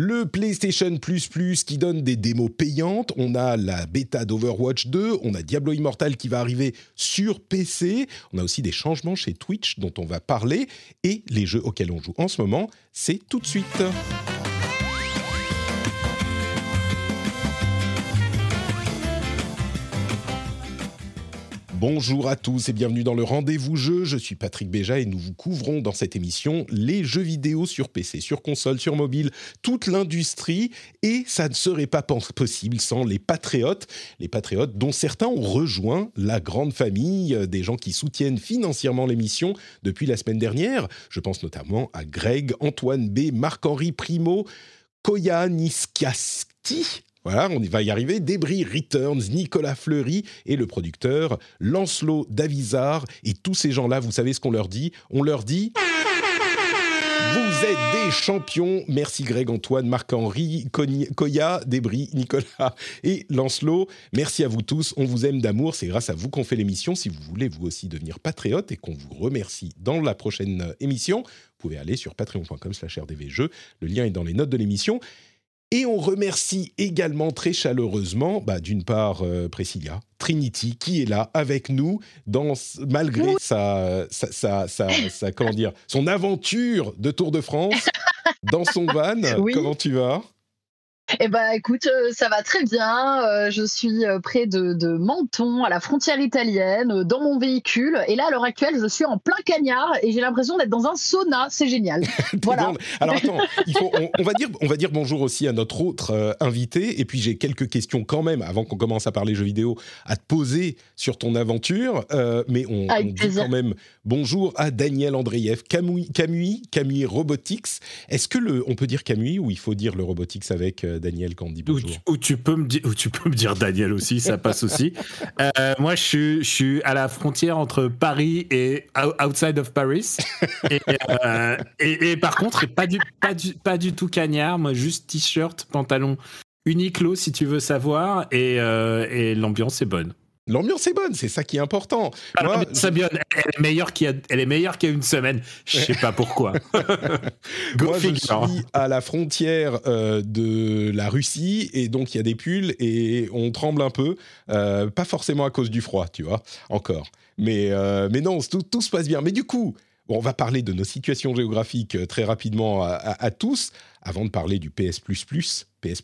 Le PlayStation Plus Plus qui donne des démos payantes. On a la bêta d'Overwatch 2. On a Diablo Immortal qui va arriver sur PC. On a aussi des changements chez Twitch dont on va parler. Et les jeux auxquels on joue en ce moment, c'est tout de suite. Bonjour à tous et bienvenue dans le rendez-vous jeu. Je suis Patrick Béja et nous vous couvrons dans cette émission les jeux vidéo sur PC, sur console, sur mobile, toute l'industrie et ça ne serait pas possible sans les patriotes, les patriotes dont certains ont rejoint la grande famille euh, des gens qui soutiennent financièrement l'émission depuis la semaine dernière. Je pense notamment à Greg, Antoine B, Marc-Henri Primo, Koya Niskiasti, voilà, on va y arriver. Débris Returns, Nicolas Fleury et le producteur Lancelot Davizard. Et tous ces gens-là, vous savez ce qu'on leur dit? On leur dit... Vous êtes des champions. Merci Greg, Antoine, Marc-Henri, Koya, Débris, Nicolas et Lancelot. Merci à vous tous. On vous aime d'amour. C'est grâce à vous qu'on fait l'émission. Si vous voulez vous aussi devenir patriote et qu'on vous remercie dans la prochaine émission, vous pouvez aller sur patreon.com slash rdvjeux. Le lien est dans les notes de l'émission. Et on remercie également très chaleureusement, bah, d'une part, euh, Priscilla, Trinity, qui est là avec nous, dans, malgré sa, sa, sa, sa, comment dire, son aventure de Tour de France, dans son van. Oui. Comment tu vas? Eh ben, écoute, euh, ça va très bien. Euh, je suis euh, près de, de, Menton, à la frontière italienne, dans mon véhicule. Et là, à l'heure actuelle, je suis en plein cagnard et j'ai l'impression d'être dans un sauna. C'est génial. voilà. Bon, alors attends, il faut, on, on, va dire, on va dire bonjour aussi à notre autre invité. Et puis j'ai quelques questions quand même, avant qu'on commence à parler jeux vidéo, à te poser sur ton aventure. Mais on, on dit quand même bonjour à Daniel Andreev, Camui, Camui, Camui Robotics. Est-ce que le, on peut dire Camui ou il faut dire le Robotics avec Daniel quand on dit bonjour. Ou tu, ou tu, peux, me dire, ou tu peux me dire Daniel aussi, ça passe aussi. Euh, moi, je suis, je suis à la frontière entre Paris et outside of Paris. et, euh, et, et, par contre, pas du, pas, du, pas du tout cagnard, moi, juste t-shirt, pantalon Uniqlo, si tu veux savoir, et, euh, et l'ambiance est bonne. L'ambiance est bonne, c'est ça qui est important. Alors, Moi, Sabion, elle est meilleure qu'il y a, elle est meilleure qu'il y a une semaine. Je sais pas pourquoi. Moi, je suis à la frontière euh, de la Russie et donc il y a des pulls et on tremble un peu, euh, pas forcément à cause du froid, tu vois, encore. Mais euh, mais non, tout, tout, se passe bien. Mais du coup, on va parler de nos situations géographiques très rapidement à, à, à tous, avant de parler du PS++, PS++++.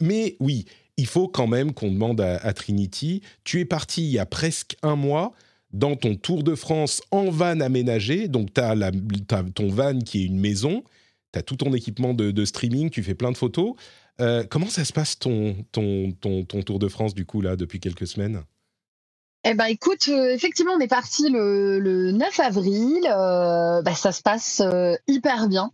Mais oui il faut quand même qu'on demande à, Trinity. Tu es parti il y a presque un mois dans ton Tour de France en van aménagé. Donc, tu as, ton van qui est une maison. Tu as tout ton équipement de, streaming. Tu fais plein de photos. Euh, comment ça se passe ton, Tour de France, du coup, là, depuis quelques semaines? Eh ben écoute, euh, effectivement, on est parti le, le 9 avril. Euh, bah, ça se passe hyper bien.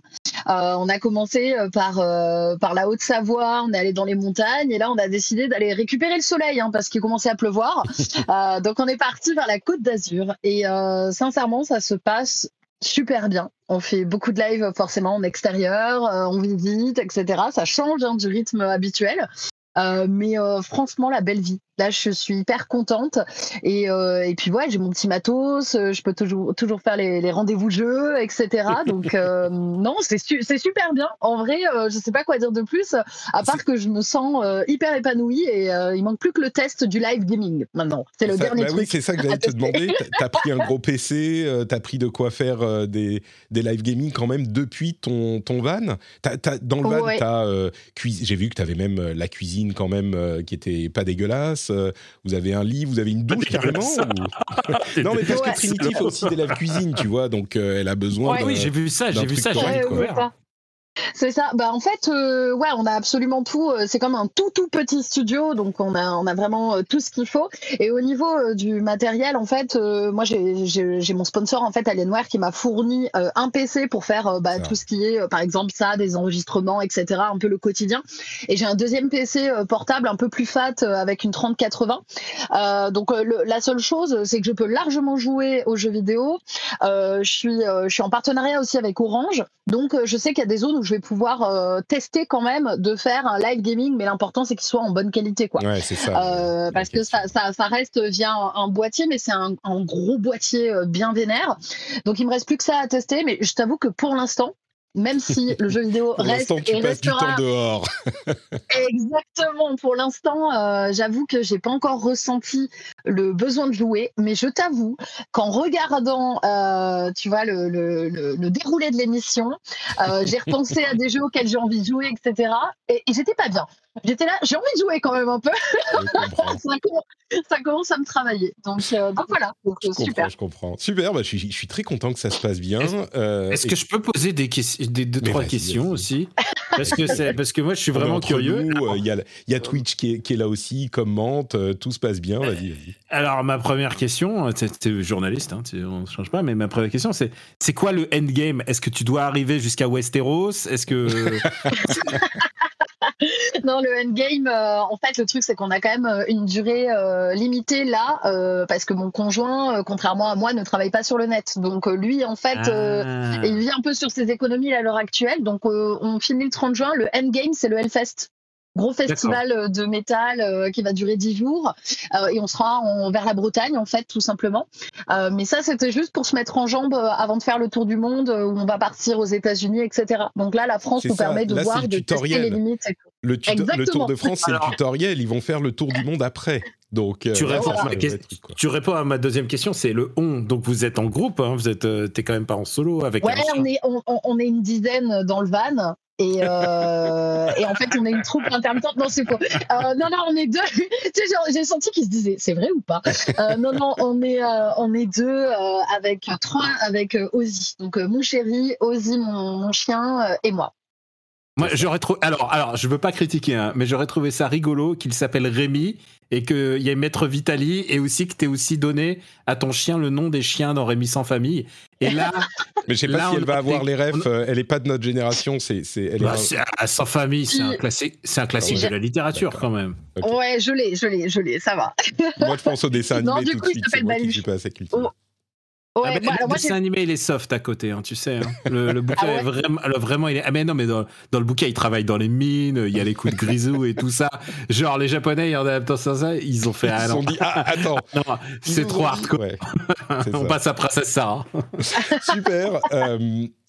Euh, on a commencé par euh, par la Haute-Savoie, on est allé dans les montagnes et là on a décidé d'aller récupérer le soleil hein, parce qu'il commençait à pleuvoir. Euh, donc on est parti vers la Côte d'Azur et sincèrement, ça se passe super bien. On fait beaucoup de live forcément en extérieur, on visite, etc. Ça change hein, du rythme habituel. Euh, mais euh, franchement, la belle vie. Là, je suis hyper contente. Et, euh, et puis, ouais, j'ai mon petit matos. Je peux toujours, toujours faire les, les rendez-vous jeux, etc. Donc, non, c'est su super bien. En vrai, je sais pas quoi dire de plus, à part que je me sens hyper épanouie et il manque plus que le test du live gaming maintenant. C'est le ça, dernier bah truc. Oui, c'est ça que j'allais te demander. T'as pris un gros PC, t'as pris de quoi faire des, des live gaming quand même depuis ton, ton van. As, as, dans le van, Ouais. j'ai vu que t'avais même la cuisine quand même euh, qui était pas dégueulasse. Euh, vous avez un lit, vous avez une douche carrément. Ou... non, mais parce que Trinity fait aussi des lave cuisine, tu vois, donc euh, elle a besoin. Ouais, oui, j'ai vu ça, j'ai vu ça, j'ai correct, C'est ça. Bah en fait, euh, ouais, on a absolument tout. Euh, c'est comme un tout tout petit studio, donc on a on a vraiment euh, tout ce qu'il faut. Et au niveau euh, du matériel, en fait, moi j'ai mon sponsor en fait Alienware qui m'a fourni un PC pour faire bah, tout ce qui est, par exemple, ça, des enregistrements, etc. Un peu le quotidien. Et j'ai un deuxième PC portable un peu plus fat avec une 3080. Euh, donc le- la seule chose, c'est que je peux largement jouer aux jeux vidéo. Je suis je suis en partenariat aussi avec Orange. Donc, je sais qu'il y a des zones où je vais pouvoir euh, tester quand même de faire un live gaming, mais l'important c'est qu'il soit en bonne qualité, quoi. Ouais, c'est ça. Euh, parce que ça, ça, ça reste via un, un boîtier, mais c'est un, un gros boîtier euh, bien vénère. Donc, il me reste plus que ça à tester, mais je t'avoue que pour l'instant, même si le jeu vidéo Pour reste l'instant, tu et passes du restera temps dehors. Exactement. Pour l'instant, euh, j'avoue que j'ai pas encore ressenti le besoin de jouer, mais je t'avoue qu'en regardant, euh, tu vois, le, le, le, le déroulé de l'émission, euh, j'ai repensé à des jeux auxquels j'ai envie de jouer, etc. Et, et j'étais pas bien. J'étais là, j'ai envie de jouer quand même un peu. Ça, commence, ça commence à me travailler. Donc, euh, donc voilà. Donc, Je comprends, super. je comprends. Super, bah, je, suis, je suis très content que ça se passe bien. Euh, Est-ce que je peux poser des, questions, des deux, Mais trois questions aussi parce que, c'est, parce que moi, je suis vraiment entre curieux. euh, Il y, a, il y a Twitch qui est, qui est là aussi, il commente, euh, tout se passe bien. Vas-y, vas-y. Alors, ma première question, tu es journaliste, hein, on ne change pas, mais ma première question, c'est c'est quoi le endgame? Est-ce que tu dois arriver jusqu'à Westeros? Est-ce que. Non, le endgame, euh, en fait, le truc, c'est qu'on a quand même euh, une durée euh, limitée là, euh, parce que mon conjoint, euh, contrairement à moi, ne travaille pas sur le net. Donc, euh, lui, en fait, euh, Ah. il vit un peu sur ses économies à l'heure actuelle. Donc, euh, on finit le 30 juin. Le endgame, c'est le Hellfest. Gros festival euh, de métal euh, qui va durer 10 jours Euh, et on sera en- vers la Bretagne en fait tout simplement. Euh, mais ça c'était juste pour se mettre en jambe avant de faire le tour du monde où on va partir aux États-Unis etc. Donc là la France nous ça. permet de Là, voir de tester les limites. et tout. Le, Tour de France, c'est le tutoriel. Ils vont faire le tour du monde après. Donc, euh, Tu réponds, à ma vrai question- truc, quoi. tu réponds à ma deuxième question, c'est le on. Donc vous êtes en groupe, hein, vous êtes, euh, t'es quand même pas en solo avec Ouais, on est, on, est une dizaine dans le van. Et, euh, et en fait, on est une troupe intermittente. Non, c'est faux. Euh, non, non, on est deux. tu sais, genre, j'ai senti qu'ils se disaient, c'est vrai ou pas? Euh, Non, non, on est, euh, on est deux euh, avec trois, avec euh, Ozzy. Donc, euh, mon chéri, Ozzy, mon, mon chien euh, et moi. Moi, j'aurais trouvé. Alors, alors, je veux pas critiquer, hein, mais j'aurais trouvé ça rigolo qu'il s'appelle Rémi et qu'il y ait Maître Vitali et aussi que tu aussi donné à ton chien le nom des chiens dans Rémi sans famille. Et là, Mais je sais Là, pas si elle va a avoir les refs. on euh, Elle est pas de notre génération. C'est, c'est, elle est bah, un- à sans famille, c'est un classique, c'est un classique Ouais. de la littérature D'accord. quand même. Ouais, je l'ai, je l'ai, je l'ai, ça va. Moi, je pense au dessin Non, du tout coup, de il s'appelle C'est Ouais, Ah, mais bah, alors le dessin animé, il est soft à côté, hein, tu sais. hein. Le, le bouquin Ah ouais? est vraiment, le- vraiment, il est. Ah mais non, mais dans, dans le bouquin, il travaille dans les mines, il y a les coups de grisou et tout ça. Genre les Japonais, en adaptant ça, ils ont fait. Ils Ah se non, sont dit, ah, attends. non, ils c'est trop hardcore. Ouais, On ça. passe à Princesse Sarah. Super. Euh,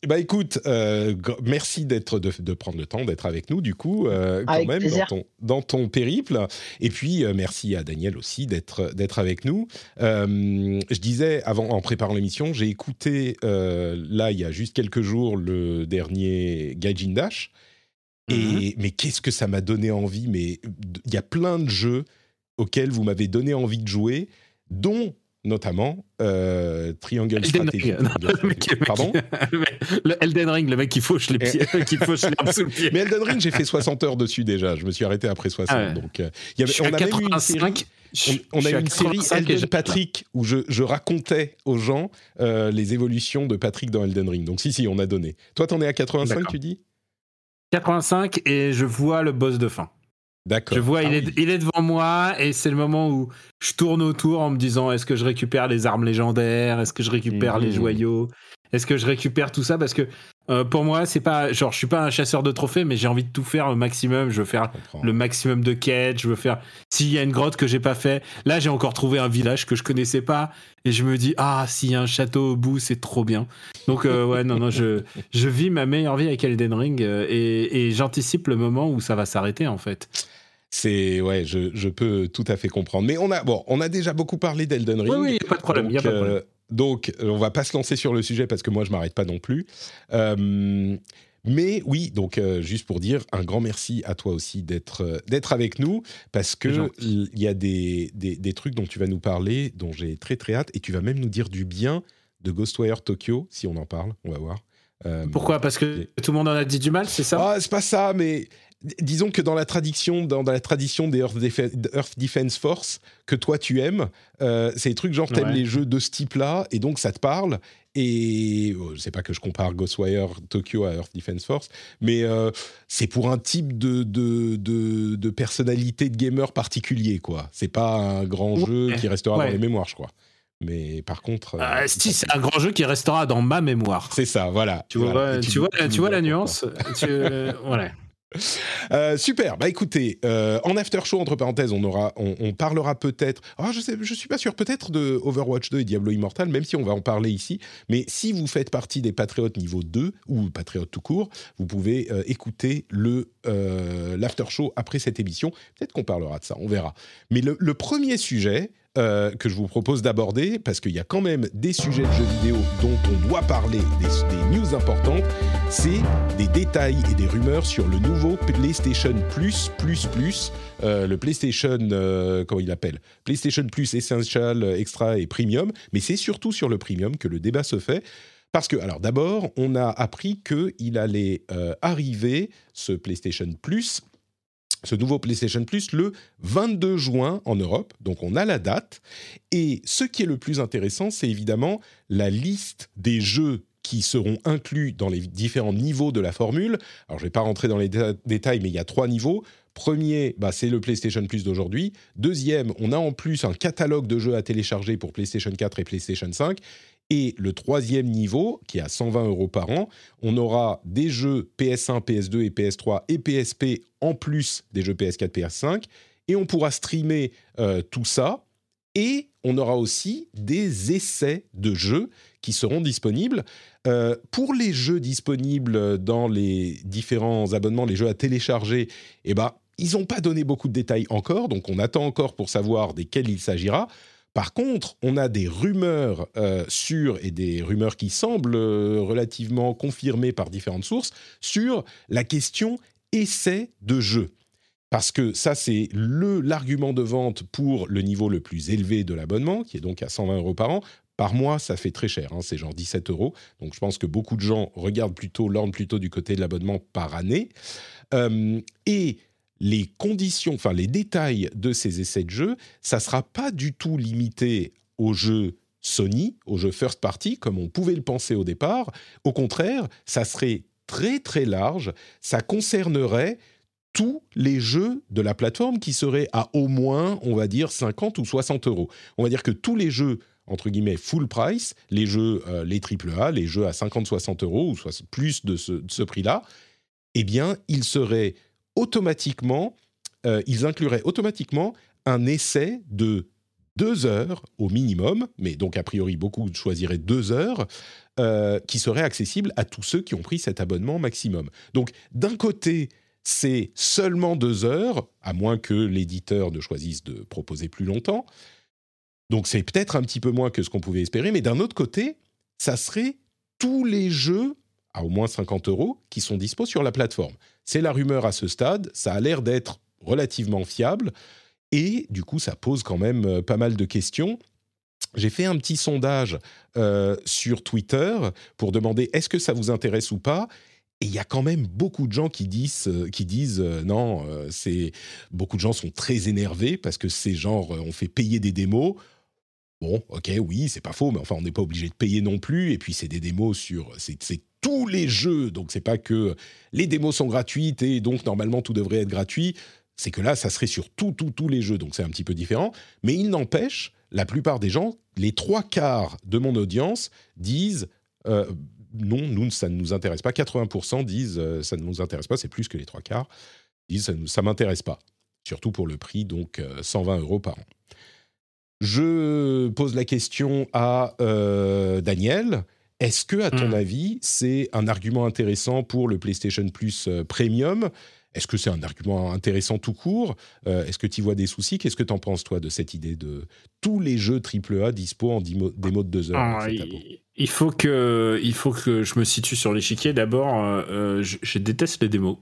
bah écoute, euh, merci d'être de, de prendre le temps d'être avec nous du coup euh, quand Avec même dans ton, dans ton périple. Et puis euh, merci à Daniel aussi d'être d'être avec nous. Je disais avant en préparant l'émission, j'ai écouté là il y a juste quelques jours le dernier Gaijin Dash. Et mais qu'est-ce que ça m'a donné envie Mais il y a plein de jeux auxquels vous m'avez donné envie de jouer, dont notamment euh, Triangle Strategy. Pardon Le Elden Ring, le mec qui fauche les pieds, qui fauche l'herbe sous le pied. Mais Elden Ring, j'ai fait 60 heures dessus déjà. Je me suis arrêté après 60. Ah ouais. Donc, euh, y avait- on a même eu une série. 85. On, je- on je a suis eu à une série 85 et Elden Patrick où je, je racontais aux gens euh, les évolutions de Patrick dans Elden Ring. Donc si, si, on a donné. Toi, t'en es à 85, D'accord. tu dis? 85 et je vois le boss de fin. D'accord. Je vois, Ah il, est, oui. il est devant moi et c'est le moment où je tourne autour en me disant est-ce que je récupère les armes légendaires? Est-ce que je récupère Mhm. les joyaux? Est-ce que je récupère tout ça? Parce que euh, pour moi, c'est pas genre je suis pas un chasseur de trophées, mais j'ai envie de tout faire au maximum. Je veux faire Je le maximum de quêtes. Je veux faire. S'il y a une grotte que j'ai pas fait, là j'ai encore trouvé un village que je connaissais pas et je me dis ah s'il y a un château au bout, c'est trop bien. Donc euh, ouais non non je je vis ma meilleure vie avec Elden Ring euh, et, et j'anticipe le moment où ça va s'arrêter en fait. C'est ouais, je, je peux tout à fait comprendre. Mais on a bon, on a déjà beaucoup parlé d'Elden Ring. Oui oui, pas de problème. y a pas de problème. euh, donc, on va pas se lancer sur le sujet parce que moi, je m'arrête pas non plus. Euh, mais oui, donc euh, juste pour dire un grand merci à toi aussi d'être euh, d'être avec nous parce que il y a des, des, des trucs dont tu vas nous parler, dont j'ai très très hâte et tu vas même nous dire du bien de Ghostwire Tokyo si on en parle, on va voir. Pourquoi? Parce que tout le monde en a dit du mal, c'est ça? Ah, C'est pas ça, mais disons que dans la tradition, dans, la tradition des Earth, Defense Force que toi tu aimes, euh, c'est des trucs genre t'aimes les jeux de ce type-là et donc ça te parle. Et oh, je sais pas que je compare Ghostwire Tokyo à Earth Defense Force, mais euh, c'est pour un type de, de, de, personnalité de gamer particulier, quoi. C'est pas un grand jeu qui restera dans les mémoires, je crois. Mais par contre. Euh, ah, si, c'est un grand jeu qui restera dans ma mémoire. C'est ça, voilà. Tu vois, tu, vois, tu vois la nuance voilà. Euh, super. Bah écoutez, euh, en after show entre parenthèses, on aura, on, parlera peut-être. Ah, je sais, je suis pas sûr. Peut-être de Overwatch 2 et Diablo Immortal, même si on va en parler ici. Mais si vous faites partie des patriotes niveau 2 ou patriotes tout court, vous pouvez euh, écouter le l'after show après cette émission. Peut-être qu'on parlera de ça. On verra. Mais le premier sujet, euh, que je vous propose d'aborder, parce qu'il y a quand même des sujets de jeux vidéo dont on doit parler, des, news importantes, c'est des détails et des rumeurs sur le nouveau PlayStation Plus, Plus, Plus, euh, le PlayStation, euh, comment il appelle PlayStation Plus Essential, Extra et Premium, mais c'est surtout sur le Premium que le débat se fait. Parce que, alors d'abord, on a appris qu'il allait arriver, ce PlayStation Plus, ce nouveau PlayStation Plus le 22 juin en Europe, donc on a la date. Et ce qui est le plus intéressant, c'est évidemment la liste des jeux qui seront inclus dans les différents niveaux de la formule. Alors je ne vais pas rentrer dans les détails, mais il y a trois niveaux. Premier, bah, c'est le PlayStation Plus d'aujourd'hui. Deuxième, on a en plus un catalogue de jeux à télécharger pour PlayStation 4 et PlayStation 5. Et le troisième niveau, qui est à 120 euros par an, on aura des jeux PS1, PS2 et PS3 et PSP en plus des jeux PS4, PS5. Et on pourra streamer euh, tout ça. Et on aura aussi des essais de jeux qui seront disponibles. Euh, pour les jeux disponibles dans les différents abonnements, les jeux à télécharger, eh ben, ils n'ont pas donné beaucoup de détails encore, donc on attend encore pour savoir desquels il s'agira. Par contre, on a des rumeurs euh, sur, et des rumeurs qui semblent euh, relativement confirmées par différentes sources, sur la question essai de jeu. Parce que ça, c'est l'argument de vente pour le niveau le plus élevé de l'abonnement, qui est donc à 120 euros par an. Par mois, ça fait très cher, hein, c'est genre 17 euros. Donc je pense que beaucoup de gens regardent plutôt, l'ordre plutôt du côté de l'abonnement par année. Euh, et les conditions, enfin les détails de ces essais de jeu, ça sera pas du tout limité aux jeux Sony, aux jeux first party, comme on pouvait le penser au départ. Au contraire, ça serait très très large. Ça concernerait tous les jeux de la plateforme qui seraient à au moins, on va dire, 50 ou 60 euros. On va dire que tous les jeux entre guillemets full price, les jeux, euh, les AAA, les jeux à 50-60 euros ou plus de ce prix-là, eh bien, ils seraient automatiquement, euh, ils incluraient automatiquement un essai de deux heures au minimum, mais donc a priori beaucoup choisiraient deux heures, euh, qui serait accessible à tous ceux qui ont pris cet abonnement maximum. Donc d'un côté, c'est seulement deux heures, à moins que l'éditeur ne choisisse de proposer plus longtemps. Donc c'est peut-être un petit peu moins que ce qu'on pouvait espérer, mais d'un autre côté, ça serait tous les jeux à au moins 50 euros qui sont dispos sur la plateforme. C'est la rumeur à ce stade, ça a l'air d'être relativement fiable, et du coup ça pose quand même euh, pas mal de questions. J'ai fait un petit sondage euh, sur Twitter pour demander est-ce que ça vous intéresse ou pas. Et il y a quand même beaucoup de gens qui disent, euh, qui disent non, c'est beaucoup de gens sont très énervés parce que c'est genre on fait payer des démos. Bon, ok, oui, c'est pas faux, mais enfin, on n'est pas obligé de payer non plus. Et puis, c'est des démos sur. C'est tous les jeux. Donc, c'est pas que les démos sont gratuites et donc, normalement, tout devrait être gratuit. C'est que là, ça serait sur tous, tous, les jeux. Donc, c'est un petit peu différent. Mais il n'empêche, la plupart des gens, les trois quarts de mon audience disent. Euh, non, nous, ça ne nous intéresse pas. 80% disent euh, ça ne nous intéresse pas, c'est plus que les trois quarts. Disent ça ne m'intéresse pas. Surtout pour le prix, donc 120 euh, euros par an. Je pose la question à Daniel. Est-ce que, à ton hmm. avis, c'est un argument intéressant pour le PlayStation Plus euh, Premium? Est-ce que c'est un argument intéressant tout court? Euh, Est-ce que tu vois des soucis? Qu'est-ce que tu en penses, toi, de cette idée de tous les jeux AAA dispo en démo, de deux heures ah, il, faut que, il faut que je me situe sur l'échiquier. D'abord, je, déteste les démos.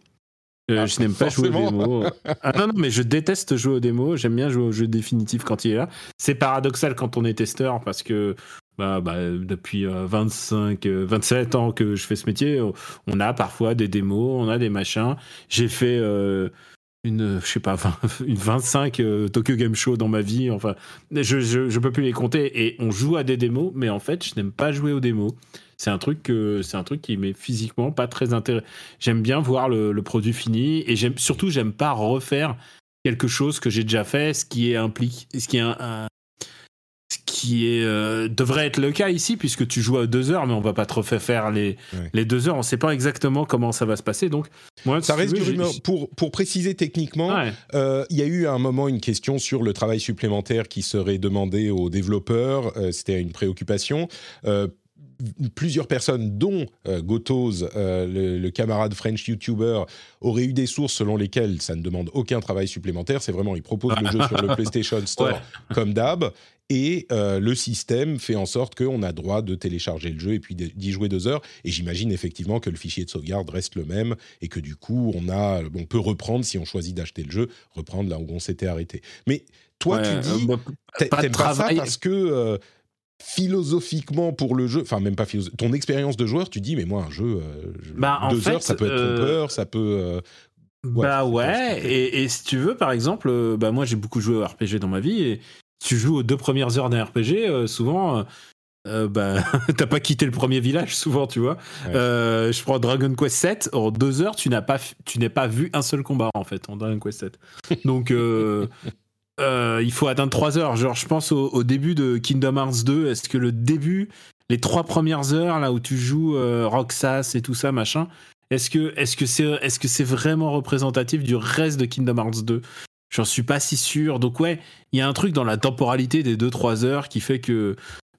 Euh, ah, je n'aime pas jouer aux démos. Ah, non, non, mais je déteste jouer aux démos. J'aime bien jouer au jeu définitif quand il est là. C'est paradoxal quand on est testeur parce que Bah, bah, depuis 25, 27 ans que je fais ce métier, on a parfois des démos, on a des machins. J'ai fait une, je sais pas, une 25 Tokyo Game Show dans ma vie. Enfin, je, je, peux plus les compter. Et on joue à des démos, mais en fait, je n'aime pas jouer aux démos. C'est un truc que, c'est un truc qui m'est physiquement pas très intéressant. J'aime bien voir le, produit fini et j'aime surtout, j'aime pas refaire quelque chose que j'ai déjà fait, ce qui est implique, ce qui est un, qui est, euh, devrait être le cas ici, puisque tu joues à deux heures, mais on va pas refaire faire les, les deux heures. On sait pas exactement comment ça va se passer. Donc, moi, ça reste du Pour, pour préciser techniquement, euh, il y a eu à un moment une question sur le travail supplémentaire qui serait demandé aux développeurs. Euh, c'était une préoccupation plusieurs personnes, dont euh, Gotoz, euh, le, camarade French YouTuber, auraient eu des sources selon lesquelles ça ne demande aucun travail supplémentaire. C'est vraiment, ils proposent le jeu sur le PlayStation Store comme d'hab. Et euh, le système fait en sorte qu'on a droit de télécharger le jeu et puis d'y jouer deux heures. Et j'imagine effectivement que le fichier de sauvegarde reste le même et que du coup, on, a, on peut reprendre, si on choisit d'acheter le jeu, reprendre là où on s'était arrêté. Mais toi, tu dis, bah, t'aimes pas, ça parce que philosophiquement pour le jeu, enfin même pas philosophiquement, ton expérience de joueur, tu dis mais moi un jeu, euh, bah, deux heures, ça peut être trompeur, euh, ça peut. Euh, bah ouais, et, et, si tu veux par exemple, bah moi j'ai beaucoup joué au RPG dans ma vie et tu joues aux deux premières heures d'un RPG, souvent. bah, t'as pas quitté le premier village souvent, tu vois. je prends Dragon Quest 7. En deux heures, tu n'as pas, tu n'es pas vu un seul combat en fait en Dragon Quest 7. Donc, euh, il faut atteindre 3 heures. Genre, je pense au, début de Kingdom Hearts 2. Est-ce que le début, les trois premières heures, là où tu joues euh, Roxas et tout ça, machin, est-ce que c'est que c'est vraiment représentatif du reste de Kingdom Hearts 2 J'en suis pas si sûr. Donc ouais, il y a un truc dans la temporalité des 2-3 heures qui fait que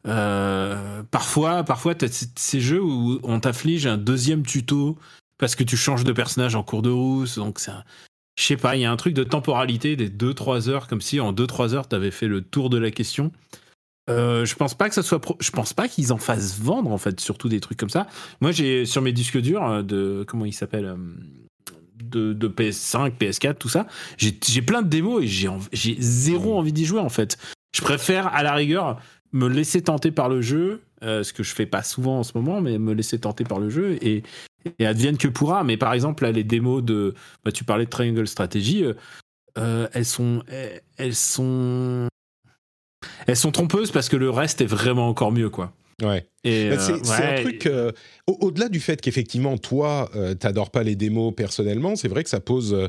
euh, parfois, parfois, ces jeux où on t'afflige un deuxième tuto parce que tu changes de personnage en cours de route. Donc c'est je sais pas, il y a un truc de temporalité des 2-3 heures, comme si en 2-3 heures, tu avais fait le tour de la question. Euh, je pense pas que ça soit. Je pense pas qu'ils en fassent vendre, en fait, surtout des trucs comme ça. Moi, j'ai sur mes disques durs euh, de. Comment il s'appelle euh, de, de, PS5, PS4, tout ça, j'ai plein de démos et j'ai zéro envie d'y jouer, en fait. Je préfère, à la rigueur, me laisser tenter par le jeu, ce que je fais pas souvent en ce moment, mais me laisser tenter par le jeu et, et advienne que pourra. Mais par exemple, là, les démos de. Bah, tu parlais de Triangle Strategy, euh, euh, elles sont. Elles sont. Elles sont trompeuses parce que le reste est vraiment encore mieux, quoi. Ouais. Euh, c'est un truc. Euh, au-delà du fait qu'effectivement, toi, tu euh, t'adores pas les démos personnellement, c'est vrai que ça pose.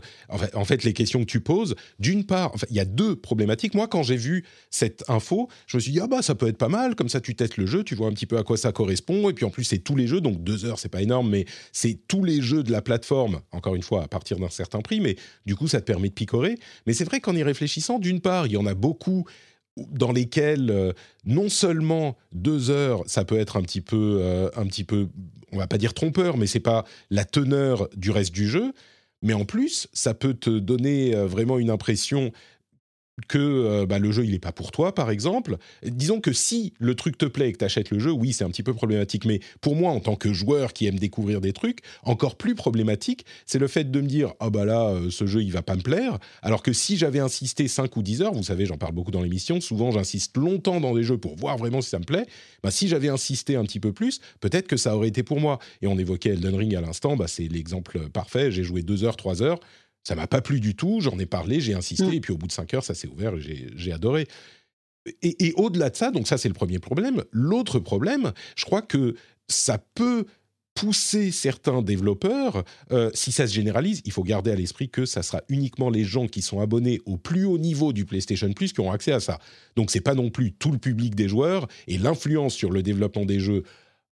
En fait, les questions que tu poses, d'une part, il y a deux problématiques. Moi, quand j'ai vu cette info, je me suis dit, ah bah, ça peut être pas mal, comme ça, tu testes le jeu, tu vois un petit peu à quoi ça correspond. Et puis en plus, c'est tous les jeux, donc deux heures, c'est pas énorme, mais c'est tous les jeux de la plateforme, encore une fois, à partir d'un certain prix, mais du coup, ça te permet de picorer. Mais c'est vrai qu'en y réfléchissant, d'une part, il y en a beaucoup dans lesquels euh, non seulement deux heures, ça peut être un petit peu, euh, un petit peu, on va pas dire trompeur, mais c'est pas la teneur du reste du jeu. Mais en plus, ça peut te donner euh, vraiment une impression que euh, bah, le jeu il est pas pour toi par exemple. Disons que si le truc te plaît et que tu achètes le jeu, oui c'est un petit peu problématique. Mais pour moi en tant que joueur qui aime découvrir des trucs, encore plus problématique, c'est le fait de me dire ah bah là euh, ce jeu il va pas me plaire. Alors que si j'avais insisté 5 ou 10 heures, vous savez j'en parle beaucoup dans l'émission, souvent j'insiste longtemps dans des jeux pour voir vraiment si ça me plaît. Bah, si j'avais insisté un petit peu plus, peut-être que ça aurait été pour moi. Et on évoquait Elden Ring à l'instant, bah, c'est l'exemple parfait. J'ai joué 2 heures, 3 heures ça m'a pas plu du tout, j'en ai parlé, j'ai insisté, mm. et puis au bout de cinq heures, ça s'est ouvert et j'ai adoré. Et, au-delà de ça, donc ça c'est le premier problème. L'autre problème, je crois que ça peut pousser certains développeurs, euh, si ça se généralise, il faut garder à l'esprit que ça sera uniquement les gens qui sont abonnés au plus haut niveau du PlayStation Plus qui auront accès à ça. Donc c'est pas non plus tout le public des joueurs et l'influence sur le développement des jeux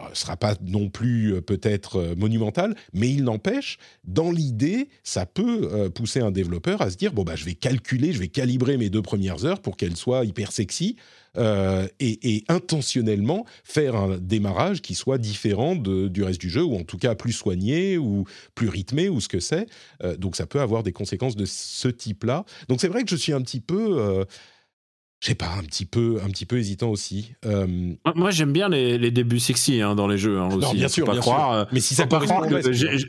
ne euh, sera pas non plus euh, peut-être euh, monumental, mais il n'empêche, dans l'idée, ça peut pousser un développeur à se dire bon bah je vais calculer, je vais calibrer mes deux premières heures pour qu'elles soient hyper sexy et, intentionnellement faire un démarrage qui soit différent du reste du jeu ou en tout cas plus soigné ou plus rythmé ou ce que c'est. donc ça peut avoir des conséquences de ce type-là. Donc c'est vrai que je suis un petit peu je sais pas, un petit peu, un petit peu hésitant aussi. Euh, moi, j'aime bien les, débuts sexy hein, dans les jeux hein, aussi. bien sûr, pas bien croire, sûr. Euh, mais si ça correspond,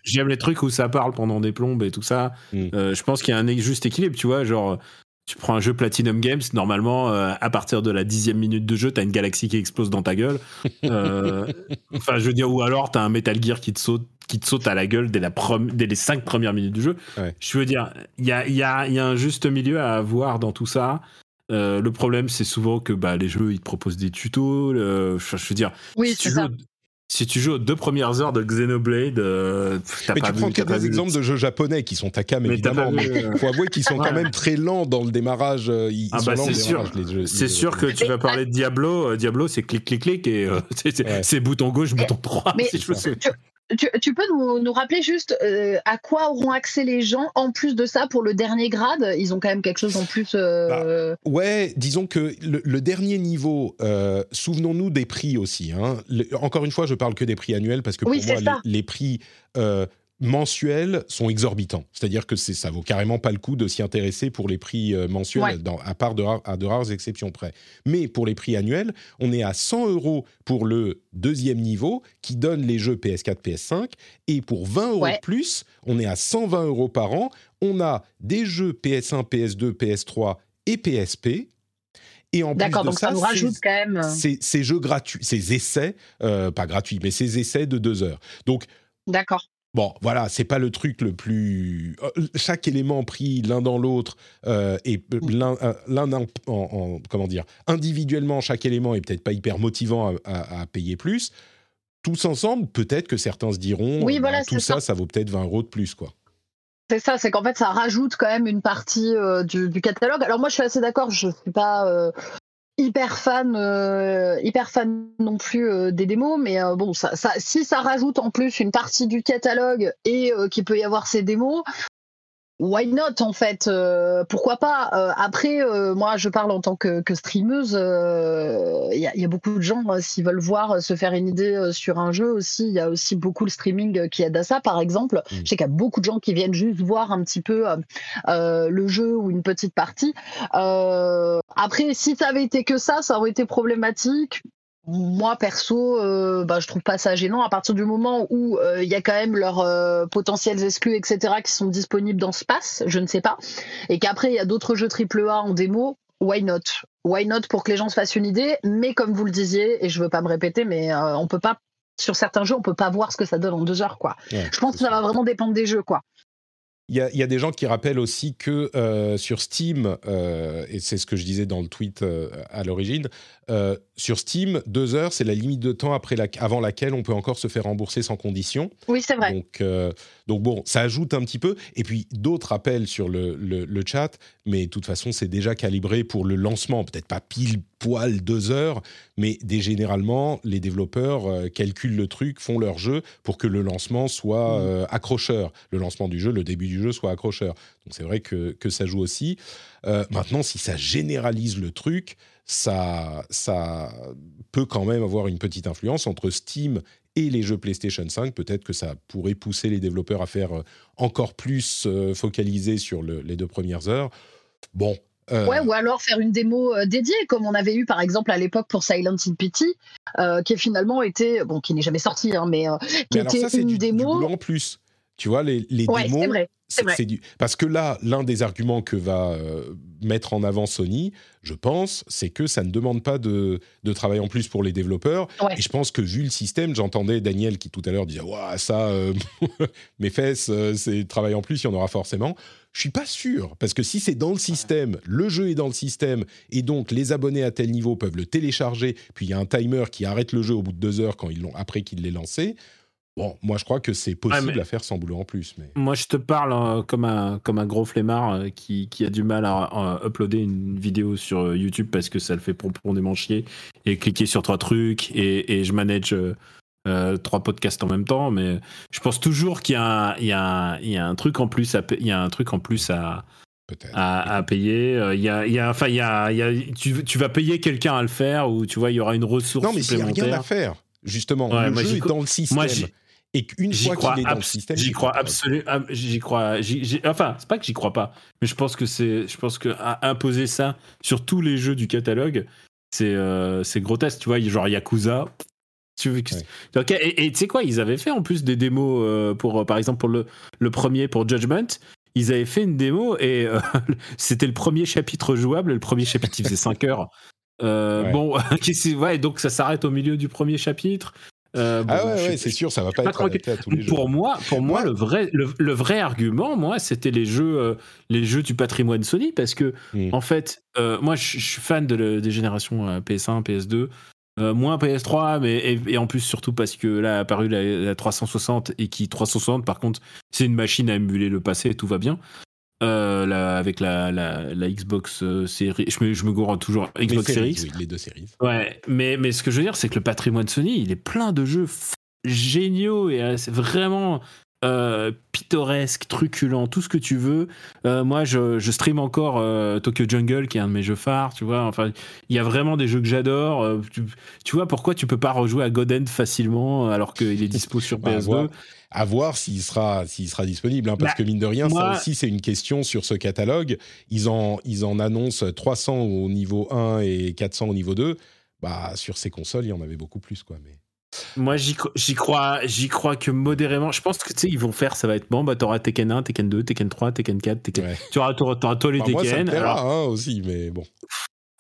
j'aime les trucs où ça parle pendant des plombes et tout ça. Hmm. Euh, je pense qu'il y a un juste équilibre, tu vois, genre. tu prends un jeu Platinum Games, normalement, euh, à partir de la dixième minute de jeu, t'as une galaxie qui explose dans ta gueule. Euh, enfin, je veux dire, ou alors t'as un Metal Gear qui te saute, qui te saute à la gueule dès, la dès les cinq premières minutes du jeu. Je veux dire, il y a, y, a, y a, un juste milieu à avoir dans tout ça. Euh, le problème, c'est souvent que bah, les jeux, ils te proposent des tutos. je veux dire, oui, si tu joues aux deux premières heures de Xenoblade, euh, mais tu prends que des exemples de jeux japonais qui sont Takam évidemment. Il euh, faut avouer qu'ils sont quand même très lents dans le démarrage. Ils ah bah c'est sûr. C'est sûr que tu vas parler de Diablo. Diablo, c'est clic clic clic et c'est bouton gauche, bouton droit. Mais tu, peux nous, rappeler juste euh, à quoi auront accès les gens en plus de ça pour le dernier grade? Ils ont quand même quelque chose en plus. Euh... Bah, ouais, disons que le, dernier niveau, euh, souvenons-nous des prix aussi. Hein. encore une fois, je parle que des prix annuels parce que pour moi, les, prix mensuels sont exorbitants. C'est-à-dire que ça vaut carrément pas le coup de s'y intéresser pour les prix euh, mensuels, à part de, à de rares exceptions près. Mais pour les prix annuels, on est à 100 euros pour le deuxième niveau qui donne les jeux PS4, PS5. Et pour 20 euros de plus, on est à 120 euros par an. On a des jeux PS1, PS2, PS3 et PSP. Et en plus de donc ça, rajoute quand même. Euh, ces, jeux gratuits, ces essais, euh, pas gratuits, mais ces essais de deux heures. Donc, D'accord. Bon, voilà, c'est pas le truc le plus. Euh, chaque élément pris l'un dans l'autre euh, et l'un, euh, en, comment dire, individuellement, chaque élément est peut-être pas hyper motivant à, payer plus. Tous ensemble, peut-être que certains se diront, oui, bah, voilà, tout ça, ça, vaut peut-être 20 euros de plus, quoi. C'est ça, c'est qu'en fait, ça rajoute quand même une partie du, du, catalogue. Alors moi, je suis assez d'accord. Je suis pas hyper fan, euh, hyper fan non plus euh, des démos, mais euh, bon, ça, ça, si ça rajoute en plus une partie du catalogue et qu'il peut y avoir ces démos, why not en fait euh, Pourquoi pas euh, Après, euh, moi, je parle en tant que, que streameuse. Il y, y, a beaucoup de gens, s'ils veulent voir se faire une idée sur un jeu aussi, il y a aussi beaucoup le streaming qui aide à ça. Par exemple, mm. je sais qu'il y a beaucoup de gens qui viennent juste voir un petit peu le jeu ou une petite partie. après, si ça avait été que ça, ça aurait été problématique moi perso, euh, bah, je trouve pas ça gênant à partir du moment où il euh, y a quand même leurs euh, potentiels exclus, etc., qui sont disponibles dans ce pass, je ne sais pas, et qu'après il y a d'autres jeux AAA en démo. Why not? Why not pour que les gens se fassent une idée? Mais comme vous le disiez, et je veux pas me répéter, mais on peut pas sur certains jeux, on peut pas voir ce que ça donne en deux heures, quoi. je pense que ça va vraiment dépendre des jeux, quoi. Il y, a, des gens qui rappellent aussi que euh, sur Steam, euh, et c'est ce que je disais dans le tweet euh, à l'origine, sur Steam, deux heures, c'est la limite de temps après la, avant laquelle on peut encore se faire rembourser sans condition. Oui, c'est vrai. Donc, donc bon, ça ajoute un petit peu. Et puis d'autres rappellent sur le, le, chat, mais de toute façon, c'est déjà calibré pour le lancement. Peut-être pas pile poil deux heures, mais des, généralement, les développeurs calculent le truc, font leur jeu pour que le lancement soit mmh. accrocheur. Le lancement du jeu, le début du jeu soit accrocheur. Donc c'est vrai que, que, ça joue aussi. Euh, maintenant, si ça généralise le truc, ça, ça peut quand même avoir une petite influence entre Steam et les jeux PlayStation 5. Peut-être que ça pourrait pousser les développeurs à faire euh, encore plus euh, focaliser sur les deux premières heures. Bon, Ouais, ou alors faire une démo dédiée, comme on avait eu par exemple à l'époque pour Silent Hill Pity, qui finalement était, bon, qui n'est jamais sorti, hein, mais qui était une démo. en plus. Tu vois, les, les démos, c'est du... parce que là, l'un des arguments que va euh, mettre en avant Sony, je pense, c'est que ça ne demande pas de, de, travail en plus pour les développeurs. Et je pense que vu le système, j'entendais Daniel qui tout à l'heure disait ouais, ça, euh, mes fesses, euh, c'est travail en plus, il y en aura forcément. Je suis pas sûr, parce que si c'est dans le système, le jeu est dans le système, et donc les abonnés à tel niveau peuvent le télécharger, puis il y a un timer qui arrête le jeu au bout de deux heures quand ils l'ont après qu'il l'ait lancé Bon, moi je crois que c'est possible à faire sans boulot en plus. Mais... Moi je te parle euh, comme, un, comme un gros flemmard euh, qui, qui, a du mal à, uploader une vidéo sur euh, YouTube parce que ça le fait profondément chier et cliquer sur trois trucs et, et je manage trois podcasts en même temps. Mais je pense toujours qu'il y, y, y, a un truc en plus à, il y a un truc en plus à, à, à, payer. Il y a, il y a, enfin, il y a, il y a tu, tu vas payer quelqu'un à le faire ou tu vois, il y aura une ressource non, mais il n'y a rien à faire justement. le jeu est dans le système. Moi, et qu'une fois qu'il est dans le système, j'y crois absolument. J'y crois. enfin, c'est pas que j'y crois pas, mais je pense que c'est, je pense que imposer ça sur tous les jeux du catalogue, c'est, euh, c'est grotesque. Tu vois, genre Yakuza. Tu veux Et tu sais quoi, ils avaient fait en plus des démos euh, pour, par exemple, pour le, le premier pour Judgment. ils avaient fait une démo et euh, c'était le premier chapitre jouable. Le premier chapitre, il faisait 5 heures. Euh, Ouais. Bon, ouais, donc ça s'arrête au milieu du premier chapitre. Euh, bon, ah ouais, je- ouais, c'est sûr, ça va pas être adapté à tous les jeux. Pour moi, pour moi, le vrai, le, le vrai argument, moi, c'était les jeux, euh, les jeux du patrimoine Sony, parce que Mm. en fait, euh, moi, je suis fan de le- des générations euh, PS1, PS2, euh, moins PS3, mais et, et en plus surtout parce que là a apparu la, la 360 et qui 360, par contre, c'est une machine à émuler le passé et tout va bien. Euh, la- avec la, la, la Xbox euh, série, je me, je me gourre toujours Les Xbox séries, Series. oui, les deux séries. Ouais, mais, mais ce que je veux dire, c'est que le patrimoine Sony, il est plein de jeux géniaux et euh, c'est vraiment euh, pittoresque, truculent, tout ce que tu veux. Euh, moi, je, je stream encore euh, Tokyo Jungle, qui est un de mes jeux phares, tu vois. Enfin, il y a vraiment des jeux que j'adore. Tu, tu vois, pourquoi tu peux pas rejouer à God End facilement alors qu'il est dispo sur Bah, à PS2 voir, à voir s'il sera, s'il sera disponible, hein, parce Bah, que mine de rien, moi- ça aussi c'est une question sur ce catalogue. Ils en, ils en annoncent 300 au niveau 1 et 400 au niveau 2. Bah, sur ces consoles, il y en avait beaucoup plus, quoi. Mais... Moi, j'y cro- j'y crois, j'y crois que modérément. Je pense que tu sais, ils vont faire, ça va être bon. Bah, t'auras Tekken 1, Tekken 2, Tekken 3, Tekken 4, Tekken. Ouais. Tu auras, t'auras tous les moi, ça me Tekken. plaira alors- hein, aussi, mais bon.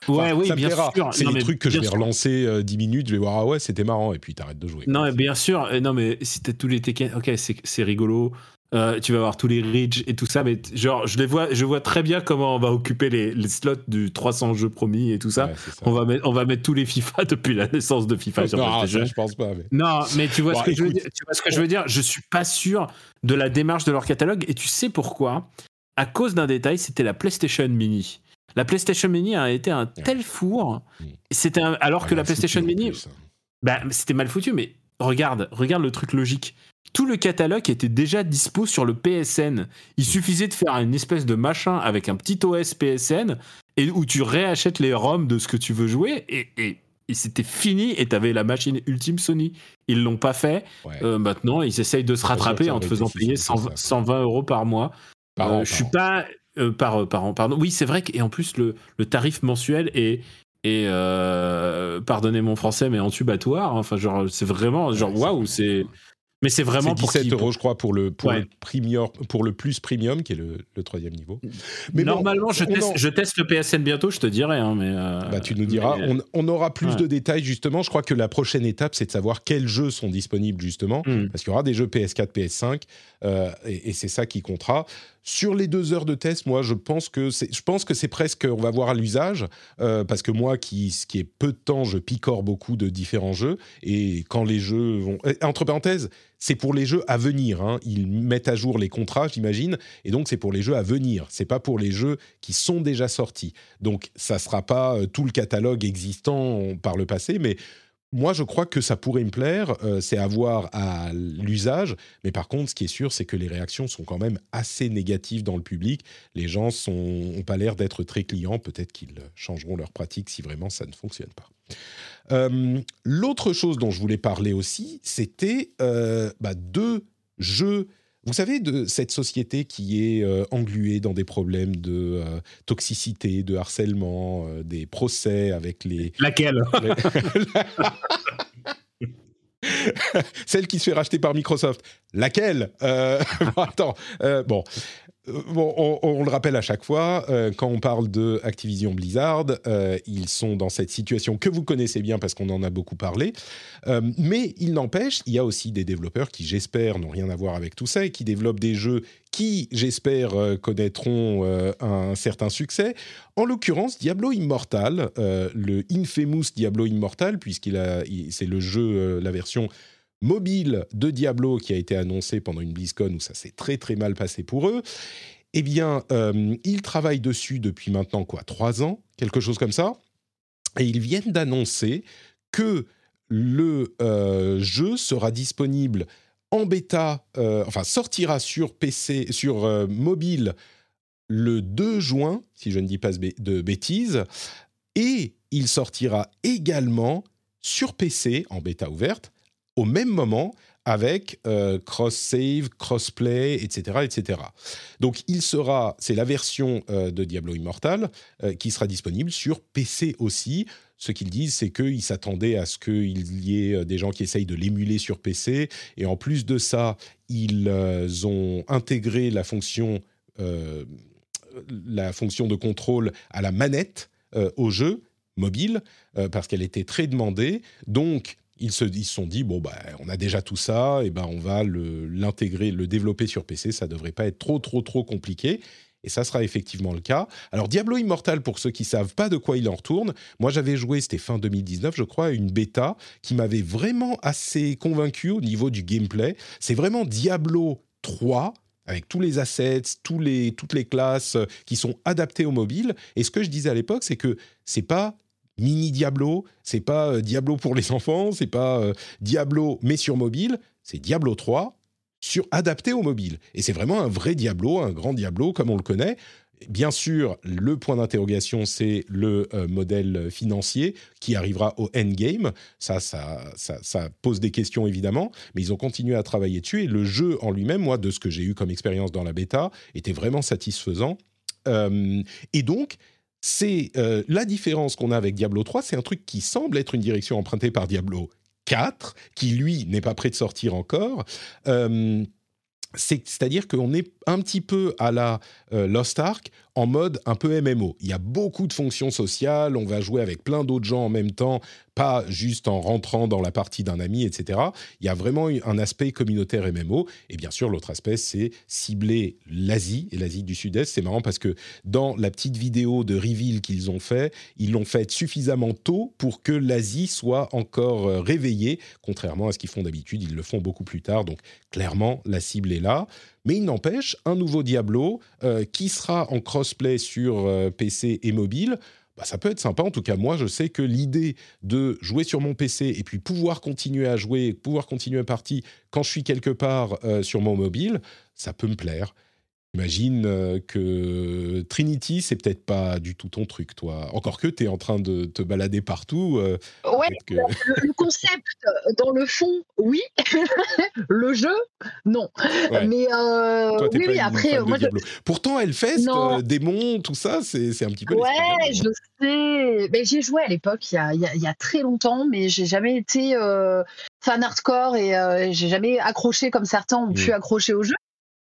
Ouais, Enfin, oui, bien plaira. sûr. C'est des trucs que je vais sûr. relancer euh, 10 minutes, je vais voir, ah ouais, c'était marrant, et puis t'arrêtes de jouer. Non, mais bien sûr. euh, Non, mais si t'as tous les Tekken, ok, c'est rigolo. Euh, tu vas avoir tous les Ridge et tout ça, mais genre, je les vois, je vois très bien comment on va occuper les, les slots du 300 jeux promis et tout ça. Ouais, c'est ça. on, va mettre, on va mettre tous les FIFA depuis la naissance de FIFA sur non, ça, je pense pas. Mais... Non, mais tu vois, Bon, ce que je veux dire, tu vois ce que je veux dire? Je suis pas sûr de la démarche de leur catalogue et tu sais pourquoi? À cause d'un détail, c'était la PlayStation Mini. La PlayStation Mini a été un tel four. Mm. C'était alors Ah, que la PlayStation Mini, hein. bah, c'était mal foutu, mais regarde, regarde le truc logique. Tout le catalogue était déjà dispo sur le PSN. Il suffisait de faire une espèce de machin avec un petit OS PSN et où tu réachètes les ROM de ce que tu veux jouer et, et- et c'était fini et t'avais la machine ultime Sony. Ils l'ont pas fait. Ouais. Euh, maintenant, ils essayent de se rattraper en te faisant payer simple que 120, ça, 120 euros par mois. Par Euh, an, je suis pas euh, par par an, pardon. Oui, c'est vrai et en plus le, le tarif mensuel est euh, pardonnez mon français mais entubatoire. Enfin genre c'est vraiment genre waouh c'est mais c'est vraiment pour 17 qui- euros, je crois, pour le, pour Ouais. le, premium, pour le plus premium, qui est le, le troisième niveau. Mais bon, Normalement, je, teste, en- je teste le PSN bientôt, je te dirai. Hein, mais euh, Bah, tu nous diras. mais- On, on aura plus Ouais. de détails, justement. Je crois que la prochaine étape, c'est de savoir quels jeux sont disponibles, justement. Hmm. Parce qu'il y aura des jeux PS4, PS5, euh, et, et c'est ça qui comptera. Sur les deux heures de test, moi, je pense que c'est, je pense que c'est presque, on va voir à l'usage, euh, parce que moi, qui, ce qui est peu de temps, je picore beaucoup de différents jeux, et quand les jeux vont, entre parenthèses, c'est pour les jeux à venir. hein. Ils mettent à jour les contrats, j'imagine, et donc c'est pour les jeux à venir. C'est pas pour les jeux qui sont déjà sortis. Donc, ça sera pas euh, tout le catalogue existant par le passé, mais moi, je crois que ça pourrait me plaire. euh, c'est à voir à l'usage. Mais par contre, ce qui est sûr, c'est que les réactions sont quand même assez négatives dans le public. Les gens n'ont pas l'air d'être très clients. Peut-être qu'ils changeront leur pratique si vraiment ça ne fonctionne pas. Euh, L'autre chose dont je voulais parler aussi, c'était euh, bah, deux jeux. Vous savez, de cette société qui est euh, engluée dans des problèmes de euh, toxicité, de harcèlement, euh, des procès avec les, Laquelle Celle qui se fait racheter par Microsoft. Laquelle? Bon, Attends. bon. Euh, Bon, on, le rappelle à chaque fois, euh, quand on parle de Activision Blizzard, euh, ils sont dans cette situation que vous connaissez bien parce qu'on en a beaucoup parlé. Mais il n'empêche, il y a aussi des développeurs qui, j'espère, n'ont rien à voir avec tout ça et qui développent des jeux qui, j'espère, connaîtront un certain succès. En l'occurrence, Diablo Immortal, le infamous Diablo Immortal, puisqu'il a, c'est le jeu, la version mobile de Diablo qui a été annoncé pendant une BlizzCon où ça s'est très très mal passé pour eux. Eh bien, euh, ils travaillent dessus depuis maintenant quoi, trois ans, quelque chose comme ça, et ils viennent d'annoncer que le euh, jeu sera disponible en bêta, euh, enfin sortira sur PC, sur mobile le 2 juin, si je ne dis pas de bêtises, et il sortira également sur PC en bêta ouverte au même moment avec euh, cross-save, cross-play, etc., etc. Donc il sera, c'est la version euh, de Diablo Immortal euh, qui sera disponible sur PC aussi. Ce qu'ils disent, c'est qu'ils s'attendaient à ce qu'il y ait des gens qui essayent de l'émuler sur PC. Et en plus de ça, ils ont intégré la fonction la fonction de contrôle à la manette au jeu mobile parce qu'elle était très demandée. Donc ils se, sont dit bon bah on a déjà tout ça et ben on va l'intégrer, le, développer sur PC. Ça devrait pas être trop trop trop compliqué. Et ça sera effectivement le cas. Alors Diablo Immortal, pour ceux qui savent pas de quoi il en retourne, moi j'avais joué, c'était fin 2019 je crois, une bêta qui m'avait vraiment assez convaincu au niveau du gameplay. C'est vraiment Diablo 3 avec tous les assets, toutes les classes euh, qui sont adaptées au mobile. Et ce que je disais à l'époque, c'est que c'est pas mini Diablo, c'est pas euh, Diablo pour les enfants, c'est pas euh, Diablo mais sur mobile, c'est Diablo 3 sur adapté au mobile. Et c'est vraiment un vrai Diablo, un grand Diablo comme on le connaît. Bien sûr, le point d'interrogation, c'est le euh, modèle financier qui arrivera au endgame. Ça, ça, ça, ça pose des questions évidemment, mais ils ont continué à travailler dessus. Et le jeu en lui-même, moi, de ce que j'ai eu comme expérience dans la bêta, était vraiment satisfaisant. Et donc, c'est euh, la différence qu'on a avec Diablo 3, c'est un truc qui semble être une direction empruntée par Diablo 4, qui lui n'est pas prêt de sortir encore. Euh, c'est- C'est-à-dire qu'on est un petit peu à la euh, Lost Ark en mode un peu MMO. Il y a beaucoup de fonctions sociales, on va jouer avec plein d'autres gens en même temps, pas juste en rentrant dans la partie d'un ami, etc. Il y a vraiment un aspect communautaire MMO. Et bien sûr, l'autre aspect, c'est cibler l'Asie et l'Asie du Sud-Est. C'est marrant parce que dans la petite vidéo de reveal qu'ils ont fait, ils l'ont fait suffisamment tôt pour que l'Asie soit encore euh, réveillée, contrairement à ce qu'ils font d'habitude. Ils le font beaucoup plus tard. Donc clairement, la cible est là. Mais il n'empêche, un nouveau Diablo euh, qui sera en crossplay sur euh, PC et mobile, bah, ça peut être sympa. En tout cas, moi, je sais que l'idée de jouer sur mon PC et puis pouvoir continuer à jouer, pouvoir continuer à partie quand je suis quelque part euh, sur mon mobile, ça peut me plaire. J'imagine euh, que Trinity, c'est peut-être pas du tout ton truc, toi. Encore que tu es en train de te balader partout. euh, Ouais, que- le, concept, euh, dans le fond, oui. le jeu, non. Ouais. Mais euh, Toi, oui, pas oui, une après, euh, moi, je. Pourtant, Hellfest, euh, démons, tout ça, c'est un petit peu. Ouais, je sais. Mais j'y ai joué à l'époque, il y a, il y a- il y a très longtemps, mais j'ai jamais été euh, fan hardcore et euh, j'ai jamais accroché comme certains ont pu Mm. accrocher au jeu.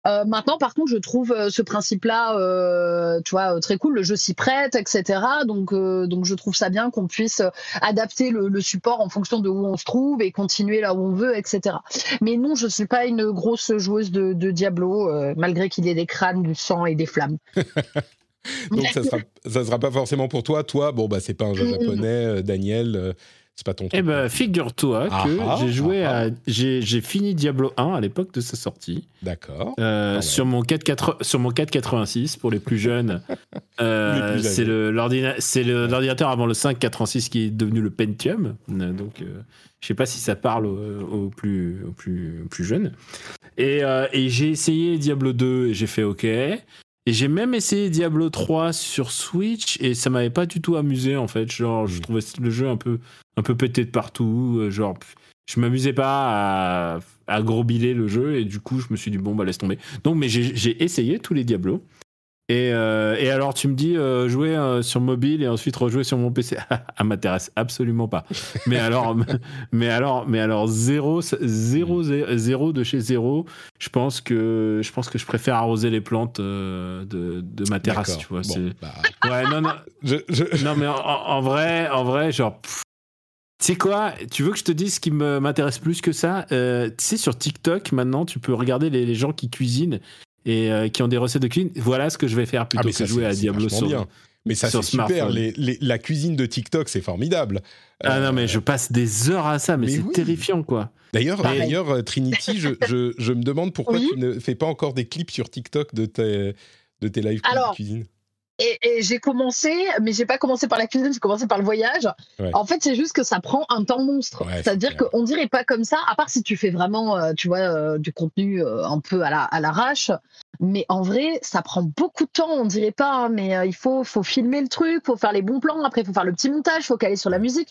Euh, maintenant, par contre, je trouve euh, ce principe-là, euh, tu vois, très cool. Le jeu s'y prête, etc. Donc, donc, je trouve ça bien qu'on puisse adapter le, le support en fonction de où on se trouve et continuer là où on veut, etc. Mais non, je suis pas une grosse joueuse de, de Diablo, malgré qu'il y ait des crânes, du sang et des flammes. Donc ça sera, ça sera pas forcément pour toi. Toi, bon bah c'est pas un jeu japonais, Daniel, c'est pas ton truc. Eh ben, figure-toi Ah que ah, j'ai joué ah à. J'ai j'ai fini Diablo 1 à l'époque de sa sortie. D'accord. Euh, sur mon 480 sur mon 486 pour les plus jeunes. Euh, c'est l'ordinateur avant le 586 qui est devenu le Pentium. Euh, donc euh, je sais pas si ça parle aux, aux plus aux plus aux plus jeunes. Et, euh, et j'ai essayé Diablo 2 et j'ai fait OK. Et j'ai même essayé Diablo 3 sur Switch et ça m'avait pas du tout amusé en fait. Genre, je Mm. trouvais le jeu un peu, un peu pété de partout. euh, Genre, je m'amusais pas à, à gros biler le jeu et du coup, je me suis dit, bon, bah laisse tomber. Donc, mais j'ai j'ai essayé tous les Diablos. Et, euh, et alors, tu me dis euh, jouer euh, sur mobile et ensuite rejouer sur mon PC. Ah, m'intéresse absolument pas. Mais alors, mais alors, mais alors zéro, zéro, zéro, de chez zéro. Je pense que je pense que je préfère arroser les plantes de, de ma terrasse. Tu vois. Bon, bah, Ouais, non, non, je, je- non, mais en, en vrai, en vrai, genre. pff, Tu sais quoi Tu veux que je te dise ce qui m'intéresse plus que ça Euh, Tu sais, sur TikTok, maintenant, tu peux regarder les, les gens qui cuisinent et euh, qui ont des recettes de cuisine. Voilà ce que je vais faire Ah, plutôt mais que ça, jouer à Diablo sur. bien. Mais ça, c'est super. smartphone. Les- les- la cuisine de TikTok, c'est formidable. Ah Euh, non, mais je passe des heures à ça, mais, mais c'est oui. terrifiant, quoi. D'ailleurs, euh, Trinity, je, je- je me demande pourquoi Oui. tu ne fais pas encore des clips sur TikTok de tes, de tes lives Alors, cuisine. Et, et j'ai commencé, mais j'ai pas commencé par la cuisine, j'ai commencé par le voyage. Ouais. En fait, c'est juste que ça prend un temps monstre. Ouais, C'est-à-dire qu'on dirait pas comme ça, à part si tu fais vraiment, euh, tu vois, euh, du contenu euh, un peu à la- à l'arrache. Mais en vrai, ça prend beaucoup de temps. On dirait pas, hein, mais euh, il faut, faut filmer le truc, faut faire les bons plans. Après, il faut faire le petit montage, faut caler sur la musique.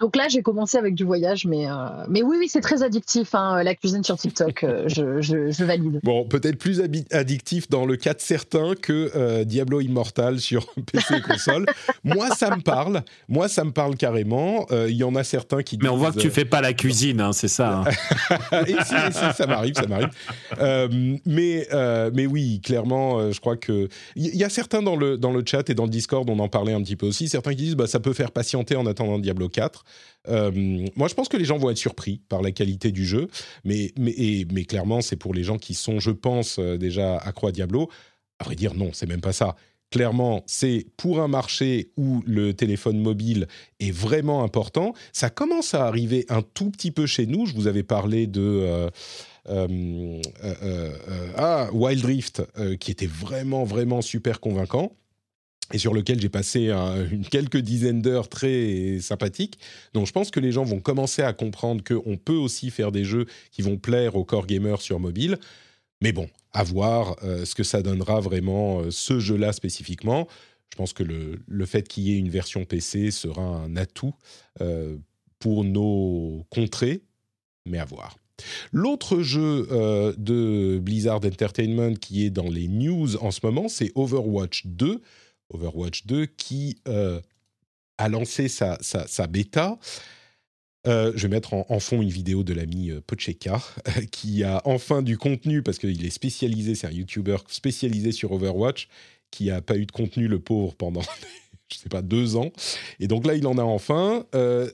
Donc là, j'ai commencé avec du voyage, mais, euh, mais oui, oui, c'est très addictif, hein, la cuisine sur TikTok. euh, je, je, je valide. Bon, peut-être plus addictif dans le cas de certains que euh, Diablo Immortal sur PC et console. Moi, ça me parle. Moi, ça me parle carrément. Euh, Il y en a certains qui Mais on voit que tu fais pas la cuisine, hein, c'est ça. et si, et si, ça m'arrive, ça m'arrive. Euh, mais, euh, mais oui, clairement, euh, je crois que il y, a certains dans le dans le chat et dans le Discord, on en parlait un petit peu aussi. Certains qui disent, bah ça peut faire patienter en attendant Diablo 4. Euh, moi, je pense que les gens vont être surpris par la qualité du jeu, mais mais mais clairement, c'est pour les gens qui sont, je pense, euh, déjà accro à Diablo. À vrai dire, non, c'est même pas ça clairement, c'est pour un marché où le téléphone mobile est vraiment important. Ça commence à arriver un tout petit peu chez nous. Je vous avais parlé de ah, Wild Rift, qui était vraiment, vraiment super convaincant et sur lequel j'ai passé une, quelques dizaines d'heures très sympathiques. Donc je pense que les gens vont commencer à comprendre qu'on peut aussi faire des jeux qui vont plaire aux core gamers sur mobile. Mais bon, à voir euh, ce que ça donnera vraiment euh, ce jeu-là spécifiquement. Je pense que le, le fait qu'il y ait une version PC sera un atout euh, pour nos contrées, mais à voir. L'autre jeu de Blizzard Entertainment qui est dans les news en ce moment, c'est Overwatch 2. Overwatch 2 qui a lancé sa, sa, bêta. Euh, je vais mettre en, fond une vidéo de l'ami euh, Pocheka, qui a enfin du contenu, parce qu'il est spécialisé, c'est un YouTuber spécialisé sur Overwatch, qui n'a pas eu de contenu, le pauvre, pendant, je sais pas, deux ans. Et donc là, il en a enfin. Euh,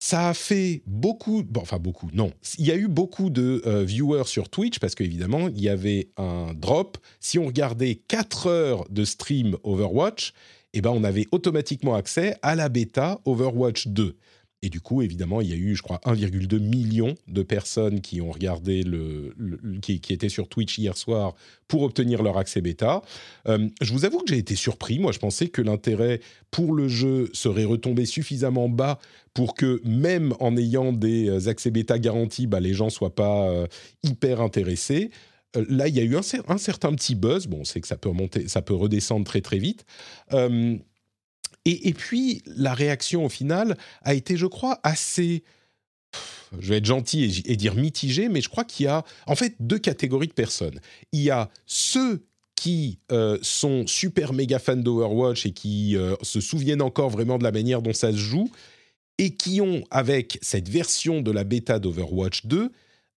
ça, a fait beaucoup, enfin beaucoup, non. Il y a eu beaucoup de viewers sur Twitch, parce qu'évidemment, il y avait un drop. Si on regardait 4 heures de stream Overwatch, eh ben, on avait automatiquement accès à la bêta Overwatch 2. Et du coup, évidemment, il y a eu, je crois, 1,2 million de personnes qui ont regardé le, qui, étaient sur Twitch hier soir pour obtenir leur accès bêta. Euh, je vous avoue que j'ai été surpris. Moi, je pensais que l'intérêt pour le jeu serait retombé suffisamment bas pour que même en ayant des euh, accès bêta garantis, bah, les gens soient pas euh, hyper intéressés. là, il y a eu un, certain petit buzz. Bon, c'est que ça peut monter, ça peut redescendre très très vite. Et, puis, la réaction au final a été, je crois, assez je vais être gentil et, dire mitigé, mais je crois qu'il y a en fait deux catégories de personnes. Il y a ceux qui euh, sont super méga fans d'Overwatch et qui euh, se souviennent encore vraiment de la manière dont ça se joue, et qui ont, avec cette version de la bêta d'Overwatch 2,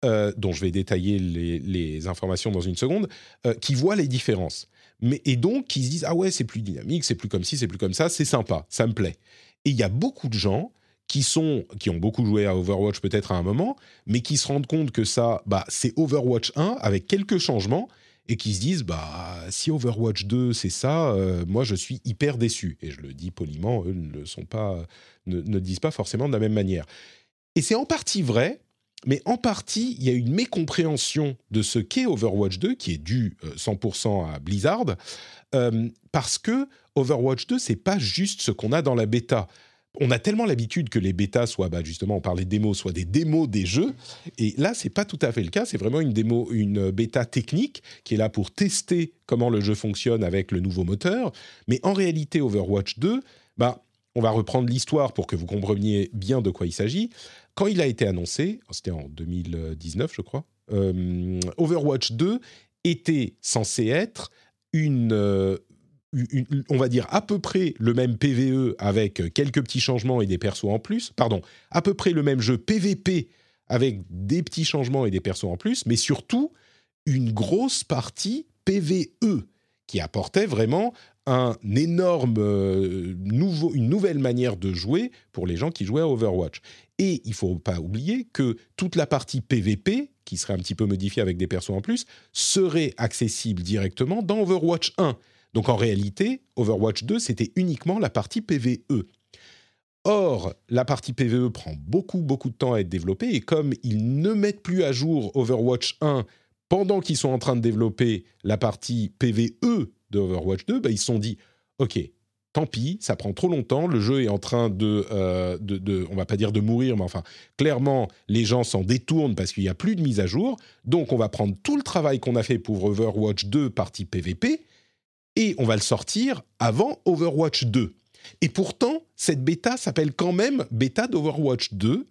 euh, dont je vais détailler les, informations dans une seconde, qui voient les différences et donc ils se disent ah ouais c'est plus dynamique, c'est plus comme ci, c'est plus comme ça, c'est sympa, ça me plaît. Et il y a beaucoup de gens qui sont qui ont beaucoup joué à Overwatch peut-être à un moment, mais qui se rendent compte que ça bah c'est Overwatch 1 avec quelques changements et qui se disent bah si Overwatch 2 c'est ça, euh, moi je suis hyper déçu et je le dis poliment, eux ne le sont pas, ne, ne disent pas forcément de la même manière. Et c'est en partie vrai mais en partie, il y a une mécompréhension de ce qu'est Overwatch 2, qui est dû 100% euh, à Blizzard, euh, parce que Overwatch 2, c'est pas juste ce qu'on a dans la bêta. On a tellement l'habitude que les bêtas soient, bah justement, on parlait de démos, soient des démos des jeux. Et là, c'est pas tout à fait le cas. C'est vraiment une démo, une bêta technique qui est là pour tester comment le jeu fonctionne avec le nouveau moteur. Mais en réalité, Overwatch 2, bah, on va reprendre l'histoire pour que vous compreniez bien de quoi il s'agit. Quand il a été annoncé, c'était en 2019 je crois, euh, Overwatch 2 était censé être euh, une, on va dire à peu près le même PVE avec quelques petits changements et des persos en plus, pardon, à peu près le même jeu PVP avec des petits changements et des persos en plus, mais surtout une grosse partie PVE qui apportait vraiment un énorme euh, nouveau, une nouvelle manière de jouer pour les gens qui jouaient à Overwatch. Et il faut pas oublier que toute la partie PVP, qui serait un petit peu modifiée avec des persos en plus, serait accessible directement dans Overwatch 1. Donc en réalité, Overwatch 2, c'était uniquement la partie PVE. Or, la partie PVE prend beaucoup, beaucoup de temps à être développée, et comme ils ne mettent plus à jour Overwatch 1 pendant qu'ils sont en train de développer la partie PVE de Overwatch 2, bah, ils se sont dit, OK, tant pis, ça prend trop longtemps, le jeu est en train de, euh, de, de, on va pas dire de mourir, mais enfin, clairement, les gens s'en détournent parce qu'il n'y a plus de mise à jour, donc on va prendre tout le travail qu'on a fait pour Overwatch 2 partie PVP, et on va le sortir avant Overwatch 2. Et pourtant, cette bêta s'appelle quand même bêta d'Overwatch 2,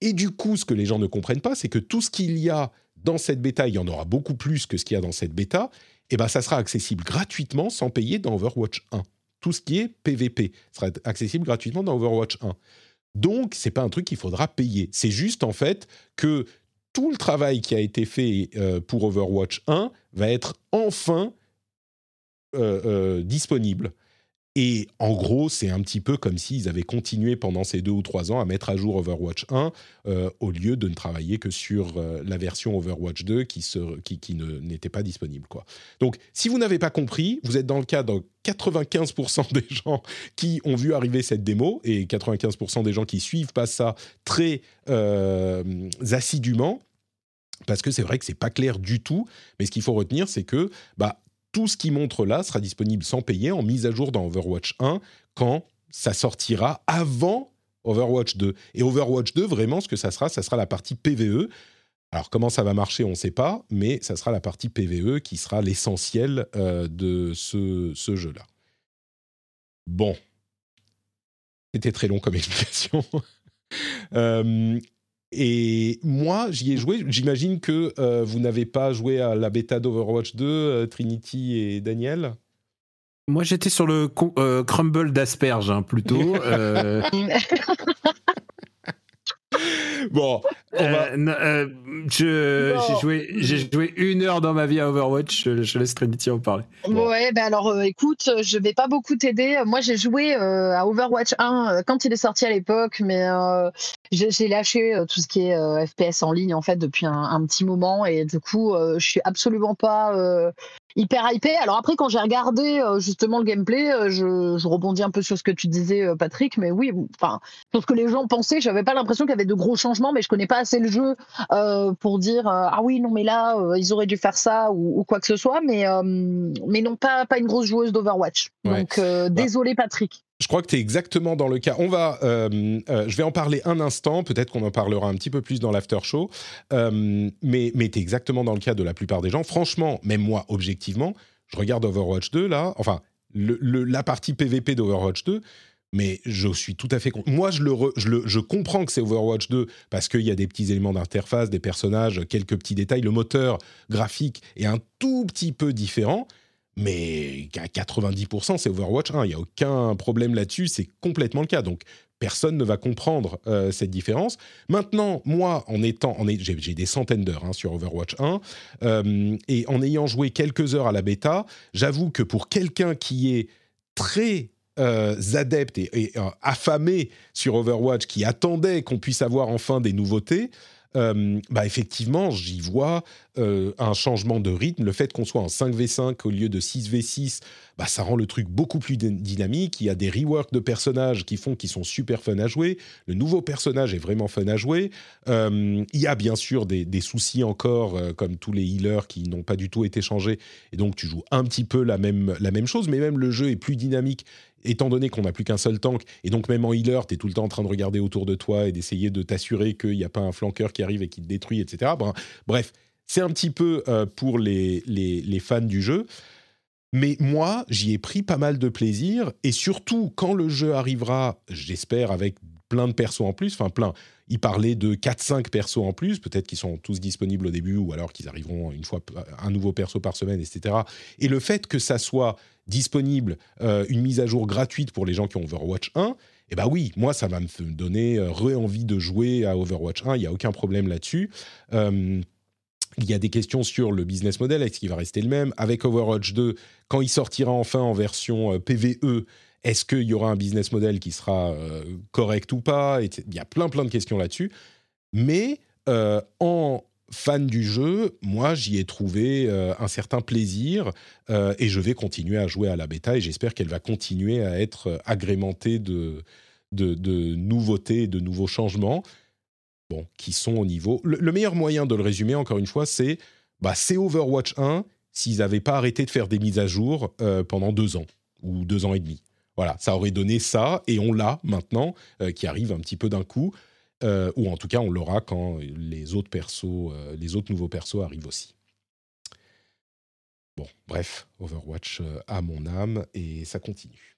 et du coup, ce que les gens ne comprennent pas, c'est que tout ce qu'il y a dans cette bêta, il y en aura beaucoup plus que ce qu'il y a dans cette bêta, et ben ça sera accessible gratuitement sans payer dans Overwatch 1 tout ce qui est PVP sera accessible gratuitement dans Overwatch 1. Donc, c'est pas un truc qu'il faudra payer. C'est juste en fait que tout le travail qui a été fait euh, pour Overwatch 1 va être enfin euh, euh, disponible. Et en gros, c'est un petit peu comme s'ils avaient continué pendant ces deux ou trois ans à mettre à jour Overwatch 1 euh, au lieu de ne travailler que sur euh, la version Overwatch 2 qui, n'était pas disponible. Donc, si vous n'avez pas compris, vous êtes dans le cas de 95% des gens qui ont vu arriver cette démo et 95% des gens qui suivent pas ça très euh, assidûment. Parce que c'est vrai que c'est pas clair du tout, mais ce qu'il faut retenir, c'est que bah, tout ce qui montre là sera disponible sans payer en mise à jour dans Overwatch 1 quand ça sortira avant Overwatch 2. Et Overwatch 2, vraiment, ce que ça sera, ça sera la partie PVE. Alors comment ça va marcher, on ne sait pas, mais ça sera la partie PVE qui sera l'essentiel euh, de ce, jeu-là. Bon. C'était très long comme explication. Euh, et moi, j'y ai joué. J'imagine que euh, vous n'avez pas joué à la bêta d'Overwatch 2, euh, Trinity et Daniel? Moi, j'étais sur le euh, crumble d'asperges, hein, plutôt. Bon, on va. euh, non, euh, je- Bon. j'ai joué, j'ai joué une heure dans ma vie à Overwatch. Je, je laisse Trinity en parler. Bon. Ouais, ben alors euh, écoute, je vais pas beaucoup t'aider. Moi, j'ai joué euh, à Overwatch 1 euh, quand il est sorti à l'époque, mais euh, j'ai j'ai lâché euh, tout ce qui est euh, FPS en ligne en fait depuis un, un petit moment et du coup, euh, je suis absolument pas euh, hyper hypé. Alors après, quand j'ai regardé euh, justement le gameplay, euh, je, je rebondis un peu sur ce que tu disais, euh, Patrick, mais oui, enfin, sur ce que les gens pensaient, j'avais pas l'impression qu'il y avait de gros changements, mais je connais pas assez le jeu euh, pour dire euh, ah oui non mais là euh, ils auraient dû faire ça ou, ou quoi que ce soit, mais euh, mais non pas pas une grosse joueuse d'Overwatch. Ouais. Donc euh, Bah. désolé Patrick. Je crois que tu es exactement dans le cas. On va, euh, euh, je vais en parler un instant. Peut-être qu'on en parlera un petit peu plus dans l'after show. Euh, mais mais tu es exactement dans le cas de la plupart des gens. Franchement, même moi, objectivement, je regarde Overwatch 2 là. Enfin, la partie PVP d'Overwatch 2. Mais je suis tout à fait. Moi, je comprends que c'est Overwatch 2 parce qu'il y a des petits éléments d'interface, des personnages, quelques petits détails. Le moteur graphique est un tout petit peu différent. Mais à 90%, c'est Overwatch 1. Il n'y a aucun problème là-dessus. C'est complètement le cas. Donc, personne ne va comprendre euh, cette différence. Maintenant, moi, en étant, en j'ai, des centaines d'heures hein, sur Overwatch 1, euh, et en ayant joué quelques heures à la bêta, j'avoue que pour quelqu'un qui est très euh, adepte et, affamé sur Overwatch, qui attendait qu'on puisse avoir enfin des nouveautés, euh, bah effectivement, j'y vois euh, un changement de rythme. Le fait qu'on soit en 5v5 au lieu de 6v6, bah, ça rend le truc beaucoup plus dy- dynamique. Il y a des reworks de personnages qui font qu'ils sont super fun à jouer. Le nouveau personnage est vraiment fun à jouer. Euh, il y a bien sûr des, des soucis encore, comme tous les healers qui n'ont pas du tout été changés. Et donc, tu joues un petit peu la même, la même chose, mais même le jeu est plus dynamique étant donné qu'on n'a plus qu'un seul tank, et donc même en healer, tu es tout le temps en train de regarder autour de toi et d'essayer de t'assurer qu'il n'y a pas un flanqueur qui arrive et qui te détruit, etc. Bref, c'est un petit peu euh, pour les, les, les fans du jeu. Mais moi, j'y ai pris pas mal de plaisir, et surtout quand le jeu arrivera, j'espère, avec plein de persos en plus, enfin plein, il parlait de 4-5 persos en plus, peut-être qu'ils sont tous disponibles au début, ou alors qu'ils arriveront une fois un nouveau perso par semaine, etc. Et le fait que ça soit disponible, euh, une mise à jour gratuite pour les gens qui ont Overwatch 1, eh ben oui, moi ça va me donner euh, re-envie de jouer à Overwatch 1, il n'y a aucun problème là-dessus. Euh, il y a des questions sur le business model, est-ce qu'il va rester le même? Avec Overwatch 2, quand il sortira enfin en version PVE, est-ce qu'il y aura un business model qui sera correct ou pas? Il y a plein plein de questions là-dessus. Mais en fan du jeu, moi j'y ai trouvé euh, un certain plaisir euh, et je vais continuer à jouer à la bêta et j'espère qu'elle va continuer à être euh, agrémentée de, de, nouveautés, de nouveaux changements bon, qui sont au niveau. Le, le meilleur moyen de le résumer, encore une fois, c'est bah, c'est Overwatch 1 s'ils n'avaient pas arrêté de faire des mises à jour pendant deux ans ou deux ans et demi. Voilà, ça aurait donné ça et on l'a maintenant, qui arrive un petit peu d'un coup, euh, ou en tout cas on l'aura quand les autres persos, euh, les autres nouveaux persos arrivent aussi. Bon, bref, Overwatch euh, a mon âme et ça continue.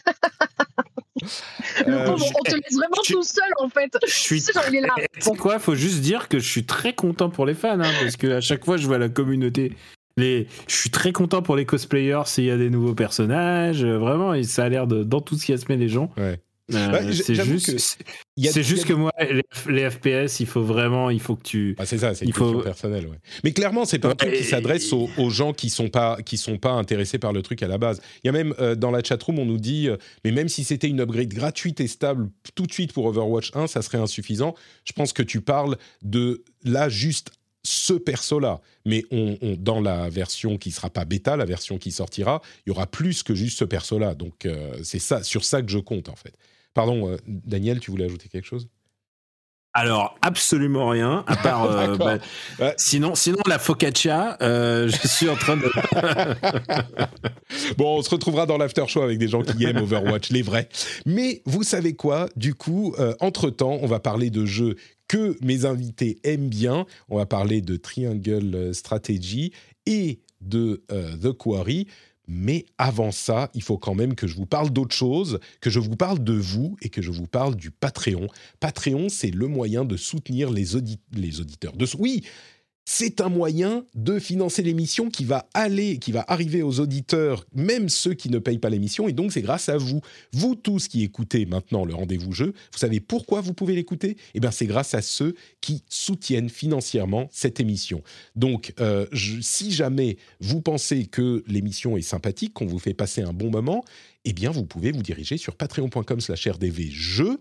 Le Euh, pauvre, on te laisse vraiment je- tout seul en fait. Je suis genre, il est là. Sais quoi, faut juste dire que je suis très content pour les fans, hein, parce que à chaque fois je vois la communauté. Les... Je suis très content pour les cosplayers s'il y a des nouveaux personnages, euh, vraiment, et ça a l'air de- d'enthousiasmer les gens. Ouais. Euh, c'est juste, que- c'est- juste moi, les, les FPS, il faut vraiment, il faut que tu. Ah, c'est ça, c'est une question faut- personnelle. ouais. Mais clairement, c'est pas un truc qui et- s'adresse aux, aux gens qui sont pas qui sont pas intéressés par le truc à la base. Il y a même euh, dans la chatroom, on nous dit, euh, mais même si c'était une upgrade gratuite et stable tout de suite pour Overwatch 1, ça serait insuffisant. Je pense que tu parles de là juste ce perso-là, mais on, on- dans la version qui sera pas bêta, la version qui sortira, il y aura plus que juste ce perso-là. Donc euh, c'est ça, sur ça que je compte en fait. Pardon, euh, Daniel, tu voulais ajouter quelque chose? Alors, absolument rien, à part. euh, bah, Ouais. sinon, sinon, la focaccia, euh, je suis en train de. Bon, on se retrouvera dans l'after show avec des gens qui aiment Overwatch, les vrais. Mais vous savez quoi? Du coup, euh, entre-temps, on va parler de jeux que mes invités aiment bien. On va parler de Triangle Strategy et de The Quarry. Mais avant ça, il faut quand même que je vous parle d'autre chose, que je vous parle de vous et que je vous parle du Patreon. Patreon, c'est le moyen de soutenir les, audi- les auditeurs. De, oui, c'est un moyen de financer l'émission qui va aller, qui va arriver aux auditeurs, même ceux qui ne payent pas l'émission. Et donc, c'est grâce à vous, vous tous qui écoutez maintenant le rendez-vous jeu. Vous savez pourquoi vous pouvez l'écouter? Eh bien, c'est grâce à ceux qui soutiennent financièrement cette émission. Donc, euh, si jamais vous pensez que l'émission est sympathique, qu'on vous fait passer un bon moment, eh bien, vous pouvez vous diriger sur patreon.com/rdvjeux.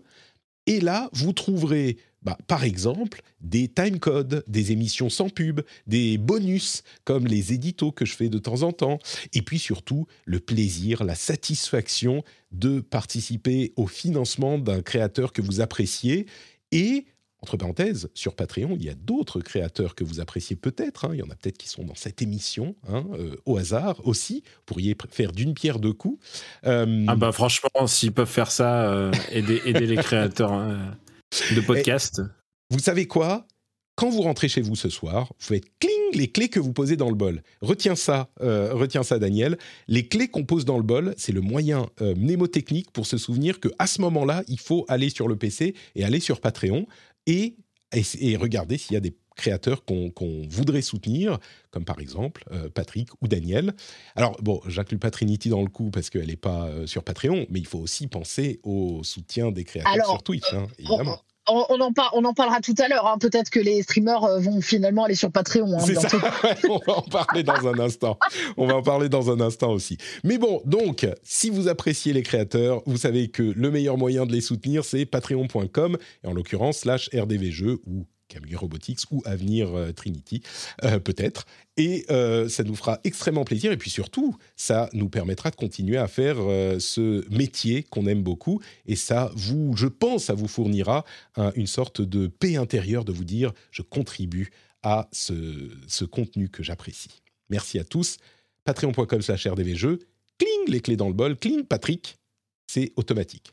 Et là, vous trouverez, bah, par exemple, des timecodes, des émissions sans pub, des bonus comme les éditos que je fais de temps en temps, et puis surtout le plaisir, la satisfaction de participer au financement d'un créateur que vous appréciez. Et, entre parenthèses, sur Patreon, il y a d'autres créateurs que vous appréciez peut-être. hein. Il y en a peut-être qui sont dans cette émission, hein, euh, au hasard aussi. Vous pourriez faire d'une pierre deux coups. Euh, Ah bah franchement, s'ils peuvent faire ça, euh, aider, aider les créateurs hein, de podcasts. Vous savez quoi? Quand vous rentrez chez vous ce soir, vous faites cling les clés que vous posez dans le bol. Retiens ça, euh, retiens ça, Daniel. Les clés qu'on pose dans le bol, c'est le moyen euh, mnémotechnique pour se souvenir que à ce moment-là, il faut aller sur le PC et aller sur Patreon et, et, et regarder s'il y a des créateurs qu'on voudrait soutenir, comme par exemple euh, Patrick ou Daniel. Alors, bon, j'inclus pas Trinity dans le coup parce qu'elle n'est pas euh, sur Patreon, mais il faut aussi penser au soutien des créateurs Alors, sur Twitch, hein, évidemment. On, on en, par- on en parlera tout à l'heure. hein. Peut-être que les streamers euh, vont finalement aller sur Patreon. hein, C'est ça, on va en parler dans un instant. On va en parler dans un instant aussi. Mais bon, donc, si vous appréciez les créateurs, vous savez que le meilleur moyen de les soutenir, c'est patreon.com, et en l'occurrence, slash rdvjeux ou Camille Robotics ou Avenir euh, Trinity, euh, peut-être. Et euh, ça nous fera extrêmement plaisir. Et puis surtout, ça nous permettra de continuer à faire ce métier qu'on aime beaucoup. Et ça, vous, je pense, ça vous fournira un- une sorte de paix intérieure de vous dire, je contribue à ce, ce contenu que j'apprécie. Merci à tous. Patreon.com slash rdvjeux. Cling, les clés dans le bol. Cling, Patrick. C'est automatique.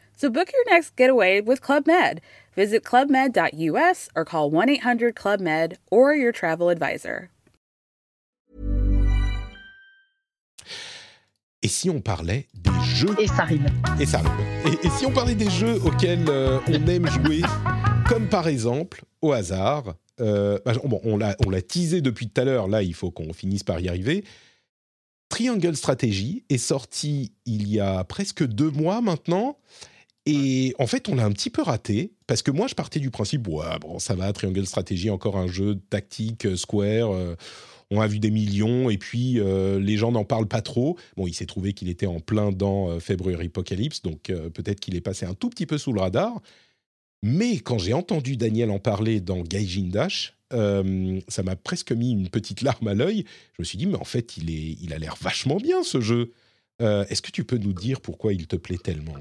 So book your next getaway with Club Med. Visit clubmed.us or call 1 800 Club Med or your travel advisor. Et si on parlait des jeux? Et ça rime. Et ça arrive. Et, et si on parlait des jeux auxquels euh, on aime jouer, comme par exemple, au hasard, euh, bah, bon, on l'a on l'a teasé depuis tout à l'heure, là il faut qu'on finisse par y arriver. Triangle Strategy est sorti il y a presque deux mois maintenant, Et en fait, on l'a un petit peu raté parce que moi, je partais du principe, bon, ça va, Triangle Strategy, encore un jeu tactique, euh, Square. euh, on a vu des millions et puis euh, les gens n'en parlent pas trop. Bon, il s'est trouvé qu'il était en plein dans euh, February Apocalypse, donc peut-être qu'il est passé un tout petit peu sous le radar. Mais quand j'ai entendu Daniel en parler dans Gaijin Dash, ça m'a presque mis une petite larme à l'œil. Je me suis dit, mais en fait, il, a l'air vachement bien ce jeu. Est-ce que tu peux nous dire pourquoi il te plaît tellement,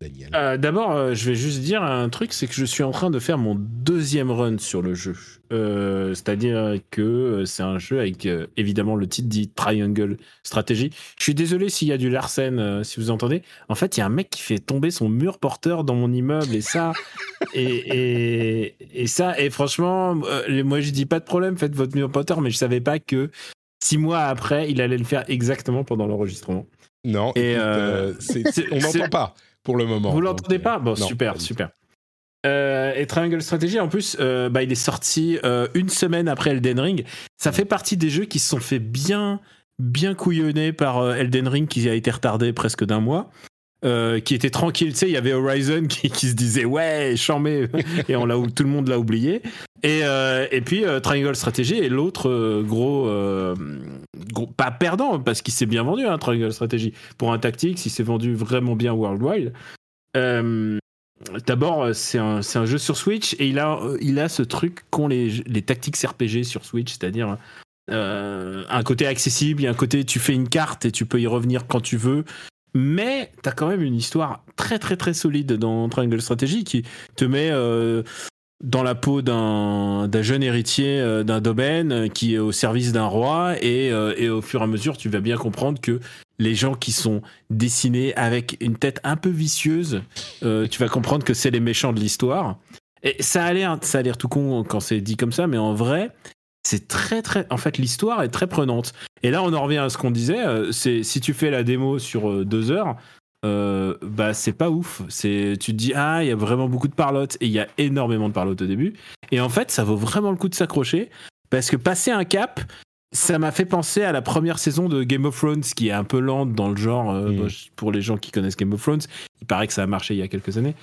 Daniel Euh, D'abord, euh, je vais juste dire un truc, c'est que je suis en train de faire mon deuxième run sur le jeu. Euh, C'est-à-dire que c'est un jeu avec, évidemment, le titre dit Triangle Strategy. Je suis désolé s'il y a du Larsen, si vous entendez. En fait, il y a un mec qui fait tomber son mur porteur dans mon immeuble et ça, et, et, et ça, et franchement, moi je dis pas de problème, faites votre mur porteur, mais je savais pas que six mois après, il allait le faire exactement pendant l'enregistrement. Non, Et, écoute, euh, euh, on n'entend pas pour le moment. Vous l'entendez euh, pas? Bon, non, super, pas super. Euh, et Triangle Strategy, en plus, euh, bah, il est sorti euh, une semaine après Elden Ring. Ça fait partie des jeux qui se sont fait bien, bien couillonner par euh, Elden Ring, qui a été retardé presque d'un mois. euh, qui était tranquille, tu sais, il y avait Horizon qui, qui se disait ouais, chambé, et on l'a, tout le monde l'a oublié. Et, euh, et puis euh, Triangle Strategy est l'autre euh, euh, gros, pas perdant parce qu'il s'est bien vendu, hein, Triangle Strategy. Pour un tactique, il s'est vendu vraiment bien worldwide. Euh, D'abord, c'est un, un jeu sur Switch et il a, euh, il a ce truc qu'ont les, les tactiques RPG sur Switch, c'est-à-dire euh, un côté accessible, a un côté tu fais une carte et tu peux y revenir quand tu veux. Mais tu as quand même une histoire très très très solide dans Triangle Strategy qui te met euh, dans la peau d'un jeune héritier euh, d'un domaine euh, qui est au service d'un roi et, euh, et au fur et à mesure tu vas bien comprendre que les gens qui sont dessinés avec une tête un peu vicieuse, tu vas comprendre que c'est les méchants de l'histoire. Et ça a l'air, ça a l'air tout con quand c'est dit comme ça, mais en vrai, c'est très très. En fait, l'histoire est très prenante. Et là, on en revient à ce qu'on disait. si tu fais la démo sur deux heures, euh, bah c'est pas ouf. C'est tu te dis ah il y a vraiment beaucoup de parlotte et il y a énormément de parlotte au début. Et en fait, ça vaut vraiment le coup de s'accrocher parce que passer un cap, ça m'a fait penser à la première saison de Game of Thrones qui est un peu lente dans le genre. euh, Mm. pour les gens qui connaissent Game of Thrones, il paraît que ça a marché il y a quelques années.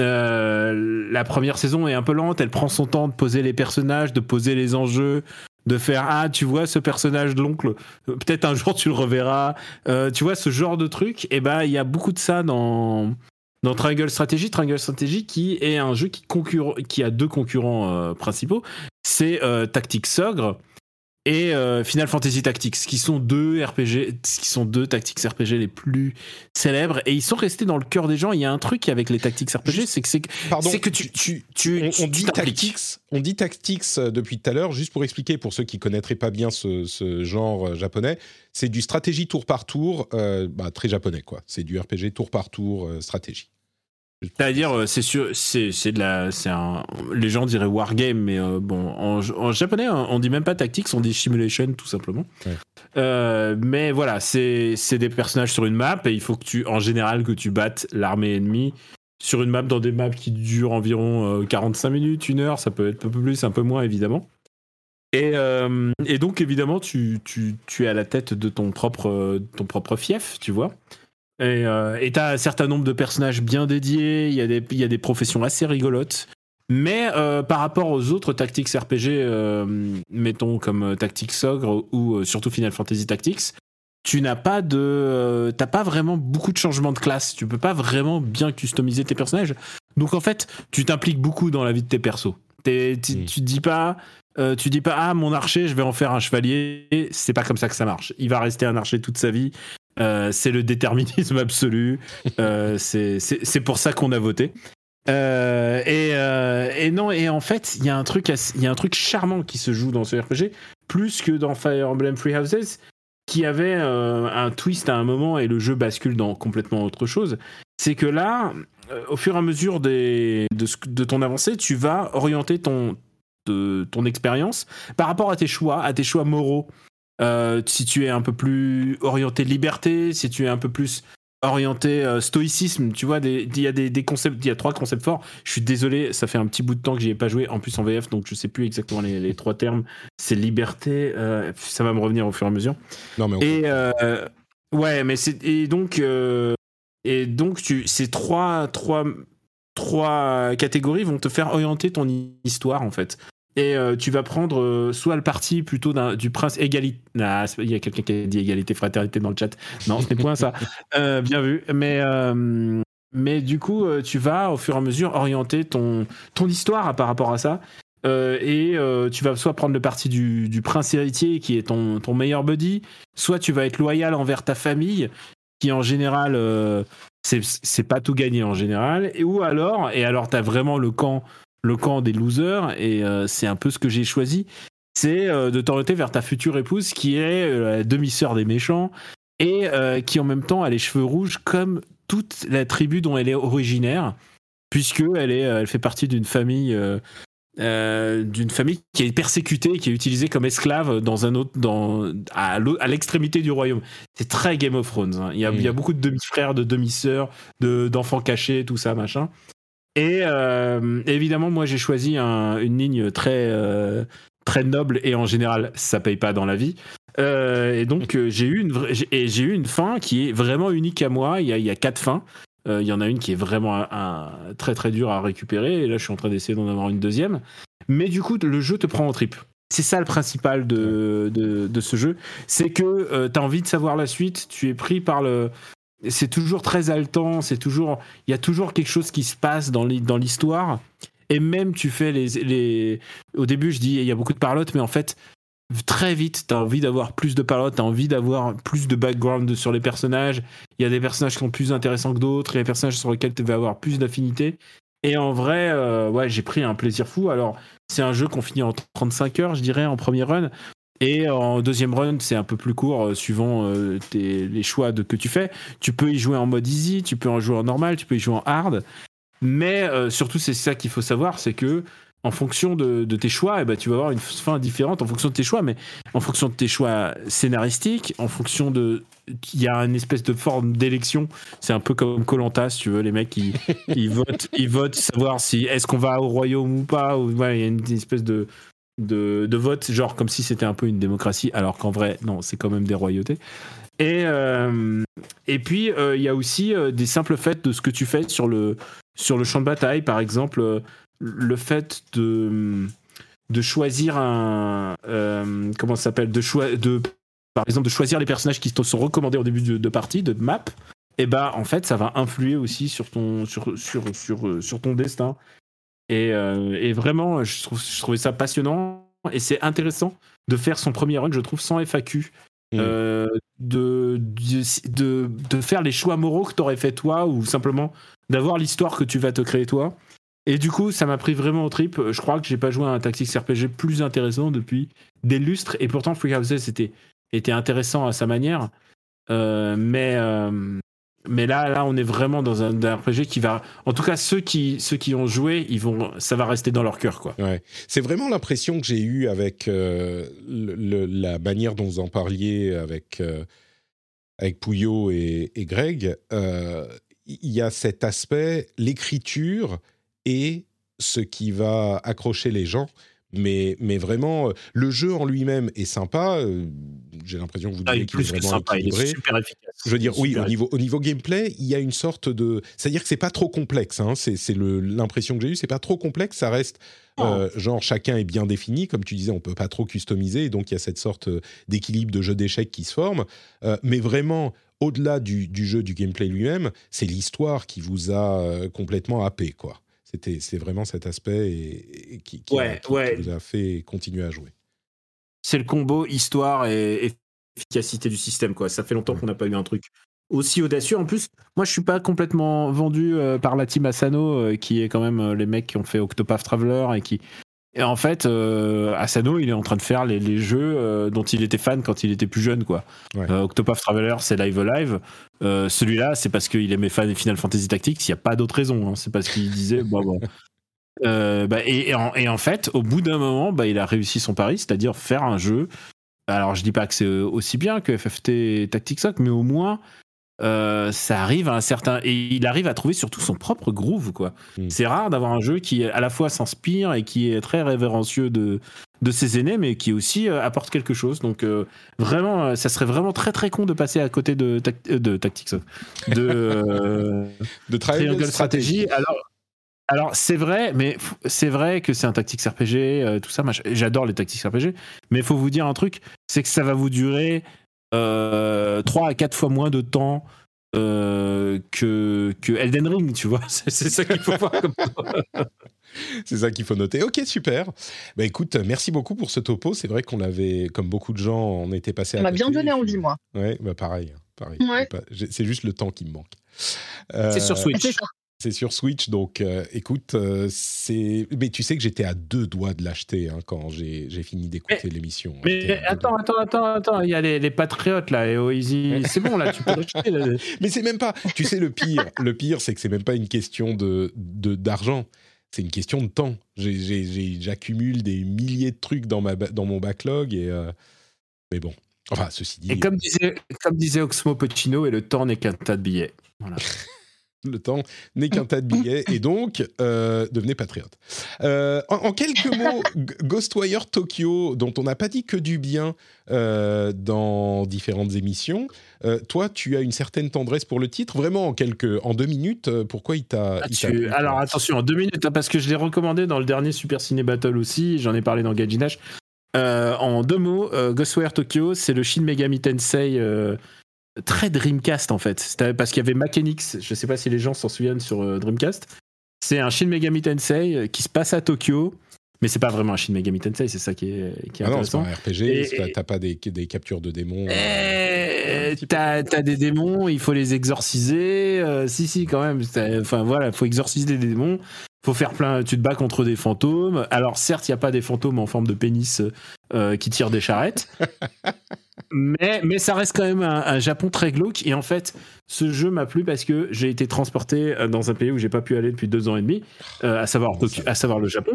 Euh, la première saison est un peu lente, elle prend son temps de poser les personnages, de poser les enjeux, de faire ah tu vois ce personnage de l'oncle, peut-être un jour tu le reverras, Euh, tu vois ce genre de truc. Et ben il y a beaucoup de ça dans dans Triangle Strategy. Triangle Strategy qui est un jeu qui concurre, qui a deux concurrents euh, principaux, c'est euh, Tactics Ogre et euh, Final Fantasy Tactics, qui sont deux RPG, qui sont deux tactics RPG les plus célèbres, et ils sont restés dans le cœur des gens. Il y a un truc avec les tactics RPG, c'est que c'est que tu, tu, tu, on, tu on dit tactics, on dit tactics euh, depuis tout à l'heure, juste pour expliquer pour ceux qui connaîtraient pas bien ce, ce genre euh, japonais, c'est du stratégie tour par tour, euh, bah, très japonais quoi. C'est du RPG tour par tour euh, stratégie. C'est-à-dire, euh, c'est sûr, c'est c'est de la, c'est un, les gens diraient wargame, mais euh, bon, en, en japonais, on dit même pas tactics, on dit simulation tout simplement. Ouais. Euh, mais voilà, c'est c'est des personnages sur une map et il faut que tu, en général, que tu battes l'armée ennemie sur une map dans des maps qui durent environ euh, 45 minutes, une heure, ça peut être un peu plus, un peu moins évidemment. Et, et donc évidemment, tu, tu, tu es à la tête de ton propre, ton propre fief, tu vois. Et euh, t'as un certain nombre de personnages bien dédiés, il y, a des- il y a des professions assez rigolotes. Mais euh, par rapport aux autres tactics RPG, euh, mettons comme euh, Tactics Ogre ou surtout Final Fantasy Tactics, tu n'as pas de, t'as pas vraiment beaucoup de changements de classe. Tu peux pas vraiment bien customiser tes personnages. Donc en fait, tu t'impliques beaucoup dans la vie de tes persos. Tu, dis pas, euh, tu dis pas ah mon archer, je vais en faire un chevalier. C'est pas comme ça que ça marche. Il va rester un archer toute sa vie. Euh, c'est le déterminisme absolu. Euh, c'est pour ça qu'on a voté. Euh, et, non, et en fait, il y a un truc, charmant qui se joue dans ce RPG, plus que dans Fire Emblem Free Houses, qui avait un twist à un moment et le jeu bascule dans complètement autre chose. C'est que là, au fur et à mesure de, ton avancée, tu vas orienter ton expérience par rapport à tes choix, à tes choix moraux. Euh, si tu es un peu plus orienté liberté, si tu es un peu plus orienté euh, stoïcisme, tu vois, il y a des, des concepts, il y a trois concepts forts. Je suis désolé, ça fait un petit bout de temps que j'y ai pas joué, en plus en VF, donc je sais plus exactement les, les trois termes. C'est liberté, euh, ça va me revenir au fur et à mesure. Non mais on Et euh, ouais, mais c'est et donc Et donc, tu, ces trois, trois, trois catégories vont te faire orienter ton histoire, en fait. Et euh, tu vas prendre euh, soit le parti plutôt du prince égalité. Ah, il y a quelqu'un qui a dit égalité, fraternité dans le chat. Non, ce n'est point ça. Euh, bien vu. Mais, mais du coup, tu vas au fur et à mesure orienter ton, ton histoire par rapport à ça. et tu vas soit prendre le parti du, du, prince héritier qui est ton, ton meilleur buddy, soit tu vas être loyal envers ta famille qui en général c'est pas tout gagné en général et ou alors et alors tu as vraiment le camp le camp des losers, et euh, c'est un peu ce que j'ai choisi, c'est euh, de t'orienter vers ta future épouse qui est euh, la demi-sœur des méchants, et qui en même temps a les cheveux rouges comme toute la tribu dont elle est originaire, puisque elle, est, elle fait partie d'une famille... d'une famille qui est persécutée, qui est utilisée comme esclave dans un autre, dans, à, l'extrémité du royaume. C'est très Game of Thrones. Hein. Il, y a, il, y a, mm. beaucoup de demi-frères, de demi-sœurs, de, d'enfants cachés, tout ça, machin. Et euh, évidemment, moi, j'ai choisi une ligne très, euh, très noble et en général, ça paye pas dans la vie. Euh, et donc, j'ai eu, une, fin qui est vraiment unique à moi. Il y a, quatre fins. Il y en a une qui est vraiment très très dure à récupérer. Et là, je suis en train d'essayer d'en avoir une deuxième. Mais du coup, le jeu te prend en trip. C'est ça le principal de, de ce jeu. C'est que tu as envie de savoir la suite. Tu es pris par le, c'est toujours très haletant, c'est toujours, il y a toujours quelque chose qui se passe dans l'histoire. Et même tu fais les, les, au début je dis il y a beaucoup de parlotte, mais en fait très vite tu as envie d'avoir plus de parlotte, tu as envie d'avoir plus de background sur les personnages. Il y a des personnages qui sont plus intéressants que d'autres, il y a des personnages sur lesquels tu vas avoir plus d'affinité. Et en vrai, euh, ouais, j'ai pris un plaisir fou. Alors, c'est un jeu qu'on finit en 35 heures, je dirais, en premier run. Et en deuxième run, c'est un peu plus court, euh, suivant euh, les choix de, que tu fais. Tu peux y jouer en mode easy, tu peux en jouer en normal, tu peux y jouer en hard. Mais euh, surtout, c'est ça qu'il faut savoir, c'est que en fonction de, tes choix, eh ben, tu vas avoir une fin différente en fonction de tes choix, mais en fonction de tes choix scénaristiques, en fonction de. Il y a une espèce de forme d'élection. C'est un peu comme Colanta, si tu veux. Les mecs, ils, ils, votent, ils votent savoir si est-ce qu'on va au royaume ou pas. Ou, il y a une espèce de, de, vote, genre comme si c'était un peu une démocratie, alors qu'en vrai, non, c'est quand même des royautés. Et, euh, et puis, euh, il y a aussi euh, des simples faits de ce que tu fais sur le, sur le champ de bataille, par exemple, le fait de, de choisir un. comment ça s'appelle de, de Par exemple, de choisir les personnages qui te sont recommandés au début de, partie, de map. Et bah, en fait, ça va influer aussi sur ton, sur, sur, sur, sur ton destin. Euh, et, vraiment, je, trouve, je, trouvais ça passionnant. Et c'est intéressant de faire son premier run, je trouve, sans FAQ. Mm. Euh, de, de, de, faire les choix moraux que tu aurais fait toi, ou simplement d'avoir l'histoire que tu vas te créer toi. Et du coup, ça m'a pris vraiment au trip. Je crois que j'ai pas joué à un Tactics RPG plus intéressant depuis des lustres. Et pourtant, Free Houses était, était intéressant à sa manière. Euh, mais, mais là, là, on est vraiment dans un, RPG qui va. En tout cas, ceux qui, ceux qui ont joué, ils vont, ça va rester dans leur cœur, quoi. Ouais. C'est vraiment l'impression que j'ai eue avec euh, la manière dont vous en parliez avec euh, avec Pouillot et, Greg. Euh, il y a cet aspect, l'écriture et ce qui va accrocher les gens mais, mais vraiment, le jeu en lui-même est sympa. Euh, j'ai l'impression que vous ah, dites qu'il est vraiment sympa, équilibré. Il est super efficace. Je veux dire, oui, au niveau, au niveau gameplay, il y a une sorte de. C'est-à-dire que c'est pas trop complexe. Hein, c'est l'impression que j'ai eue. C'est pas trop complexe. Ça reste. Euh, genre chacun est bien défini, comme tu disais, on peut pas trop customiser, et donc il y a cette sorte d'équilibre de jeu d'échecs qui se forme. mais vraiment, au-delà du, du, jeu, du gameplay lui-même, c'est l'histoire qui vous a complètement happé, quoi. C'était c'est vraiment cet aspect et, qui, qui, vous a fait continuer à jouer. C'est le combo histoire et efficacité du système quoi. Ça fait longtemps qu'on n'a pas eu un truc aussi audacieux. En plus, moi je suis pas complètement vendu euh, par la team Asano euh, qui est quand même euh, les mecs qui ont fait Octopath Traveler et qui et en fait, Asano, il est en train de faire les, jeux dont il était fan quand il était plus jeune, quoi. Octopath Traveler, c'est Live Alive. Celui-là, c'est parce qu'il aimait fan Final Fantasy Tactics. Il n'y a pas d'autre raison. Hein. C'est parce qu'il disait, bon, bon. Bah, et, en, fait, au bout d'un moment, bah, il a réussi son pari, c'est-à-dire faire un jeu. Alors, je dis pas que c'est aussi bien que FFT Tactics mais au moins, euh, ça arrive à un certain et il arrive à trouver surtout son propre groove quoi. Mm. C'est rare d'avoir un jeu qui à la fois s'inspire et qui est très révérencieux de de ses aînés, mais qui aussi euh, apporte quelque chose. Donc euh, vraiment, euh, ça serait vraiment très très con de passer à côté de, euh, de Tactics, de, euh, De Triangle. Alors, alors c'est vrai, mais c'est vrai que c'est un Tactics RPG, euh, tout ça. J'adore les Tactics RPG, mais il faut vous dire un truc, c'est que ça va vous durer euh, 3 à 4 fois moins de temps euh, que, que Elden Ring, tu vois. C'est ça qu'il faut voir comme C'est ça qu'il faut noter. Ok, super. Bah écoute, merci beaucoup pour ce topo. C'est vrai qu'on l'avait, comme beaucoup de gens, on était passé à Ça m'a bien donné envie, moi. Ouais, bah pareil, pareil. Ouais. Pas- j'ai- C'est juste le temps qui me manque. Euh, C'est sur Switch. C'est sur Switch, donc euh, écoute, euh, c'est. Mais tu sais que j'étais à deux doigts de l'acheter hein, quand j'ai fini d'écouter l'émission. Mais attends, attends, attends, attends, il y a les, les patriotes là, et c'est bon là, tu peux l'acheter. Mais c'est même pas. Tu sais, le pire, le pire, c'est que c'est même pas une question de d'argent. C'est une question de temps. J'accumule des milliers de trucs dans ma dans mon backlog et. euh, Mais bon. Enfin, ceci dit, Et comme disait, comme disait Oxmo Puccino, et le temps n'est qu'un tas de billets. Voilà. le temps n'est qu'un tas de billets et donc euh, devenez patriote. Euh, en, en quelques mots, Ghostwire Tokyo, dont on n'a pas dit que du bien euh, dans différentes émissions. euh, toi, tu as une certaine tendresse pour le titre. Vraiment, en quelques, en deux minutes, pourquoi il t'a. Ah, tu- Alors attention, en deux minutes, hein, parce que je l'ai recommandé dans le dernier Super Ciné Battle aussi, j'en ai parlé dans Gajinash. Euh, en deux mots, euh, Ghostwire Tokyo, c'est le Shin Megami Tensei euh, très Dreamcast en fait. Parce qu'il y avait Mechanix, je sais pas si les gens s'en souviennent sur euh, Dreamcast. C'est un Shin Megami Tensei euh, qui se passe à Tokyo, mais c'est pas vraiment un Shin Megami Tensei, c'est ça qui est, qui est Ah non, c'est intéressant. pas un RPG, t'as pas des, des captures de démons. euh, Eh. T'as des démons, il faut les exorciser. euh, si, si, quand même. Enfin voilà, faut exorciser des démons. Faut faire plein. Tu te bats contre des fantômes. Alors certes, il y a pas des fantômes en forme de pénis euh, qui tirent des charrettes, mais mais ça reste quand même un, un Japon très glauque. Et en fait, ce jeu m'a plu parce que j'ai été transporté euh, dans un pays où j'ai pas pu aller depuis deux ans et demi, euh, à savoir à savoir le Japon.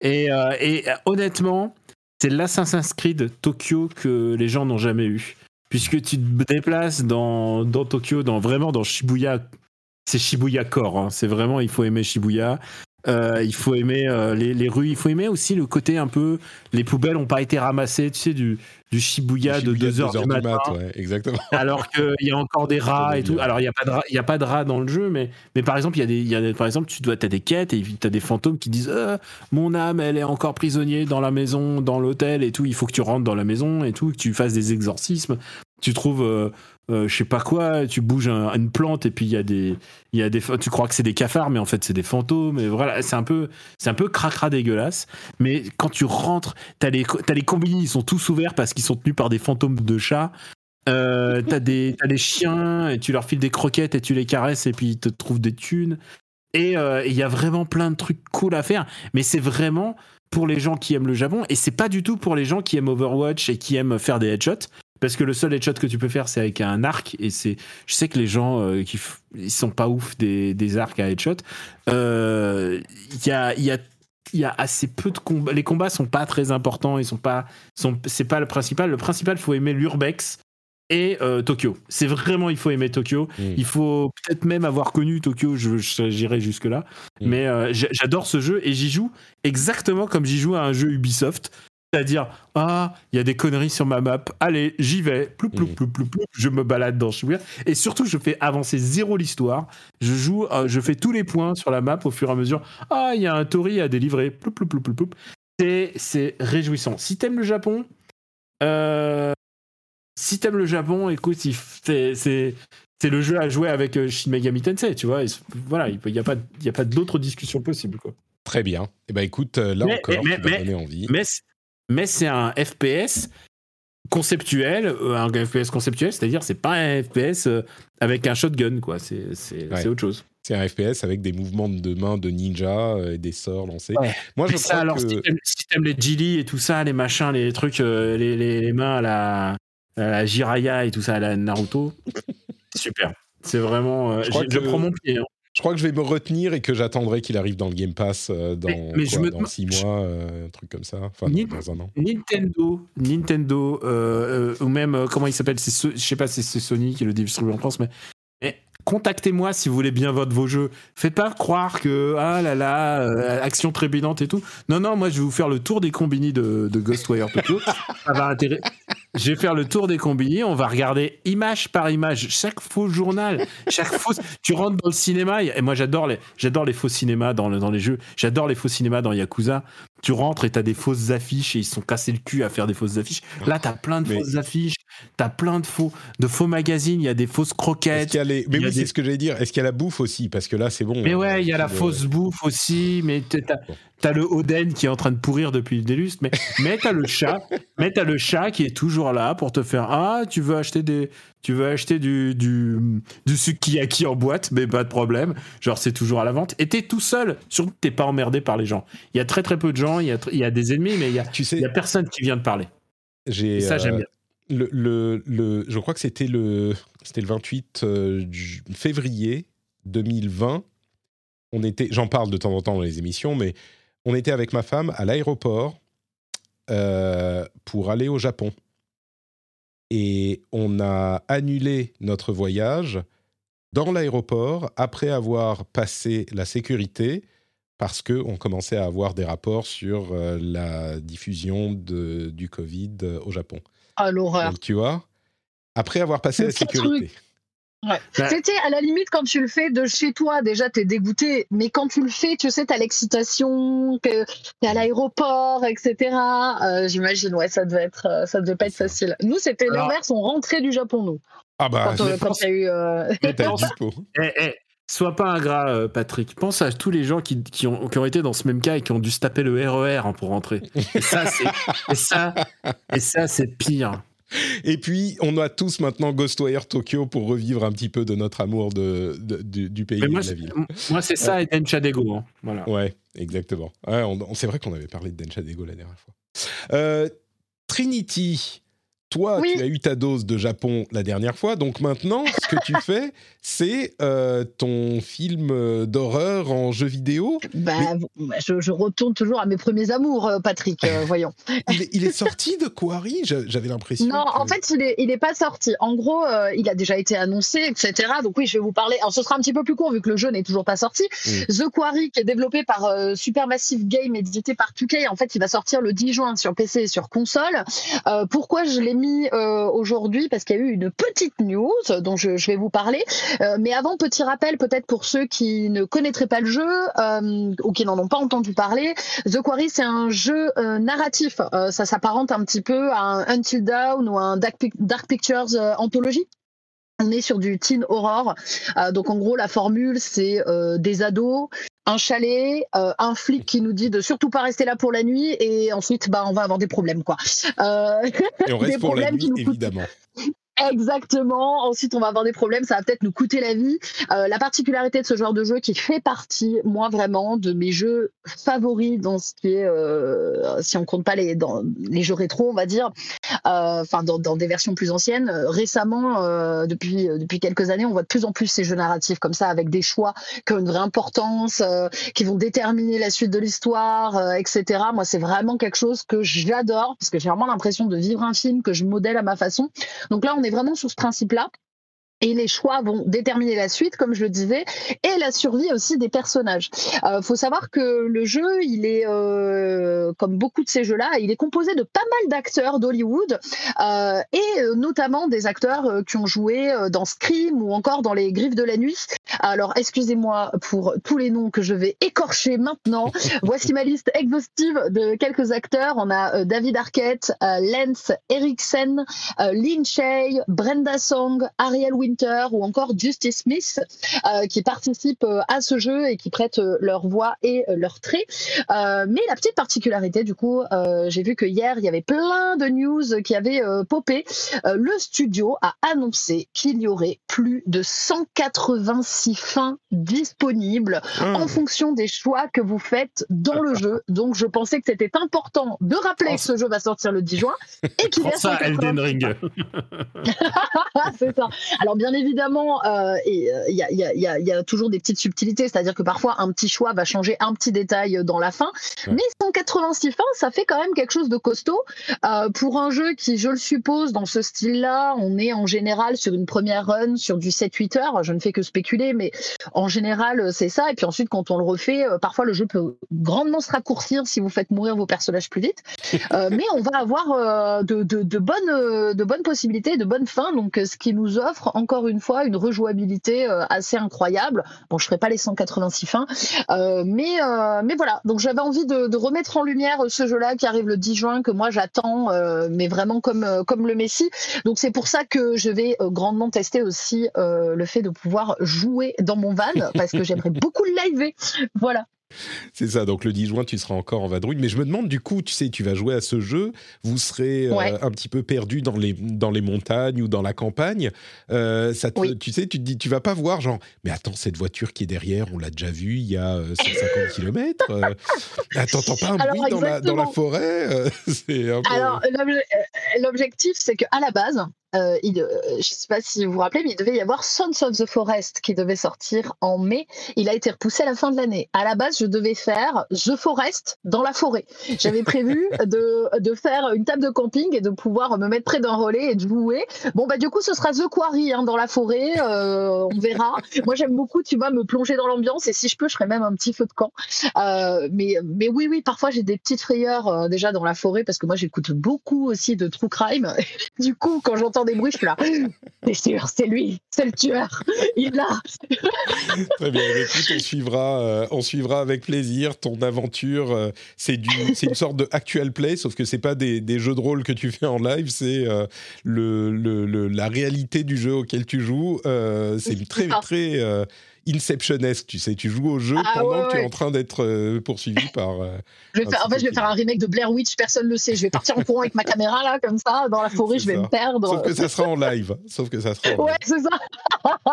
Et, euh, et honnêtement, c'est l'Assassin's Creed Tokyo que les gens n'ont jamais eu. Puisque tu te déplaces dans, dans Tokyo, dans, vraiment dans Shibuya. C'est Shibuya Core. hein. C'est vraiment, il faut aimer Shibuya. Euh, il faut aimer euh, les, les rues. Il faut aimer aussi le côté un peu. Les poubelles n'ont pas été ramassées, tu sais, du, du Shibuya, de 2h du matin mat, ouais, exactement. alors qu'il y a encore des rats et tout. Alors il y a pas de rats, il y a pas de rats dans le jeu, mais mais par exemple il y a des, y a par exemple tu dois t'as des quêtes et t'as des fantômes qui disent Euh, mon âme elle est encore prisonnière dans la maison, dans l'hôtel et tout. Il faut que tu rentres dans la maison et tout, que tu fasses des exorcismes. Tu trouves euh, je sais pas quoi, tu bouges un- une plante et puis il y a des il y a des tu crois que c'est des cafards mais en fait c'est des fantômes et voilà c'est un peu c'est un peu cracra dégueulasse mais quand tu rentres t'as les t'as les combini ils sont tous ouverts parce qu'ils sont tenus par des fantômes de chats euh, t'as des, t'as des chiens et tu leur files des croquettes et tu les caresses et puis ils te trouvent des thunes. Et euh, il y a vraiment plein de trucs cool à faire. Mais c'est vraiment pour les gens qui aiment le Japon et c'est pas du tout pour les gens qui aiment Overwatch et qui aiment faire des headshots. Parce que le seul headshot que tu peux faire, c'est avec un arc. Et c'est, je sais que les gens euh, qui f- ils sont pas ouf des, des arcs à headshot. Euh, Il y a, il y a il y a assez peu de combats. Les combats sont pas très importants. Ils sont pas, sont, c'est pas le principal. Le principal, faut aimer l'urbex et euh, Tokyo. C'est vraiment, il faut aimer Tokyo. Mm. Il faut peut-être même avoir connu Tokyo. Je, j'irai jusque là. Mm. Mais euh, j'a- j'adore ce jeu et j'y joue exactement comme j'y joue à un jeu Ubisoft. C'est-à-dire, ah, il y a des conneries sur ma map. Allez, j'y vais. Ploup, ploup, Mm. ploup, ploup, ploup. Je me balade dans Shibuya. Et surtout, je fais avancer zéro l'histoire. Je joue, euh, je fais tous les points sur la map au fur et à mesure. Ah, il y a un Tori à délivrer. Ploup, ploup, ploup, ploup, ploup. C'est, réjouissant. Si t'aimes le Japon, euh, si t'aimes le Japon, écoute, c'est, le jeu à jouer avec euh, Shin Megami Tensei, tu vois. Et voilà, il n'y a pas, y a pas d'autres discussions possibles, quoi. Très bien. Eh ben écoute, là Mais- encore, mais- tu mais- donné envie. Mais, mais c'est un FPS conceptuel, euh, un FPS conceptuel, c'est-à-dire c'est pas un FPS euh, avec un shotgun, quoi. C'est, c'est, Ouais. autre chose. C'est un FPS avec des mouvements de main de ninja euh, et des sorts lancés. Ouais. Moi, je ça, crois alors, que... si t'aimes- si les Gilly et tout ça, les machins, les trucs, les, les- les mains à la, à la Jiraya et tout ça, à la Naruto, super. C'est vraiment. Je que- prends mon pied. hein. Je crois que je vais me retenir et que j'attendrai qu'il arrive dans le Game Pass euh, dans, Mais- mais je quoi, me dans demande- six mois, euh, un truc comme ça. Enfin, Ni- dans un an. Nintendo, Nintendo, euh, ou même, comment il s'appelle So- Je sais pas si c'est Sony qui le distribue en France, mais, mais contactez-moi si vous voulez bien votre vos jeux. Faites pas croire que ah là là, action trépidante et tout. Non non, moi je vais vous faire le tour des combini de, de Ghostwire Tokyo. Ça va intéresser. Je vais faire le tour des combini. On va regarder image par image chaque faux journal, chaque fausse. Tu rentres dans le cinéma et moi j'adore les j'adore les faux cinémas dans, le- dans les jeux. J'adore les faux cinémas dans Yakuza. Tu rentres et t'as des fausses affiches et ils se sont cassés le cul à faire des fausses affiches. Là t'as plein de Mais- fausses affiches. T'as plein de faux de faux magazines. Il y a des fausses croquettes. qu'il y a les- Mais oui, des- c'est ce que j'allais dire. Est-ce qu'il y a la bouffe aussi? Parce que là, c'est bon. Mais hein, ouais, il y a la le- fausse bouffe aussi, mais t'as- t'as t'as le Oden qui est en train de pourrir depuis le lustres, mais, mais t'as le chat, mais t'as le chat qui est toujours là pour te faire ah tu veux acheter des, tu veux acheter du du, du sukiyaki en boîte, mais pas de problème, genre c'est toujours à la vente. Et t'es tout seul, surtout t'es pas emmerdé par les gens. Il y a très très peu de gens, il y a, il y a des ennemis, mais il y a, Tu il sais, y a personne qui vient te parler. j'ai. Ça j'aime euh, bien. le, le, le- je crois que c'était le, c'était le 28 euh, février 2020. On était, j'en parle de temps en temps dans les émissions, mais on était avec ma femme à l'aéroport euh, pour aller au Japon. Et on a annulé notre voyage dans l'aéroport après avoir passé la sécurité parce qu'on commençait à avoir des rapports sur euh, la diffusion de, du Covid euh, au Japon. Ah, l'horreur. Tu vois, après avoir passé la petit sécurité. Ouais. Bah- C'était à la limite quand tu le fais de chez toi, déjà t'es dégoûté, mais quand tu le fais, tu sais, t'as l'excitation, que t'es à l'aéroport, etc. Euh, J'imagine, ouais, ça devait être, euh, ça devait pas être facile. Nous, c'était Alors- l'inverse, on rentrait du Japon, nous, Ah bah, quand pense- il y a eu. euh, dispo. Eh, eh, sois pas ingrat, euh, Patrick. Pense à tous les gens qui, qui ont, qui ont été dans ce même cas et qui ont dû se taper le RER hein, pour rentrer. Et ça, c'est, et ça, et ça, c'est pire. Et puis, on a tous maintenant Ghostwire Tokyo pour revivre un petit peu de notre amour de, de- du, du pays Mais et de la ville. moi, c'est ça et Denchadego. Hein. Voilà. Ouais, exactement. Ouais, on, on- c'est vrai qu'on avait parlé de Denchadego la dernière fois. Euh, Trinity, toi, Oui. tu as eu ta dose de Japon la dernière fois, donc maintenant, ce que tu fais, c'est euh, ton film euh, d'horreur en jeu vidéo. Bah, je, je retourne toujours à mes premiers amours, euh, Patrick, euh, voyons. Il est, il est sorti de Quarry J'a- J'avais l'impression. Non, que- en fait, il est, il est pas sorti. En gros, euh, il a déjà été annoncé, etc. Donc oui, je vais vous parler. Alors, ce sera un petit peu plus court vu que le jeu n'est toujours pas sorti. Mm. The Quarry, qui est développé par Supermassive Game, édité par 2K, en fait, il va sortir le 10 juin sur PC et sur console. Pourquoi je l'ai euh, aujourd'hui Parce qu'il y a eu une petite news dont je, vais vous parler. Euh, mais avant, petit rappel, peut-être pour ceux qui ne connaîtraient pas le jeu euh, ou qui n'en ont pas entendu parler. The Quarry, c'est un jeu narratif. Ça s'apparente un petit peu à un Until Dawn ou un Dark, Pic- Dark Pictures anthologie. On est sur du teen horror. Euh, donc en gros, la formule, c'est euh, des ados, un chalet, euh, un flic qui nous dit de surtout pas rester là pour la nuit, et ensuite, bah, on va avoir des problèmes, quoi. Et on des reste pour la problèmes qui nuit, évidemment. Exactement. Ensuite, on va avoir des problèmes. Ça va peut-être nous coûter la vie. Euh, la particularité de ce genre de jeu qui fait partie, moi vraiment, de mes jeux favoris dans ce qui est, euh, si on compte pas les, jeux rétro, on va dire, euh, enfin dans, des versions plus anciennes. Récemment, depuis depuis quelques années, on voit de plus en plus ces jeux narratifs comme ça, avec des choix qui ont une vraie importance, qui vont déterminer la suite de l'histoire, etc. Moi, c'est vraiment quelque chose que j'adore parce que j'ai vraiment l'impression de vivre un film que je modèle à ma façon. Donc là, on est vraiment sur ce principe-là. Et les choix vont déterminer la suite, comme je le disais, et la survie aussi des personnages. Euh, faut savoir que le jeu, il est euh, comme beaucoup de ces jeux-là, il est composé de pas mal d'acteurs d'Hollywood euh, et notamment des acteurs qui ont joué dans Scream ou encore dans Les Griffes de la Nuit. Alors, excusez-moi pour tous les noms que je vais écorcher maintenant. Voici ma liste exhaustive de quelques acteurs. On a David Arquette, Lance Eriksen, Lin Shay, Brenda Song, Ariel Winter ou encore Justice Smith euh, qui participent euh, à ce jeu et qui prêtent euh, leur voix et leurs traits. Mais la petite particularité, du coup, j'ai vu que hier il y avait plein de news qui avaient popé. Le studio a annoncé qu'il y aurait plus de 186 fins disponibles en fonction des choix que vous faites dans le jeu. Donc je pensais que c'était important de rappeler que ce jeu va sortir le 10 juin et qu'il y a ça, 186 Elden Ring. c'est ça. Alors bien évidemment, il y, a, y, a, y, a, toujours des petites subtilités, c'est-à-dire que parfois un petit choix va changer un petit détail dans la fin, mais 186 fins, ça fait quand même quelque chose de costaud pour un jeu qui, je le suppose, dans ce style-là, on est en général sur une première run sur du 7-8 heures. Je ne fais que spéculer, mais en général, c'est ça. Et puis ensuite, quand on le refait, parfois le jeu peut grandement se raccourcir si vous faites mourir vos personnages plus vite. mais on va avoir de, de, de, bonnes, de bonnes possibilités, de bonnes fins. Donc, ce qui nous offre encore une fois une rejouabilité assez incroyable. Bon, je ferai pas les 186 fins, mais mais voilà. Donc, j'avais envie de, de, remettre en lumière ce jeu-là qui arrive le 10 juin que moi j'attends, mais vraiment comme comme le Messi. Donc, c'est pour ça que je vais grandement tester aussi le fait de pouvoir jouer dans mon van parce que j'aimerais beaucoup le live. Voilà. C'est ça, donc le 10 juin, tu seras encore en vadrouille. Mais je me demande, du coup, tu sais, tu vas jouer à ce jeu, vous serez euh, un petit peu perdu dans les, dans les montagnes ou dans la campagne. Euh, ça Tu sais, tu te dis, tu vas pas voir, genre, mais attends, cette voiture qui est derrière, on l'a déjà vue il y a 150 km. Euh, attends, t'entends pas un bruit dans la, dans la, forêt Alors, l'objectif, c'est qu'à la base, euh, il, euh, je ne sais pas si vous vous rappelez, mais il devait y avoir Sons of the Forest qui devait sortir en mai. Il a été repoussé à la fin de l'année. À la base, je devais faire The Forest dans la forêt. J'avais prévu de, de, faire une table de camping et de pouvoir me mettre près d'un relais et de jouer. Bon, bah, du coup, ce sera The Quarry hein, dans la forêt. Euh, on verra. Moi, j'aime beaucoup, tu vois, me plonger dans l'ambiance et si je peux, je ferai même un petit feu de camp. Mais, mais oui, oui, parfois, j'ai des petites frayeurs déjà dans la forêt parce que moi, j'écoute beaucoup aussi de true crime. du coup, quand j'entends des bruits, je suis là. C'est sûr, c'est lui, c'est le tueur. Il l'a. Très bien. Écoute, on suivra, euh, on suivra avec plaisir ton aventure. Euh, c'est une sorte de actual play, sauf que c'est pas des, des, jeux de rôle que tu fais en live, c'est euh, le, le, la réalité du jeu auquel tu joues. c'est très, très Inceptionesque, tu sais, tu joues au jeu ah pendant que tu es en train d'être euh, poursuivi par. Euh, je vais faire, en fait, je vais faire un remake de Blair Witch, personne ne le sait. Je vais partir en courant avec ma caméra là, comme ça, dans la forêt, je vais me perdre. Sauf que ça sera en live. Sauf que ça sera. En ouais, c'est ça.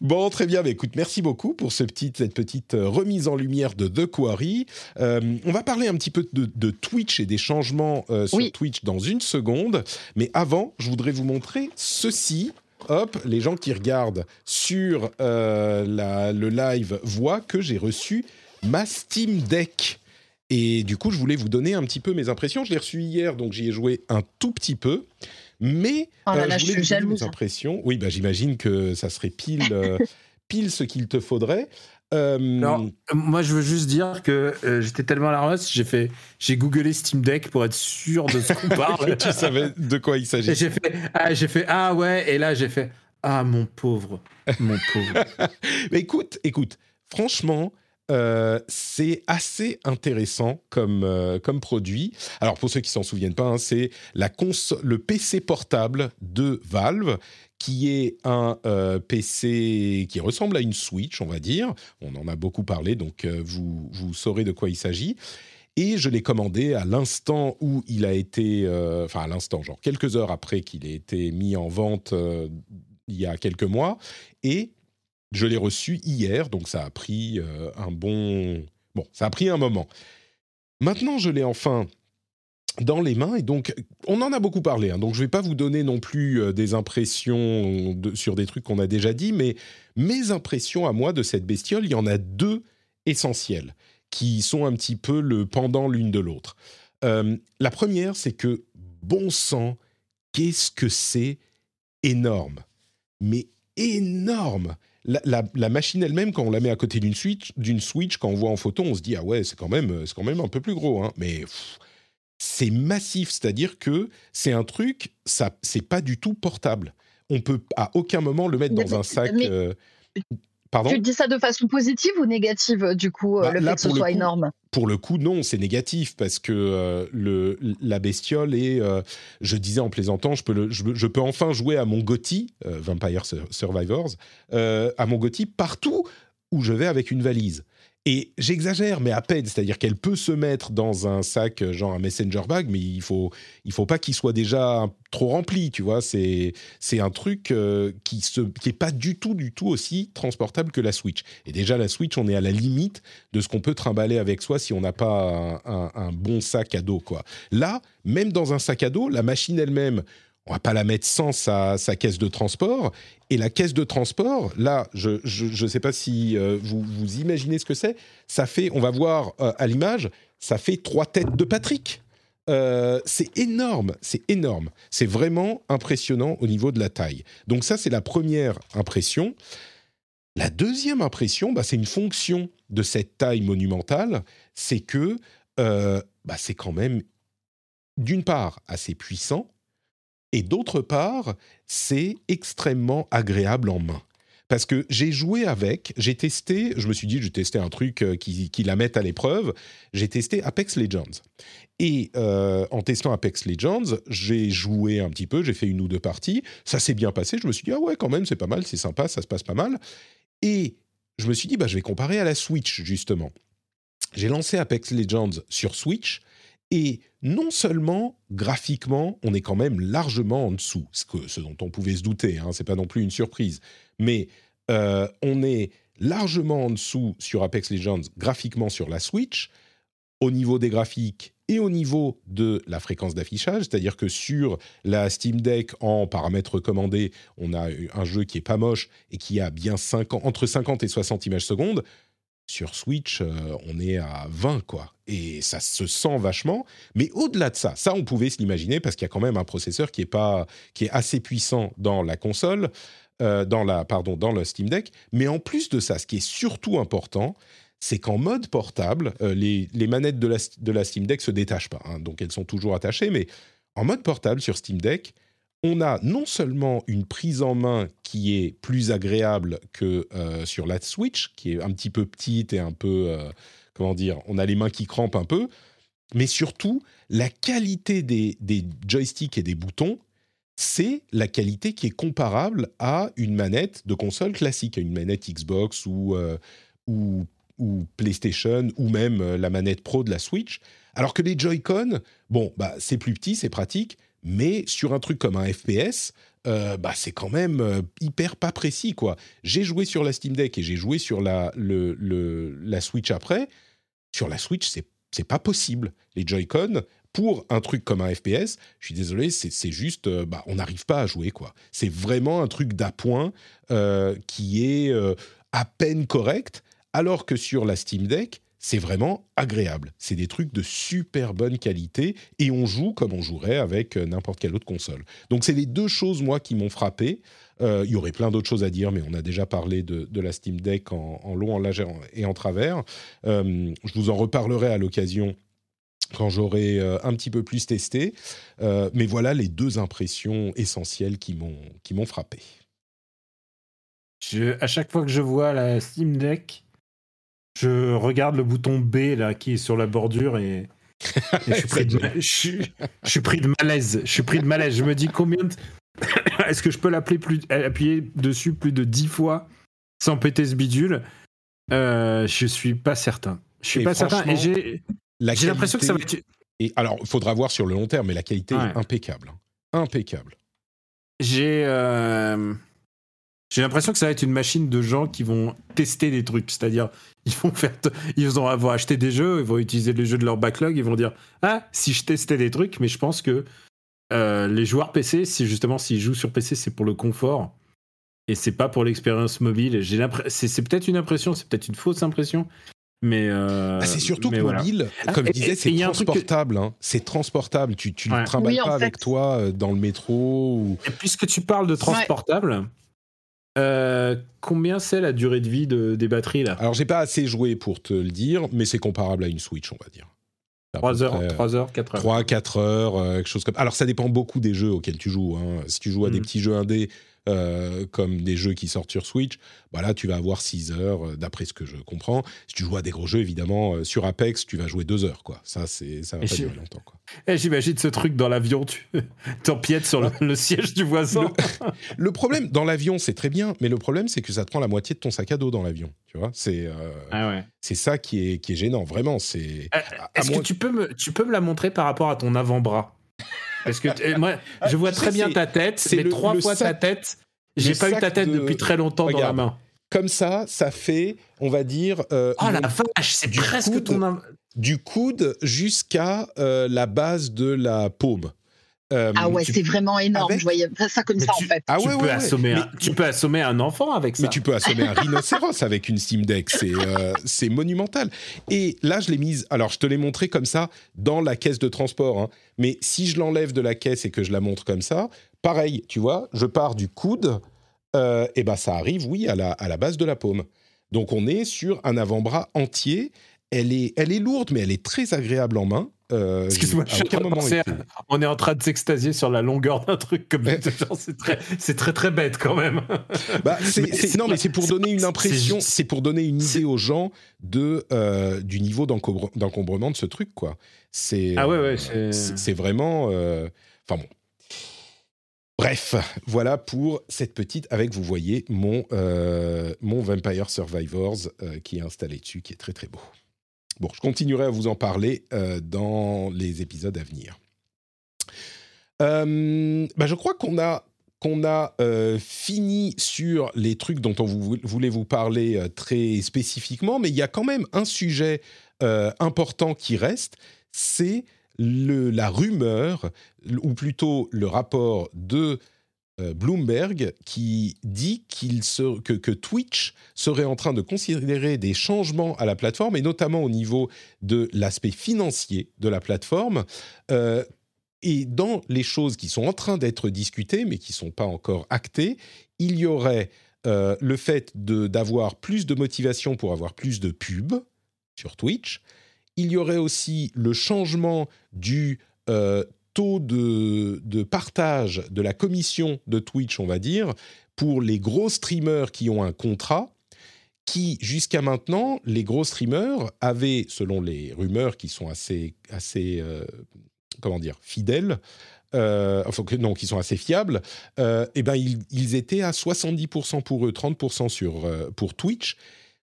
bon, très bien. Mais écoute, merci beaucoup pour ce petit, cette petite euh, remise en lumière de The Quarry. on va parler un petit peu de, Twitch et des changements sur Twitch dans une seconde. Mais avant, je voudrais vous montrer ceci hop, les gens qui regardent sur euh, le live voient que j'ai reçu ma Steam Deck. Et du coup, je voulais vous donner un petit peu mes impressions. Je l'ai reçu hier, donc j'y ai joué un tout petit peu. Mais oh euh, je voulais vous donner mes impressions. Oui, bah, j'imagine que ça serait pile, euh, pile ce qu'il te faudrait. Euh... Non, moi je veux juste dire que euh, j'étais tellement à la ramasse, j'ai fait, j'ai googlé Steam Deck pour être sûr de ce qu'on parle. tu savais de quoi il s'agit. J'ai fait, ah, j'ai fait, ah ouais, et là j'ai fait, ah mon pauvre, mon pauvre. Mais écoute, écoute, franchement. Euh, c'est assez intéressant comme, euh, comme produit. Alors pour ceux qui s'en souviennent pas, hein, c'est la le PC portable de Valve qui est un euh, PC qui ressemble à une Switch, on va dire. On en a beaucoup parlé, donc euh, vous, vous saurez de quoi il s'agit. Et je l'ai commandé à l'instant où il a été, euh, enfin à l'instant, genre quelques heures après qu'il ait été mis en vente il y a quelques mois. Et je l'ai reçu hier, donc ça a pris un bon... Bon, ça a pris un moment. Maintenant, je l'ai enfin dans les mains. Et donc, on en a beaucoup parlé. Hein. donc, je ne vais pas vous donner non plus euh, des impressions sur des trucs qu'on a déjà dit, mais mes impressions à moi de cette bestiole, il y en a deux essentielles qui sont un petit peu le pendant l'une de l'autre. Euh, la première, c'est que, bon sang, qu'est-ce que c'est énorme Mais énorme la, machine elle-même, quand on la met à côté d'une Switch, d'une Switch, quand on voit en photo, on se dit ah ouais, c'est quand même, c'est quand même un peu plus gros, hein. Mais c'est massif, c'est-à-dire que c'est un truc, ça, c'est pas du tout portable. On peut à aucun moment le mettre dans un sac. Euh, pardon tu dis ça de façon positive ou négative, du coup, euh, bah, le fait que ce soit énorme? Pour le coup, non, c'est négatif parce que euh, le, la bestiole est, je disais en plaisantant, je peux, je, peux enfin jouer à mon GOTY, Vampire Survivors, à mon GOTY partout où je vais avec une valise. Et j'exagère, mais à peine, c'est-à-dire qu'elle peut se mettre dans un sac, euh, genre un messenger bag, mais il faut, il faut pas qu'il soit déjà trop rempli, tu vois. C'est, c'est un truc euh, qui se, qui pas du tout, du tout aussi transportable que la Switch. Et déjà la Switch, on est à la limite de ce qu'on peut trimballer avec soi si on n'a pas un, un, bon sac à dos, quoi. Là, même dans un sac à dos, la machine elle-même, on va pas la mettre sans sa, caisse de transport. Et la caisse de transport, là, je ne sais pas si euh, vous, vous imaginez ce que c'est. Ça fait, on va voir euh, à l'image, ça fait trois têtes de Patrick. Euh, c'est énorme, c'est énorme. C'est vraiment impressionnant au niveau de la taille. Donc ça, c'est la première impression. La deuxième impression, bah, c'est une fonction de cette taille monumentale, c'est que bah, c'est quand même, d'une part, assez puissant, et d'autre part, c'est extrêmement agréable en main. Parce que j'ai joué avec, j'ai testé, je me suis dit, je vais un truc euh, qui, qui la mette à l'épreuve. J'ai testé Apex Legends. Et euh, en testant Apex Legends, j'ai joué un petit peu, j'ai fait une ou deux parties. Ça s'est bien passé. Je me suis dit, ah ouais, quand même, c'est pas mal, c'est sympa, ça se passe pas mal. Et je me suis dit, bah, je vais comparer à la Switch, justement. J'ai lancé Apex Legends sur Switch et non seulement graphiquement, on est quand même largement en dessous, ce, que, ce dont on pouvait se douter, hein, c'est pas non plus une surprise, mais euh, on est largement en dessous sur Apex Legends graphiquement sur la Switch, au niveau des graphiques et au niveau de la fréquence d'affichage, c'est-à-dire que sur la Steam Deck en paramètres recommandés, on a un jeu qui est pas moche et qui a bien 50, entre 50 et 60 images secondes sur Switch, euh, on est à 20, quoi. Et ça se sent vachement. Mais au-delà de ça, ça, on pouvait se l'imaginer parce qu'il y a quand même un processeur qui est, pas, qui est assez puissant dans la console, euh, dans, la, pardon, dans le Steam Deck. Mais en plus de ça, ce qui est surtout important, c'est qu'en mode portable, euh, les, manettes de la, de la, Steam Deck se détachent pas. Hein. donc elles sont toujours attachées, mais en mode portable sur Steam Deck, on a non seulement une prise en main qui est plus agréable que euh, sur la Switch, qui est un petit peu petite et un peu, euh, comment dire, on a les mains qui crampent un peu, mais surtout la qualité des, joysticks et des boutons, c'est la qualité qui est comparable à une manette de console classique, à une manette Xbox ou, euh, ou, PlayStation ou même la manette Pro de la Switch. Alors que les Joy-Con, bon, bah, c'est plus petit, c'est pratique, mais sur un truc comme un FPS, euh, bah, c'est quand même euh, hyper pas précis. quoi. J'ai joué sur la Steam Deck et j'ai joué sur la, la Switch après. Sur la Switch, c'est, c'est pas possible. Les Joy-Con, pour un truc comme un FPS, je suis désolé, c'est, juste, euh, bah, on n'arrive pas à jouer. quoi. C'est vraiment un truc d'appoint qui est à peine correct, alors que sur la Steam Deck, c'est vraiment agréable. C'est des trucs de super bonne qualité et on joue comme on jouerait avec euh, n'importe quelle autre console. Donc c'est les deux choses, moi, qui m'ont frappé. Euh, il y aurait plein d'autres choses à dire, mais on a déjà parlé de, la Steam Deck en, long, en large et en travers. Euh, je vous en reparlerai à l'occasion quand j'aurai un petit peu plus testé. mais voilà les deux impressions essentielles qui m'ont frappé. à chaque fois que je vois la Steam Deck, je regarde le bouton B là qui est sur la bordure et, je, suis pris de, je, pris de malaise. Je suis pris de malaise. Je me dis combien de... Est-ce que je peux l'appeler plus, appuyer dessus plus de 10 fois sans péter ce bidule? Euh, Je suis pas certain. Je suis pas certain. Et j'ai l'impression que ça va être. Et alors, il faudra voir sur le long terme, mais la qualité est impeccable. Impeccable. J'ai. Euh, j'ai l'impression que ça va être une machine de gens qui vont tester des trucs. C'est-à-dire, ils vont faire, ils vont avoir acheté des jeux, ils vont utiliser les jeux de leur backlog, ils vont dire ah si je testais des trucs, mais je pense que euh, les joueurs PC, si justement s'ils jouent sur PC, c'est pour le confort et c'est pas pour l'expérience mobile. J'ai c'est peut-être une impression, c'est peut-être une fausse impression, mais euh, ah, c'est surtout que mobile, ah, comme je disais, c'est transportable. Hein. C'est transportable. Tu, tu ne trimbales pas avec toi euh, dans le métro. Ou... Et puisque tu parles de transportable, euh, combien c'est la durée de vie des batteries là? Alors j'ai pas assez joué pour te le dire, mais c'est comparable à une Switch, on va dire. 3 heures, 3 heures, 4 heures. 3, 4 heures, euh, quelque chose comme. Alors ça dépend beaucoup des jeux auxquels tu joues. Hein. Si tu joues à des mm. petits jeux indés, euh, comme des jeux qui sortent sur Switch, bah là tu vas avoir 6 heures, euh, d'après ce que je comprends. Si tu joues à des gros jeux, évidemment, euh, sur Apex, tu vas jouer 2 heures. Quoi. Ça, c'est, ça va pas durer longtemps. Quoi. Et j'imagine ce truc dans l'avion, tu t'empiètes sur le, siège du voisin. Le, problème, dans l'avion, c'est très bien, mais le problème, c'est que ça te prend la moitié de ton sac à dos dans l'avion. Tu vois, c'est ah c'est ça qui est, qui est gênant, vraiment. C'est, Est-ce que tu peux, me, tu peux me la montrer par rapport à ton avant-bras? Parce que moi, je vois très bien ta tête, c'est trois fois ta tête. J'ai pas eu ta tête depuis très longtemps dans la main. Comme ça, ça fait, on va dire. Euh, oh la vache, c'est presque ton. Du coude jusqu'à euh, la base de la paume. Euh, Ah ouais, tu- c'est vraiment énorme. avec- Je voyais pas ça comme Mais ça tu- en fait. Ah tu, ouais, peux ouais, ouais. assommer Mais- un, tu peux assommer un enfant avec ça. Mais tu peux assommer un rhinocéros avec une Steam Deck, c'est euh, c'est monumental. Et là, je l'ai mise, alors je te l'ai montré comme ça dans la caisse de transport, hein. mais si je l'enlève de la caisse et que je la montre comme ça, pareil, tu vois, je pars du coude, euh, et ben ça arrive, oui, à la, à la base de la paume. Donc on est sur un avant-bras entier. Elle est, elle est lourde, mais elle est très agréable en main. Euh, Excuse-moi, on est en train de s'extasier sur la longueur d'un truc comme Ouais. c'est très, c'est très très bête quand même. Bah, Mais non, mais c'est pour donner une impression, c'est pour donner une idée aux gens de euh, du niveau d'encombre- d'encombrement de ce truc, quoi. C'est Ah ouais, ouais, euh, c'est- vraiment. Enfin bon. Bref, voilà pour cette petite. Avec, vous voyez, mon, euh, mon Vampire Survivors euh, qui est installé dessus, qui est très très beau. Bon, je continuerai à vous en parler euh, dans les épisodes à venir. Euh, bah, je crois qu'on a qu'on a euh, fini sur les trucs dont on vou- voulait vous parler très spécifiquement, mais il y a quand même un sujet important qui reste, c'est la rumeur, ou plutôt le rapport de Bloomberg qui dit que, Twitch serait en train de considérer des changements à la plateforme, et notamment au niveau de l'aspect financier de la plateforme, euh, et dans les choses qui sont en train d'être discutées, mais qui ne sont pas encore actées, il y aurait euh, le fait d'avoir plus de motivation pour avoir plus de pubs sur Twitch. Il y aurait aussi le changement du euh, de, partage de la commission de Twitch, on va dire, pour les gros streamers qui ont un contrat qui, jusqu'à maintenant, les gros streamers avaient, selon les rumeurs qui sont assez, assez euh, comment dire, fidèles, euh, enfin, non, qui sont assez fiables, euh, eh ben, ils, ils étaient à 70% pour eux, 30% sur, euh, pour Twitch.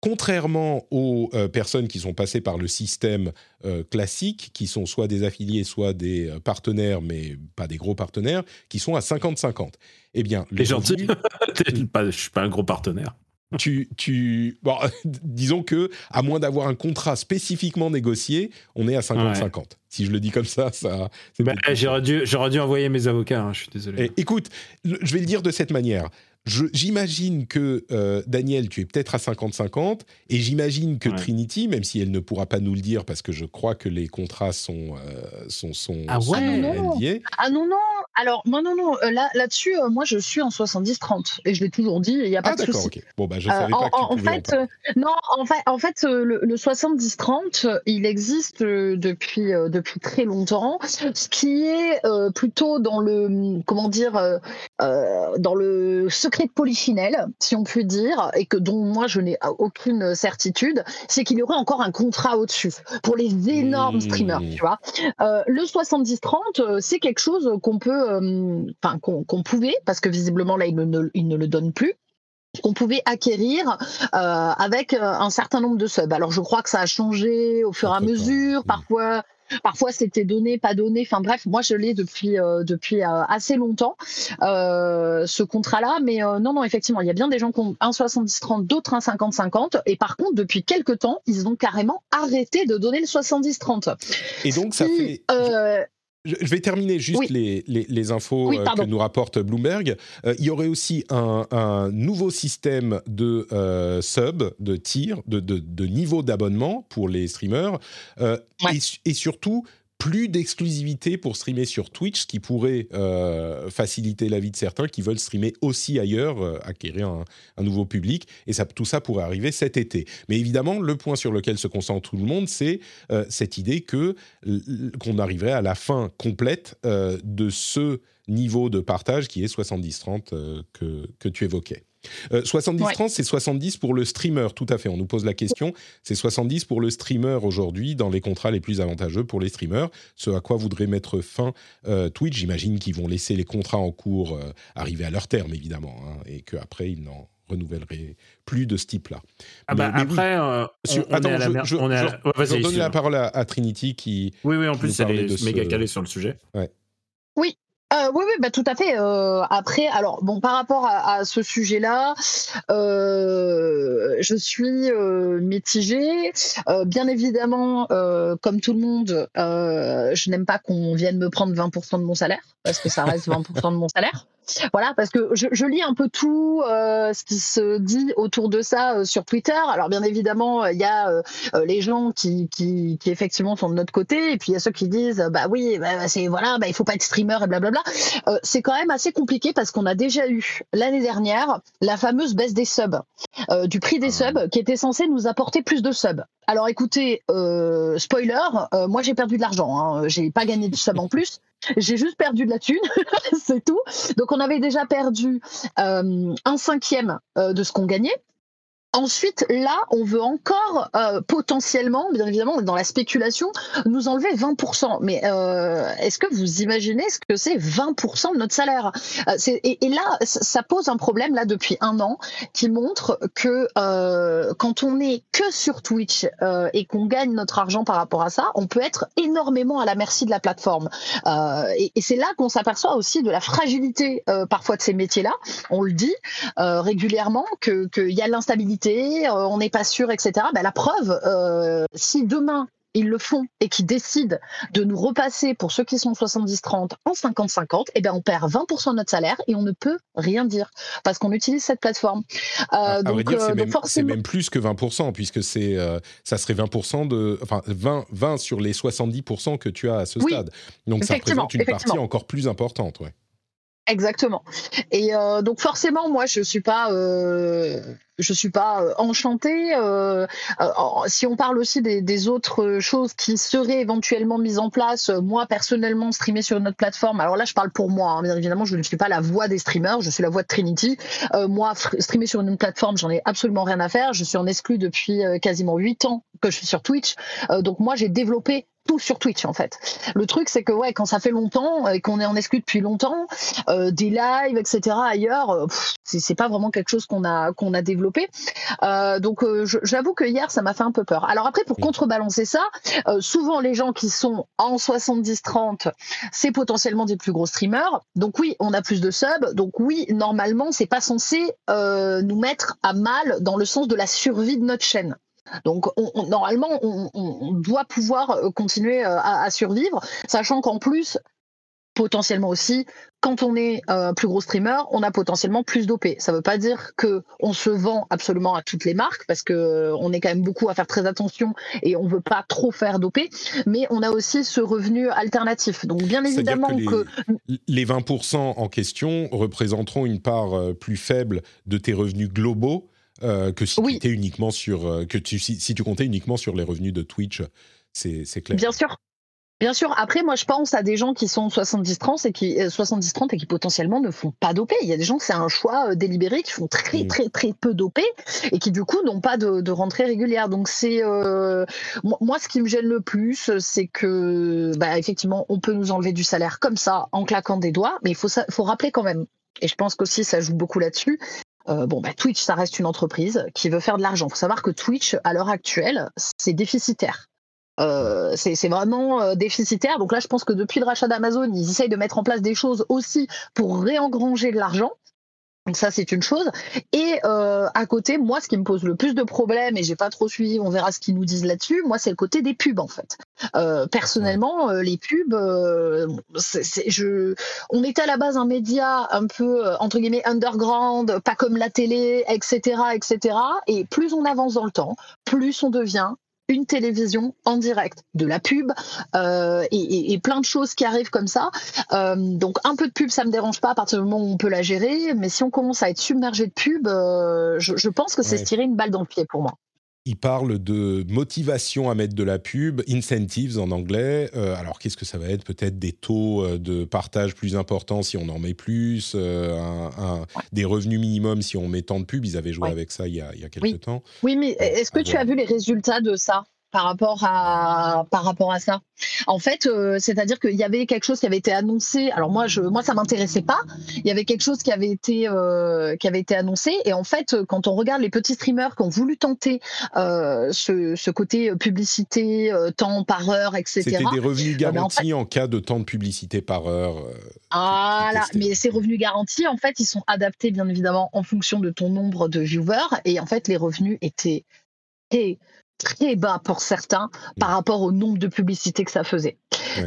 Contrairement aux euh, personnes qui sont passées par le système euh, classique, qui sont soit des affiliés, soit des euh, partenaires, mais pas des gros partenaires, qui sont à 50-50. Eh bien, T'es le gentil. je suis pas un gros partenaire. tu, tu, bon, disons que à moins d'avoir un contrat spécifiquement négocié, on est à 50-50. Si je le dis comme ça, ça. Bah, J'aurais dû, envoyer mes avocats. hein, je suis désolé. Eh, écoute, je vais le dire de cette manière. J'imagine que euh, Daniel, tu es peut-être à 50-50, et j'imagine que Ouais. Trinity, même si elle ne pourra pas nous le dire parce que je crois que les contrats sont euh, sont, sont, Ah sont ouais. Ah non, non. Ah non, non, alors, non, non, non, euh, là, là-dessus, euh, moi, je suis en 70-30, et je l'ai toujours dit, il n'y a pas Ah de d'accord, souci. ok. Bon bah je Euh, savais en, pas que tu en- en en fait, euh, non, en fait, en fait euh, le, le 70-30, euh, il existe euh, depuis, euh, depuis très longtemps, ce qui est euh, plutôt dans le, comment dire, dans le secret de Polichinelle, si on peut dire, et que dont moi je n'ai aucune certitude, c'est qu'il y aurait encore un contrat au-dessus pour les énormes Mmh. streamers, tu vois. Euh, le 70-30, euh, c'est quelque chose qu'on peut, euh, enfin qu'on pouvait, parce que visiblement là, il ne, ne- il ne le donne plus qu'on pouvait acquérir euh, avec un certain nombre de subs. Alors je crois que ça a changé au fur et à mesure. mm. Parfois, parfois c'était donné, pas donné. Enfin bref, moi je l'ai depuis euh, depuis euh, assez longtemps euh, ce contrat-là. Mais euh, non, non, effectivement, il y a bien des gens qui ont un 70-30, d'autres un 50-50. Et par contre, depuis quelques temps, ils ont carrément arrêté de donner le 70-30. Et donc ça fait euh, Je vais terminer juste Oui. les, les, les infos Oui, euh, que nous rapporte Bloomberg. Euh, il y aurait aussi un, un nouveau système de euh, sub, de tir, de, de, de niveau d'abonnement pour les streamers. Euh, Ouais. et, su- et surtout, plus d'exclusivité pour streamer sur Twitch, ce qui pourrait euh, faciliter la vie de certains qui veulent streamer aussi ailleurs, euh, acquérir un, nouveau public. Et ça, tout ça pourrait arriver cet été. Mais évidemment, le point sur lequel se concentre tout le monde, c'est euh, cette idée que qu'on arriverait à la fin complète de ce niveau de partage qui est 70-30 euh, que, que tu évoquais. Euh, 70-30, c'est 70 pour le streamer, tout à fait. On nous pose la question. C'est 70 pour le streamer aujourd'hui dans les contrats les plus avantageux pour les streamers. Ce à quoi voudrait mettre fin euh, Twitch. J'imagine qu'ils vont laisser les contrats en cours euh, arriver à leur terme, évidemment, hein, et qu'après, ils n'en renouvelleraient plus de ce type-là. Ah bah, oui. après, euh, on, attends, est à la je- mer- je- on est à- ouais, je redonne la parole à, à Trinity qui, Oui, oui, en qui plus, nous elle parlait est de méga ce- calée sur le sujet. Oui, Euh, oui, oui, bah, tout à fait. Euh, après, alors, bon, par rapport à, ce sujet-là, euh, je suis euh, mitigée. Euh, bien évidemment, comme tout le monde, je n'aime pas qu'on vienne me prendre 20% de mon salaire, parce que ça reste 20% de mon salaire. Voilà, parce que je, je lis un peu tout euh, ce qui se dit autour de ça euh, sur Twitter. Alors, bien évidemment, il y a euh, les gens qui, qui, qui, effectivement sont de notre côté, et puis il y a ceux qui disent, bah oui, bah, c'est voilà, bah, il faut pas être streamer et blablabla. C'est quand même assez compliqué parce qu'on a déjà eu l'année dernière la fameuse baisse des subs, du prix des subs, qui était censé nous apporter plus de subs. Alors écoutez, spoiler, moi j'ai perdu de l'argent, hein. j'ai pas gagné de sub en plus, j'ai juste perdu de la thune, c'est tout. Donc on avait déjà perdu euh, un cinquième euh, de ce qu'on gagnait. Ensuite, là, on veut encore euh, potentiellement, bien évidemment, dans la spéculation, nous enlever 20%. Mais euh, est-ce que vous imaginez ce que c'est 20% de notre salaire? Euh, et, là, ça pose un problème là depuis un an qui montre que quand on est que sur Twitch et qu'on gagne notre argent par rapport à ça, on peut être énormément à la merci de la plateforme. Et c'est là qu'on s'aperçoit aussi de la fragilité parfois de ces métiers-là. On le dit régulièrement qu'il y a l'instabilité, euh, on n'est pas sûr, etc. Ben, la preuve, euh, si demain ils le font et qu'ils décident de nous repasser pour ceux qui sont 70-30 en 50-50, eh ben on perd 20% de notre salaire et on ne peut rien dire parce qu'on utilise cette plateforme. Euh, donc, euh, c'est même, forcément, même plus que 20%, puisque c'est, euh, ça serait 20%, de, enfin 20, 20 sur les 70% que tu as à ce Oui, stade. Donc ça représente une partie encore plus importante. Ouais. Exactement. Et euh, donc forcément, moi, je suis pas, euh, je suis pas euh, enchantée. euh, euh, si on parle aussi des, autres choses qui seraient éventuellement mises en place, moi personnellement, streamer sur notre plateforme. Alors là, je parle pour moi. hein, bien évidemment, je ne suis pas la voix des streamers. Je suis la voix de Trinity. Moi, streamer sur une plateforme, j'en ai absolument rien à faire. Je suis en exclu depuis quasiment huit ans que je suis sur Twitch. Donc moi, j'ai développé tout sur Twitch en fait. Le truc c'est que ouais quand ça fait longtemps et qu'on est en exclu depuis longtemps, des lives etc ailleurs, c'est pas vraiment quelque chose qu'on a qu'on a développé. Euh, donc euh, j'avoue que hier ça m'a fait un peu peur. Alors après pour contrebalancer ça, euh, souvent les gens qui sont en 70-30, c'est potentiellement des plus gros streamers. Donc oui on a plus de subs. Donc oui normalement c'est pas censé nous mettre à mal dans le sens de la survie de notre chaîne. Donc on- on- normalement, on, doit pouvoir continuer à, à survivre, sachant qu'en plus, potentiellement aussi, quand on est euh, plus gros streamer, on a potentiellement plus d'OP. Ça ne veut pas dire que on se vend absolument à toutes les marques, parce que euh, on est quand même beaucoup à faire très attention et on veut pas trop faire d'OP, mais on a aussi ce revenu alternatif. Donc bien évidemment que que les, les 20% en question représenteront une part euh, plus faible de tes revenus globaux euh, que si Oui. tu uniquement sur que tu si, si tu comptais uniquement sur les revenus de Twitch. C'est clair. Bien sûr. Bien sûr. Après, moi, je pense à des gens qui sont 70-30 et qui euh, 70-30 et qui potentiellement ne font pas d'OP. Il y a des gens c'est un choix euh, délibéré qui font très Mm. très très peu d'OP et qui du coup n'ont pas de, de rentrée régulière. Donc c'est euh, moi, ce qui me gêne le plus, c'est que bah, effectivement, on peut nous enlever du salaire comme ça en claquant des doigts, mais il faut faut rappeler quand même. Et je pense qu'aussi ça joue beaucoup là-dessus. Euh, bon, bah, Twitch, ça reste une entreprise qui veut faire de l'argent. Il faut savoir que Twitch, à l'heure actuelle, c'est déficitaire. Euh, c'est vraiment euh, déficitaire. Donc là, je pense que depuis le rachat d'Amazon, ils essayent de mettre en place des choses aussi pour réengranger de l'argent. Donc ça, c'est une chose. Et euh, à côté, moi, ce qui me pose le plus de problèmes, et j'ai pas trop suivi, on verra ce qu'ils nous disent là-dessus, moi, c'est le côté des pubs, en fait. Euh, personnellement, euh, les pubs, c'est- c'est- je, on était à la base un média un peu, entre guillemets, underground, pas comme la télé, etc., etc. Et plus on avance dans le temps, plus on devient une télévision en direct, de la pub euh, et, et- et plein de choses qui arrivent comme ça. Euh, donc un peu de pub, ça me dérange pas à partir du moment où on peut la gérer, mais si on commence à être submergé de pub, euh, je, je pense que c'est Ouais. se tirer une balle dans le pied pour moi. Il parle de motivation à mettre de la pub, incentives en anglais. Euh, alors qu'est-ce que ça va être? Peut-être des taux euh, de partage plus importants si on en met plus, euh, un- un- des revenus minimums si on met tant de pubs. Ils avaient joué Ouais. avec ça il y a, il y a quelques Oui. temps. Oui, mais est-ce que tu as vu les résultats de ça? Par rapport à par rapport à ça. En fait, euh, c'est-à-dire qu'il y avait quelque chose qui avait été annoncé. Alors moi, je moi ça m'intéressait pas. Il y avait quelque chose qui avait été euh, qui avait été annoncé et en fait, quand on regarde les petits streamers qui ont voulu tenter euh, ce, ce, côté publicité temps par heure, etc. C'était des revenus garantis en, cas de temps de publicité par heure. voilà, mais ces revenus garantis, en fait, ils sont adaptés bien évidemment en fonction de ton nombre de viewers et en fait, les revenus étaient très bas pour certains par rapport au nombre de publicités que ça faisait.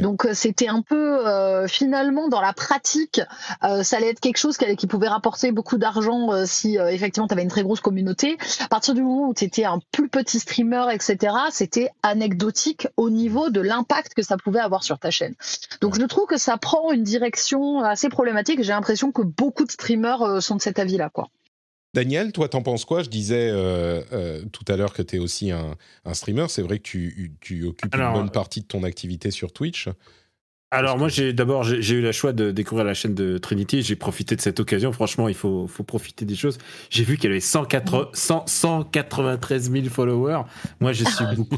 Donc euh, c'était un peu euh, finalement dans la pratique, euh, ça allait être quelque chose qui, qui pouvait rapporter beaucoup d'argent si effectivement tu avais une très grosse communauté. À partir du moment où tu étais un plus petit streamer, etc., c'était anecdotique au niveau de l'impact que ça pouvait avoir sur ta chaîne. Donc je trouve que ça prend une direction assez problématique. J'ai l'impression que beaucoup de streamers sont de cet avis-là, quoi. Daniel, toi, t'en penses quoi? Je disais euh, euh, tout à l'heure que tu es aussi un, streamer. C'est vrai que tu, occupes une bonne partie de ton activité sur Twitch. Alors moi, j'ai d'abord j'ai eu la choix de découvrir la chaîne de Trinity. J'ai profité de cette occasion. Franchement, il faut, faut profiter des choses. J'ai vu qu'elle avait 193 000 followers. Moi, je suis beaucoup.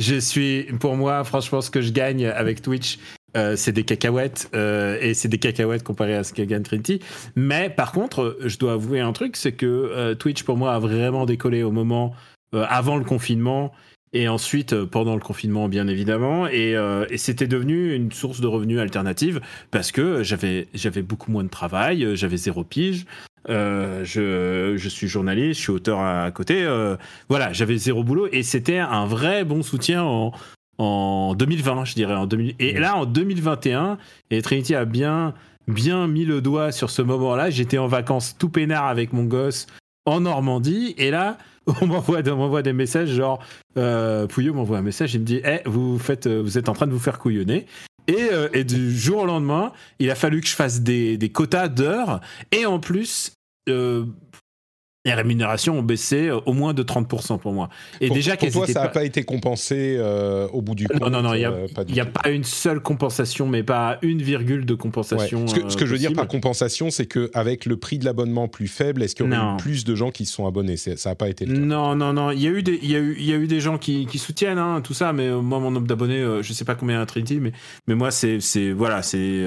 je suis pour moi, franchement, ce que je gagne avec Twitch, euh, c'est des cacahuètes euh, et c'est des cacahuètes comparé à ce Trinity. Mais par contre, je dois avouer un truc, c'est que euh, Twitch pour moi a vraiment décollé au moment avant le confinement et ensuite pendant le confinement bien évidemment et, c'était devenu une source de revenus alternative parce que j'avais j'avais beaucoup moins de travail, j'avais zéro pige. je, je, suis journaliste, je suis auteur à, côté. voilà, j'avais zéro boulot et c'était un vrai bon soutien en, en 2020, je dirais. En 2000... Et là, en 2021, et Trinity a bien, bien mis le doigt sur ce moment-là. J'étais en vacances tout peinard avec mon gosse en Normandie, et là, on m'envoie, des messages genre, euh, Pouillot m'envoie un message, il me dit, hey, vous, faites, vous êtes en train de vous faire couillonner. Et, euh, et, du jour au lendemain, il a fallu que je fasse des, des quotas d'heures. Et en plus, euh, les rémunérations ont baissé euh, au moins de 30% pour moi. Et pour, déjà, pour toi, ça n'a pas... été compensé euh, au bout du compte Non, non, non, il n'y a, euh, a pas une seule compensation, mais pas une virgule de compensation. Ce, que, ce que je veux dire par compensation, c'est qu'avec le prix de l'abonnement plus faible, est-ce qu'il y aurait eu plus de gens qui se sont abonnés? Ça n'a pas été le cas. Non, non, non. Il y a eu des, y a eu, il y a eu des gens qui, qui soutiennent hein, tout ça, mais moi, mon nombre d'abonnés, je ne sais pas combien à Trinity, mais, mais moi, c'est, voilà, c'est,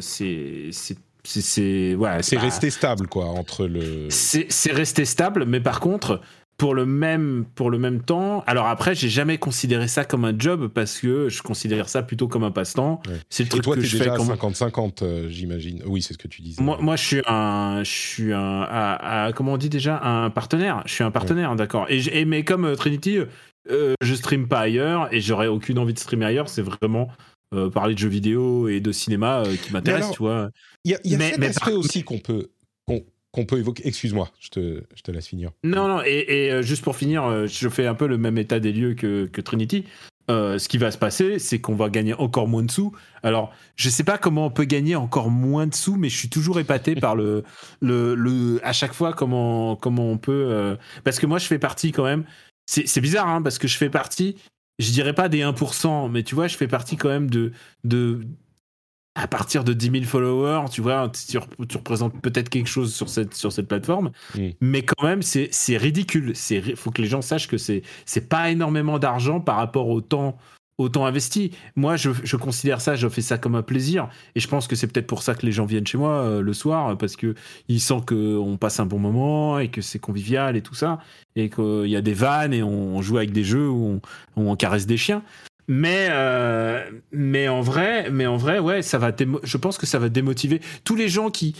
c'est c'est ouais, c'est resté stable quoi entre le. C'est resté stable, mais par contre pour le même pour le même temps. Alors après, j'ai jamais considéré ça comme un job parce que je considère ça plutôt comme un passe-temps. C'est le truc Et toi, que es je déjà fais. 50-50, euh, j'imagine. Oui, c'est ce que tu disais. Moi, moi, je suis un, je suis un, comment on dit déjà, un partenaire. Je suis un partenaire, d'accord. Et, et, mais comme euh, Trinity, euh, je stream pas ailleurs et j'aurais aucune envie de streamer ailleurs. C'est vraiment euh, parler de jeux vidéo et de cinéma euh, qui m'intéresse, tu vois. Il y a, y a mais, cet aussi qu'on peut, qu'on peut évoquer. Excuse-moi, je te, je te laisse finir. Non, non, et, euh, juste pour finir, je fais un peu le même état des lieux que, que Trinity. ce qui va se passer, c'est qu'on va gagner encore moins de sous. Alors, je sais pas comment on peut gagner encore moins de sous, mais je suis toujours épaté par le, le, le, à chaque fois comment, comment on peut. parce que moi, je fais partie quand même. C'est bizarre, hein, parce que je fais partie je dirais pas des 1%, mais tu vois, je fais partie quand même de, de à partir de 10 000 followers, tu vois, tu, représentes peut-être quelque chose sur cette, sur cette plateforme, mais quand même, c'est ridicule. Il faut que les gens sachent que c'est pas énormément d'argent par rapport au temps autant investi. Moi, je, considère ça, je fais ça comme un plaisir. Et je pense que c'est peut-être pour ça que les gens viennent chez moi euh, le soir, parce qu'ils sentent qu'on passe un bon moment et que c'est convivial et tout ça. Et qu'il y a des vannes et on, joue avec des jeux où on, caresse des chiens. Mais, euh, mais, en vrai, mais en vrai, ouais, ça va je pense que ça va démotiver tous les gens qui,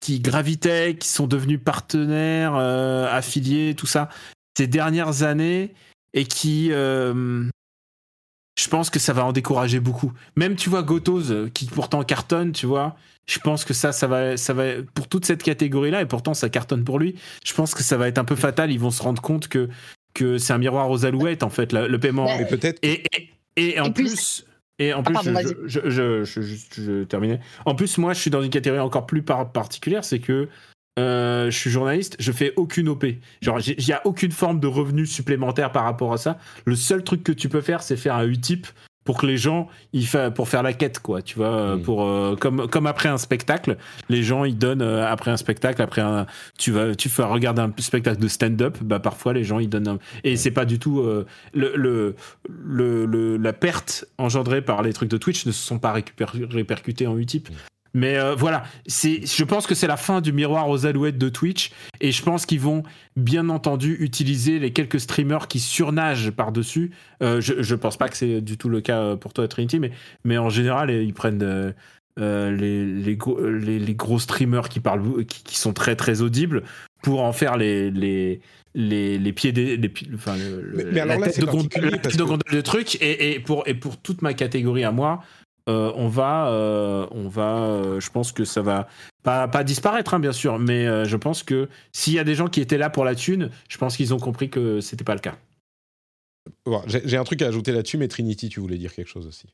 qui gravitaient, qui sont devenus partenaires, euh, affiliés, tout ça, ces dernières années et qui, je pense que ça va en décourager beaucoup. Même, tu vois, Gotos, euh, qui pourtant cartonne, tu vois, je pense que ça, ça va, ça va, pour toute cette catégorie-là, et pourtant ça cartonne pour lui, je pense que ça va être un peu fatal. Ils vont se rendre compte que, que c'est un miroir aux alouettes, en fait, le paiement. Et peut-être. Et, et, en plus. Et en ah, plus, je, je, je, je, terminais. En plus, moi, je suis dans une catégorie encore plus particulière, c'est que euh, je suis journaliste, je fais aucune OP. Genre, il n'y a aucune forme de revenu supplémentaire par rapport à ça. Le seul truc que tu peux faire, c'est faire un Utip pour que les gens, ils fa... pour faire la quête, quoi, tu vois, Mm. pour euh, comme comme après un spectacle, les gens ils donnent euh, après un spectacle, après un, tu vas, tu fais regarder un spectacle de stand-up, bah parfois les gens ils donnent, un- et c'est pas du tout euh, le, le, le, le- la perte engendrée par les trucs de Twitch ne se sont pas répercutés en Utip. Mais euh, voilà, je pense que c'est la fin du miroir aux alouettes de Twitch, et je pense qu'ils vont bien entendu utiliser les quelques streamers qui surnagent par-dessus. Euh, je, je pense pas que c'est du tout le cas euh, pour toi, Trinity, mais, mais en général, ils prennent euh, les, les, gros, les, les gros streamers qui, parlent, qui, qui sont très très audibles pour en faire les. les les, les pieds des les, enfin le, Mais- mais la là, tête de gondole, la tête de que- gondole de trucs et, et pour et pour toute ma catégorie à moi euh, on va euh, on va euh, je pense que ça va pas, disparaître hein, bien sûr mais je pense que s'il y a des gens qui étaient là pour la thune je pense qu'ils ont compris que c'était pas le cas j'ai un truc à ajouter là-dessus, mais Trinity, tu voulais dire quelque chose aussi.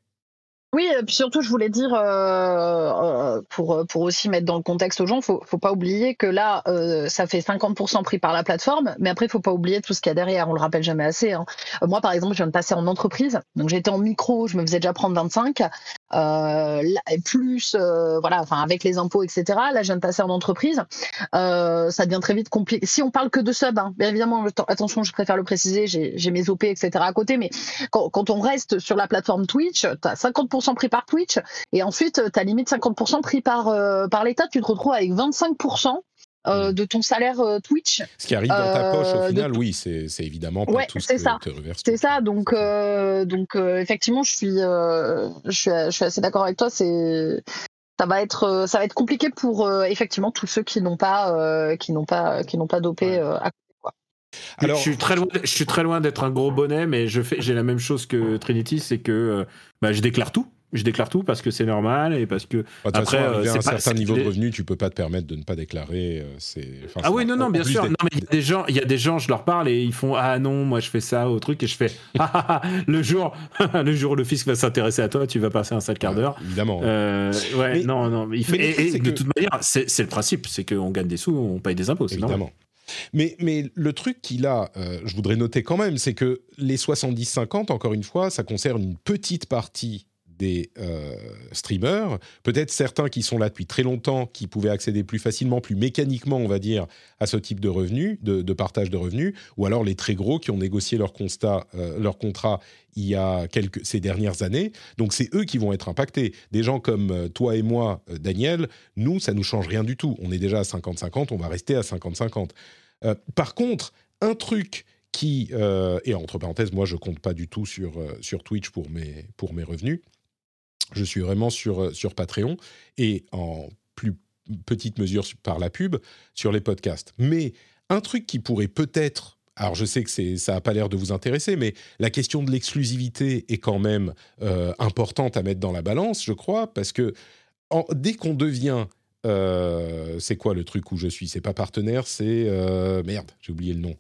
Oui, et puis surtout, je voulais dire, euh, euh, pour, pour aussi mettre dans le contexte aux gens, faut, faut pas oublier que là, euh, ça fait 50% pris par la plateforme, mais après, faut pas oublier tout ce qu'il y a derrière. On le rappelle jamais assez. hein. Euh, Moi, par exemple, je viens de passer en entreprise, donc j'étais en micro, je me faisais déjà prendre 25, euh, et plus, euh, voilà, enfin avec les impôts, etc. Là, je viens de passer en entreprise, euh, ça devient très vite compliqué. Si on parle que de sub, hein, bien évidemment, atten- attention, je préfère le préciser, j'ai j'ai mes OP, etc. à côté, mais quand, quand on reste sur la plateforme Twitch, tu as 50% pris par Twitch et ensuite tu as limite 50% pris par, euh, par l'État. Tu te retrouves avec 25% euh, de ton salaire euh, Twitch. Ce qui arrive dans ta poche, au Euh, de final, oui, c'est évidemment pas Ouais, tout ce c'est que ça. te reverse C'est ça, donc, euh, donc euh, effectivement, je suis, euh, je suis, je suis assez d'accord avec toi. C'est, ça va être, euh, ça va être compliqué pour euh, effectivement tous ceux qui n'ont pas, euh, qui n'ont pas, qui n'ont pas dopé. Ouais. euh, à- Alors- je suis très loin je suis très loin d'être un gros bonnet mais je fais j'ai la même chose que Trinity c'est que euh, bah, je déclare tout je déclare tout parce que c'est normal et parce que Bah, Après, façon, euh, c'est un pas- certain niveau de revenu, tu peux pas te permettre de ne pas déclarer. euh, C'est. Ah oui, non, non, en bien sûr. Non, mais il y a des gens, il y a des gens, je leur parle et ils font ah non, moi je fais ça au truc et je fais ah, ah, ah, le jour, le jour où le fisc va s'intéresser à toi, tu vas passer un sale quart d'heure. Évidemment. Euh, ouais, Mais- non, non, mais il faut- mais le et, de que- toute manière, c'est le principe, c'est qu'on gagne des sous, on paye des impôts, c'est normal. Évidemment. Mais, le truc qu'il a, euh, je voudrais noter quand même, c'est que les 70-50, encore une fois, ça concerne une petite partie des euh, streamers, peut-être certains qui sont là depuis très longtemps, qui pouvaient accéder plus facilement, plus mécaniquement, on va dire, à ce type de revenus, de, partage de revenus, ou alors les très gros qui ont négocié leur, constat, euh, leur contrat il y a ces dernières années. Donc c'est eux qui vont être impactés. Des gens comme toi et moi, Daniel, nous, ça nous change rien du tout. On est déjà à 50-50, on va rester à 50-50. Euh, par contre, un truc qui, euh, et entre parenthèses, moi je compte pas du tout sur, euh, sur Twitch pour mes, pour mes revenus, je suis vraiment sur, sur Patreon et en plus petite mesure sur- par la pub sur les podcasts. Mais un truc qui pourrait peut-être, alors je sais que ça n'a pas l'air de vous intéresser, mais la question de l'exclusivité est quand même importante à mettre dans la balance, je crois, parce que dès qu'on devient c'est quoi le truc où je suis? C'est pas partenaire, c'est euh, merde, j'ai oublié le nom.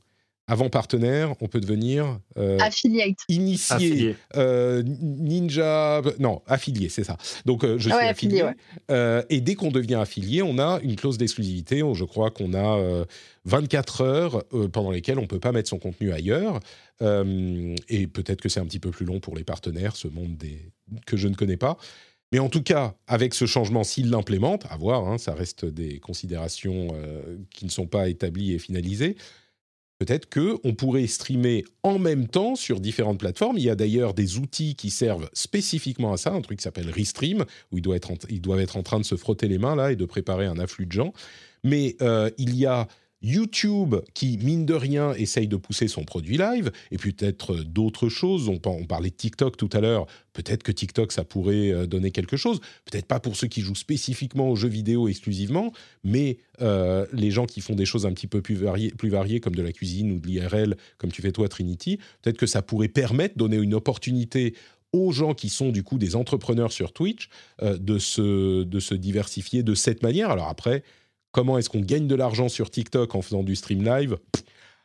Avant partenaire, on peut devenir euh, Affiliate. initié, Affilié. euh, ninja, non, affilié, c'est ça. Donc euh, je suis Ouais, affilié. affilié, ouais. Euh, et dès qu'on devient affilié, on a une clause d'exclusivité. Je crois qu'on a euh, 24 heures euh, pendant lesquelles on peut pas mettre son contenu ailleurs. Euh, et peut-être que c'est un petit peu plus long pour les partenaires, ce monde des... que je ne connais pas. Mais en tout cas, avec ce changement, s'il l'implémente, à voir, hein, ça reste des considérations euh, qui ne sont pas établies et finalisées. Peut-être que on pourrait streamer en même temps sur différentes plateformes. Il y a d'ailleurs des outils qui servent spécifiquement à ça, un truc qui s'appelle Restream, où ils doivent, être en, ils doivent être en train de se frotter les mains là et de préparer un afflux de gens. Mais euh, il y a YouTube qui, mine de rien, essaye de pousser son produit live, et peut-être euh, d'autres choses. On, par- on parlait de TikTok tout à l'heure. Peut-être que TikTok, ça pourrait euh, donner quelque chose. Peut-être pas pour ceux qui jouent spécifiquement aux jeux vidéo exclusivement, mais euh, les gens qui font des choses un petit peu plus variées, plus variées, comme de la cuisine ou de l'IRL, comme tu fais toi, Trinity, peut-être que ça pourrait permettre, donner une opportunité aux gens qui sont du coup des entrepreneurs sur Twitch de, se, de se diversifier de cette manière. Alors après, comment est-ce qu'on gagne de l'argent sur TikTok en faisant du stream live?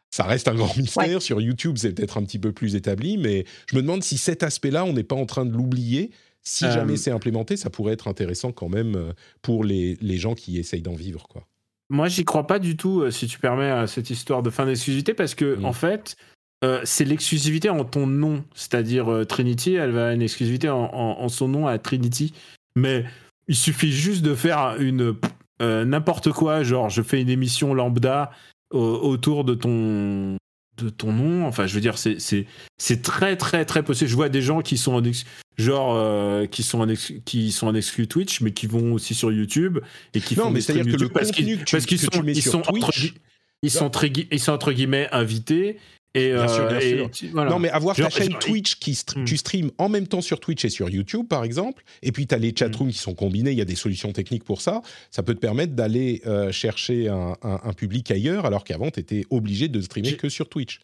Ça reste un grand mystère. Sur YouTube, c'est peut-être un petit peu plus établi, mais je me demande si cet aspect-là, on n'est pas en train de l'oublier. Si Euh, jamais c'est implémenté, ça pourrait être intéressant quand même euh, pour les, les gens qui essayent d'en vivre. Quoi. Moi, j'y crois pas du tout, euh, si tu permets, à cette histoire de fin d'exclusivité, parce que, Mm. en fait, euh, c'est l'exclusivité en ton nom. C'est-à-dire euh, Trinity, elle va une exclusivité en, en- en son nom à Trinity. Mais il suffit juste de faire une euh, n'importe quoi, genre je fais une émission lambda au- autour de ton de ton nom. Enfin, je veux dire, c'est c'est c'est très très très possible. Je vois des gens qui sont en ex- genre euh, qui sont en ex- qui sont en exclu Twitch, mais qui vont aussi sur YouTube et qui Non, font mais des que le YouTube parce contenu qu'ils que parce qu'ils sont ils sont Twitch- ils sont ils sont entre guillemets invités et, Bien sûr, bien euh, et sûr. tu- voilà. Non, mais avoir Genre- ta chaîne Twitch qui st- Hmm. tu streams en même temps sur Twitch et sur YouTube, par exemple, et puis tu as les Hmm. chatrooms qui sont combinés, il y a des solutions techniques pour ça, ça peut te permettre d'aller euh, chercher un, un- un public ailleurs, alors qu'avant, tu étais obligé de streamer que sur Twitch.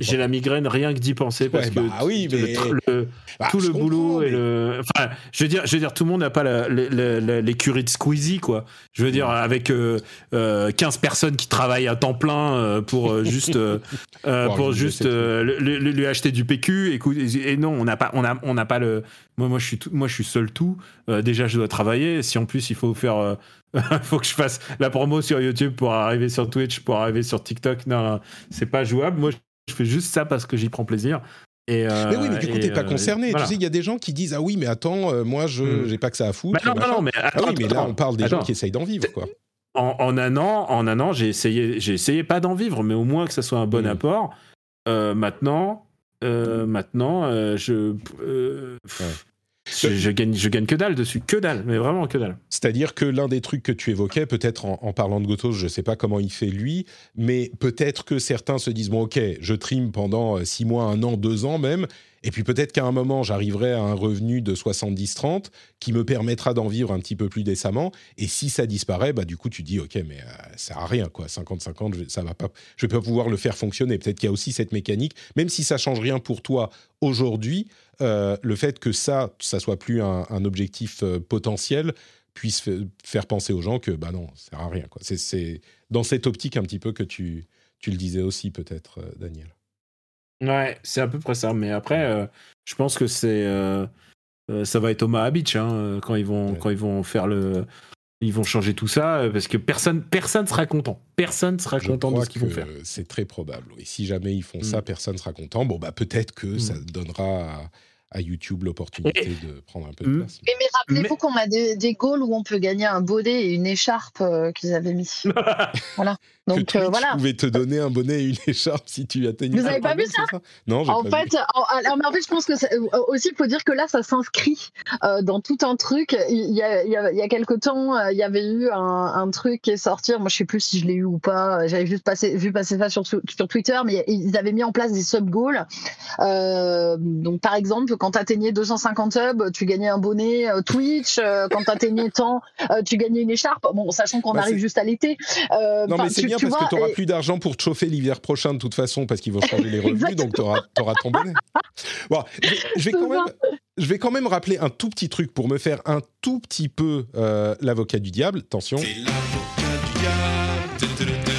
J'ai la migraine rien que d'y penser parce Ouais, que bah oui, le- mais- le- Bah, tout le boulot et le enfin je veux dire je veux dire tout le monde n'a pas l'écurie de Squeezie quoi. Je veux dire avec euh, euh, 15 personnes qui travaillent à temps plein euh, pour euh, juste euh, euh, pour juste euh, lui, acheter du PQ et, et non on n'a pas on a on n'a pas le moi moi je suis tout- moi je suis seul tout. Euh, déjà je dois travailler. Si en plus il faut faire euh, faut que je fasse la promo sur YouTube pour arriver sur Twitch pour arriver sur TikTok. Non, non c'est pas jouable. Moi je fais juste ça parce que j'y prends plaisir et euh, Mais oui, mais du coup, t'es pas euh, concerné. voilà. Tu sais, il y a des gens qui disent Ah oui, mais attends, euh, moi, je Hmm. j'ai pas que ça à foutre. Bah non, non, machin. non, mais ah attends, oui, mais là, on parle des gens qui essayent d'en vivre, quoi. en, en un an, en un an, j'ai essayé, j'ai essayé pas d'en vivre, mais au moins que ça soit un bon Mm. apport. Euh, maintenant, euh, maintenant, euh, je, euh, je, gagne, je gagne que dalle dessus, que dalle, mais vraiment que dalle. C'est-à-dire que l'un des trucs que tu évoquais, peut-être en, parlant de Gotos, je ne sais pas comment il fait lui, mais peut-être que certains se disent bon, ok, je trime pendant euh, six mois, un an, deux ans même, et puis peut-être qu'à un moment, j'arriverai à un revenu de 70-30 qui me permettra d'en vivre un petit peu plus décemment. Et si ça disparaît, bah du coup, tu dis ok, mais euh, ça sert à rien, quoi. 50-50, je- ça va pas, je vais pas pouvoir le faire fonctionner. Peut-être qu'il y a aussi cette mécanique, même si ça change rien pour toi aujourd'hui, euh, le fait que ça, ça soit plus un, un objectif euh, potentiel puisse fa- faire penser aux gens que bah non, ça sert à rien. Quoi. C'est, c'est dans cette optique un petit peu que tu, tu le disais aussi peut-être, euh, Daniel. Ouais, c'est à peu près ça. Mais après, euh, je pense que c'est, ça va être Omaha Beach hein, quand ils vont, Ouais. quand ils vont faire le, ils vont changer tout ça euh, parce que personne, personne sera content. Personne sera Je content de ce qu'ils vont faire. C'est très probable. Et si jamais ils font ça, Mm. personne sera content. Bon, bah peut-être que Mm. ça donnera à, à YouTube l'opportunité de prendre un peu de Mm. place. Mais, mais rappelez-vous Mais- qu'on a des, des goals où on peut gagner un bonnet et une écharpe euh, qu'ils avaient mis. voilà. Que Donc Twitch euh, voilà. pouvait te donner un bonnet et une écharpe si tu atteignais. Vous avez pas vu ça? Non, En pas vu. fait, en, mais en fait, je pense que euh, aussi il faut dire que là, ça s'inscrit euh, dans tout un truc. Il y a, il y a, il y a quelque temps, euh, il y avait eu un, un truc qui est sorti. Moi, je sais plus si je l'ai eu ou pas. J'avais juste passé, vu passer ça sur, sur Twitter, mais ils avaient mis en place des sub goals. Euh, donc, par exemple, quand tu atteignais 250 subs, tu gagnais un bonnet Twitch. Quand tu atteignais tant, tu gagnais une écharpe. Bon, sachant qu'on Bah, arrive juste à l'été. Non, mais c'est tu- bien tu parce vois, que tu n'auras et- plus d'argent pour te chauffer l'hiver prochain de toute façon parce qu'ils vont changer les revenus, donc tu auras, ton bonnet. Bon, je, je vais quand même, je vais quand même rappeler un tout petit truc pour me faire un tout petit peu euh, l'avocat du diable. Attention.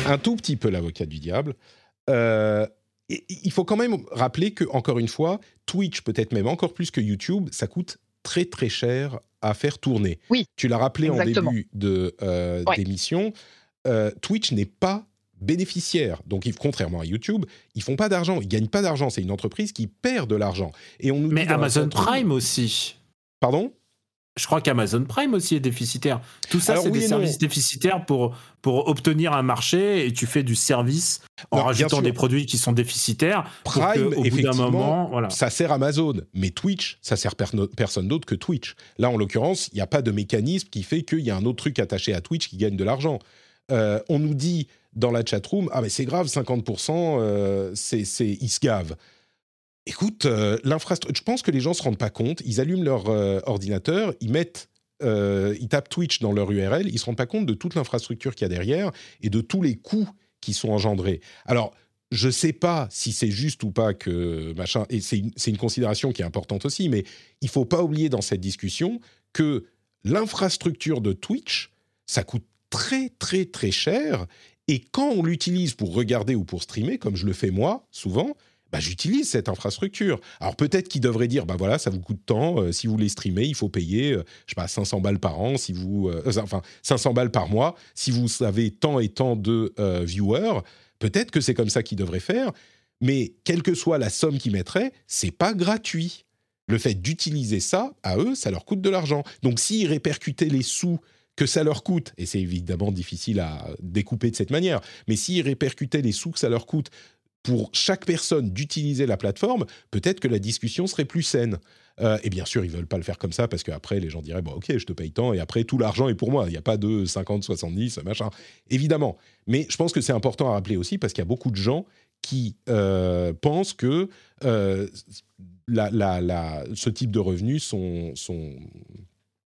Un tout petit peu l'avocat du diable. Euh, et- il faut quand même rappeler que, encore une fois, Twitch, peut-être même encore plus que YouTube, ça coûte très très cher à faire tourner. Oui, Tu l'as rappelé exactement. en début de euh, Ouais. d'émission, euh, Twitch n'est pas bénéficiaire. Donc, ils- contrairement à YouTube, ils font pas d'argent, ils gagnent pas d'argent. C'est une entreprise qui perd de l'argent. Et on nous Mais Amazon Prime aussi. Pardon? Je crois qu'Amazon Prime aussi est déficitaire. Tout ça, c'est oui des et non. services déficitaires pour, pour obtenir un marché et tu fais du service en Non, rajoutant des produits qui sont déficitaires. pour que, Prime, au bout d'un moment, voilà. ça sert Amazon, mais Twitch, ça sert personne d'autre que Twitch. Là, en l'occurrence, il n'y a pas de mécanisme qui fait qu'il y a un autre truc attaché à Twitch qui gagne de l'argent. Euh, on nous dit dans la chatroom, ah mais c'est grave, 50%, euh, c'est, ils se gavent. Écoute, euh, l'infrastructure, je pense que les gens se rendent pas compte, ils allument leur euh, ordinateur, ils mettent, ils tapent Twitch dans leur URL, ils se rendent pas compte de toute l'infrastructure qu'il y a derrière et de tous les coûts qui sont engendrés. Alors, je sais pas si c'est juste ou pas que machin, et c'est une, une considération qui est importante aussi, mais il faut pas oublier dans cette discussion que l'infrastructure de Twitch, ça coûte très très très cher, et quand on l'utilise pour regarder ou pour streamer, comme je le fais moi souvent, bah, j'utilise cette infrastructure. Alors peut-être qu'ils devraient dire, bah voilà, ça vous coûte tant, euh, si vous voulez streamer, il faut payer, euh, je sais pas, 500 balles par an, si vous, euh, enfin 500 balles par mois, si vous avez tant et tant de euh, viewers, peut-être que c'est comme ça qu'ils devraient faire. Mais quelle que soit la somme qu'ils mettraient, c'est pas gratuit. Le fait d'utiliser ça, à eux, ça leur coûte de l'argent. Donc s'ils répercutaient les sous que ça leur coûte, et c'est évidemment difficile à découper de cette manière, mais s'ils répercutaient les sous que ça leur coûte pour chaque personne d'utiliser la plateforme, peut-être que la discussion serait plus saine. Euh, et bien sûr, ils veulent pas le faire comme ça parce qu'après, les gens diraient bon, ok, je te paye tant et après tout l'argent est pour moi. Il n'y a pas de 50, 70, machin. Évidemment. Mais je pense que c'est important à rappeler aussi parce qu'il y a beaucoup de gens qui euh, pensent que euh, ce type de revenus sont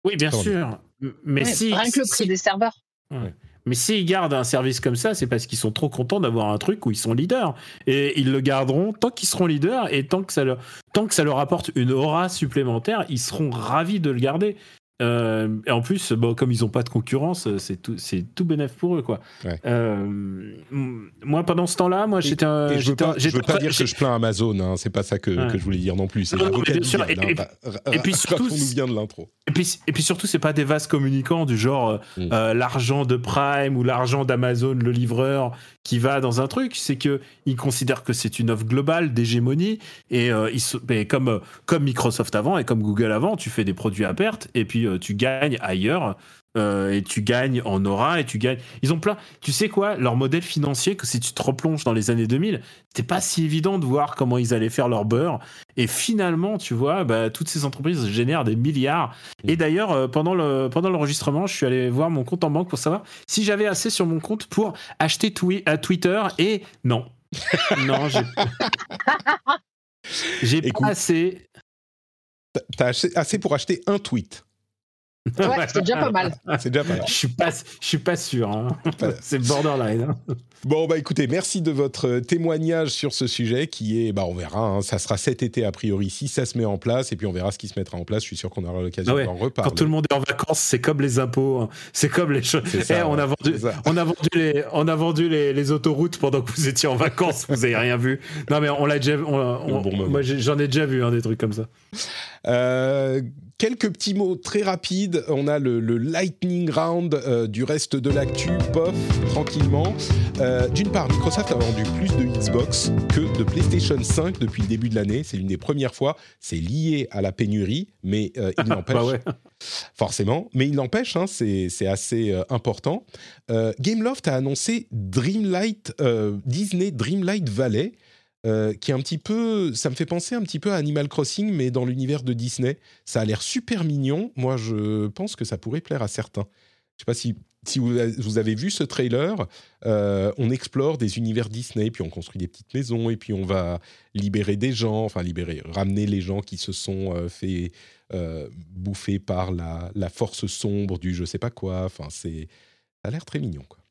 oui, bien sûr. Mais si rien que le prix des serveurs. Ouais. Mais s'ils gardent un service comme ça, c'est parce qu'ils sont trop contents d'avoir un truc où ils sont leaders. Et ils le garderont tant qu'ils seront leaders et tant que ça leur, tant que ça leur apporte une aura supplémentaire, ils seront ravis de le garder. Euh, et en plus, bon, comme ils n'ont pas de concurrence, c'est tout, c'est tout bénéf pour eux, quoi. Ouais. Euh, moi, pendant ce temps-là, moi, j'étais, un, Et je veux je veux pas dire j'ai- que je plains Amazon, hein, c'est pas ça que, Ouais. que je voulais dire non plus. C'est Non, non, l'avocat mais du bien sûr, diable, et- hein, pas- et puis surtout, de l'intro. Et puis, et puis surtout, c'est pas des vases communicants du genre euh, Mm. euh, l'argent de Prime ou l'argent d'Amazon, le livreur, qui va dans un truc. C'est que ils considèrent que c'est une offre globale d'hégémonie et euh, ils mais comme euh, comme Microsoft avant et comme Google avant, tu fais des produits à perte et puis euh, tu gagnes ailleurs. euh, et tu gagnes en aura et tu gagnes. Ils ont plein. Tu sais quoi Leur modèle financier, que si tu te replonges dans les années 2000, c'était pas si évident de voir comment ils allaient faire leur beurre. Et finalement, tu vois, bah, toutes ces entreprises génèrent des milliards. Et d'ailleurs, euh, pendant le pendant l'enregistrement, je suis allé voir mon compte en banque pour savoir si j'avais assez sur mon compte pour acheter twi- à Twitter. Et non, non, j'ai j'ai pas assez. T'as assez pour acheter un tweet. Ouais, c'est déjà pas mal. C'est déjà pas mal. Je suis pas, je suis pas sûr. hein. C'est borderline. hein. Bon, bah écoutez, merci de votre euh, témoignage sur ce sujet qui est, bah on verra, hein, ça sera cet été a priori si ça se met en place et puis on verra ce qui se mettra en place. Je suis sûr qu'on aura l'occasion Ah ouais, d'en reparler. Quand tout le monde est en vacances, c'est comme les impôts. hein. C'est comme les choses. Eh, on, a vendu, on a vendu les, on a vendu les, les autoroutes pendant que vous étiez en vacances. vous avez rien vu. Non mais on l'a déjà. on- bon moi j'en ai déjà vu hein, des trucs comme ça. Euh, quelques petits mots très rapides. On a le, le lightning round euh, du reste de l'actu, pof, tranquillement. Euh, D'une part, Microsoft a vendu plus de Xbox que de PlayStation 5 depuis le début de l'année. C'est l'une des premières fois. C'est lié à la pénurie, mais il n'empêche. Bah ouais. forcément. Mais il n'empêche, hein, c'est assez important. Gameloft a annoncé Dreamlight, Disney Dreamlight Valley, euh, qui est un petit peu, ça me fait penser un petit peu à Animal Crossing, mais dans l'univers de Disney. Ça a l'air super mignon. Moi, je pense que ça pourrait plaire à certains. Je sais pas si, si vous, avez- vu ce trailer. Euh, on explore des univers Disney, puis on construit des petites maisons, et puis on va libérer des gens, enfin libérer, ramener les gens qui se sont euh, fait bouffer par la, la force sombre du je sais pas quoi. Enfin, c'est, ça a l'air très mignon, quoi.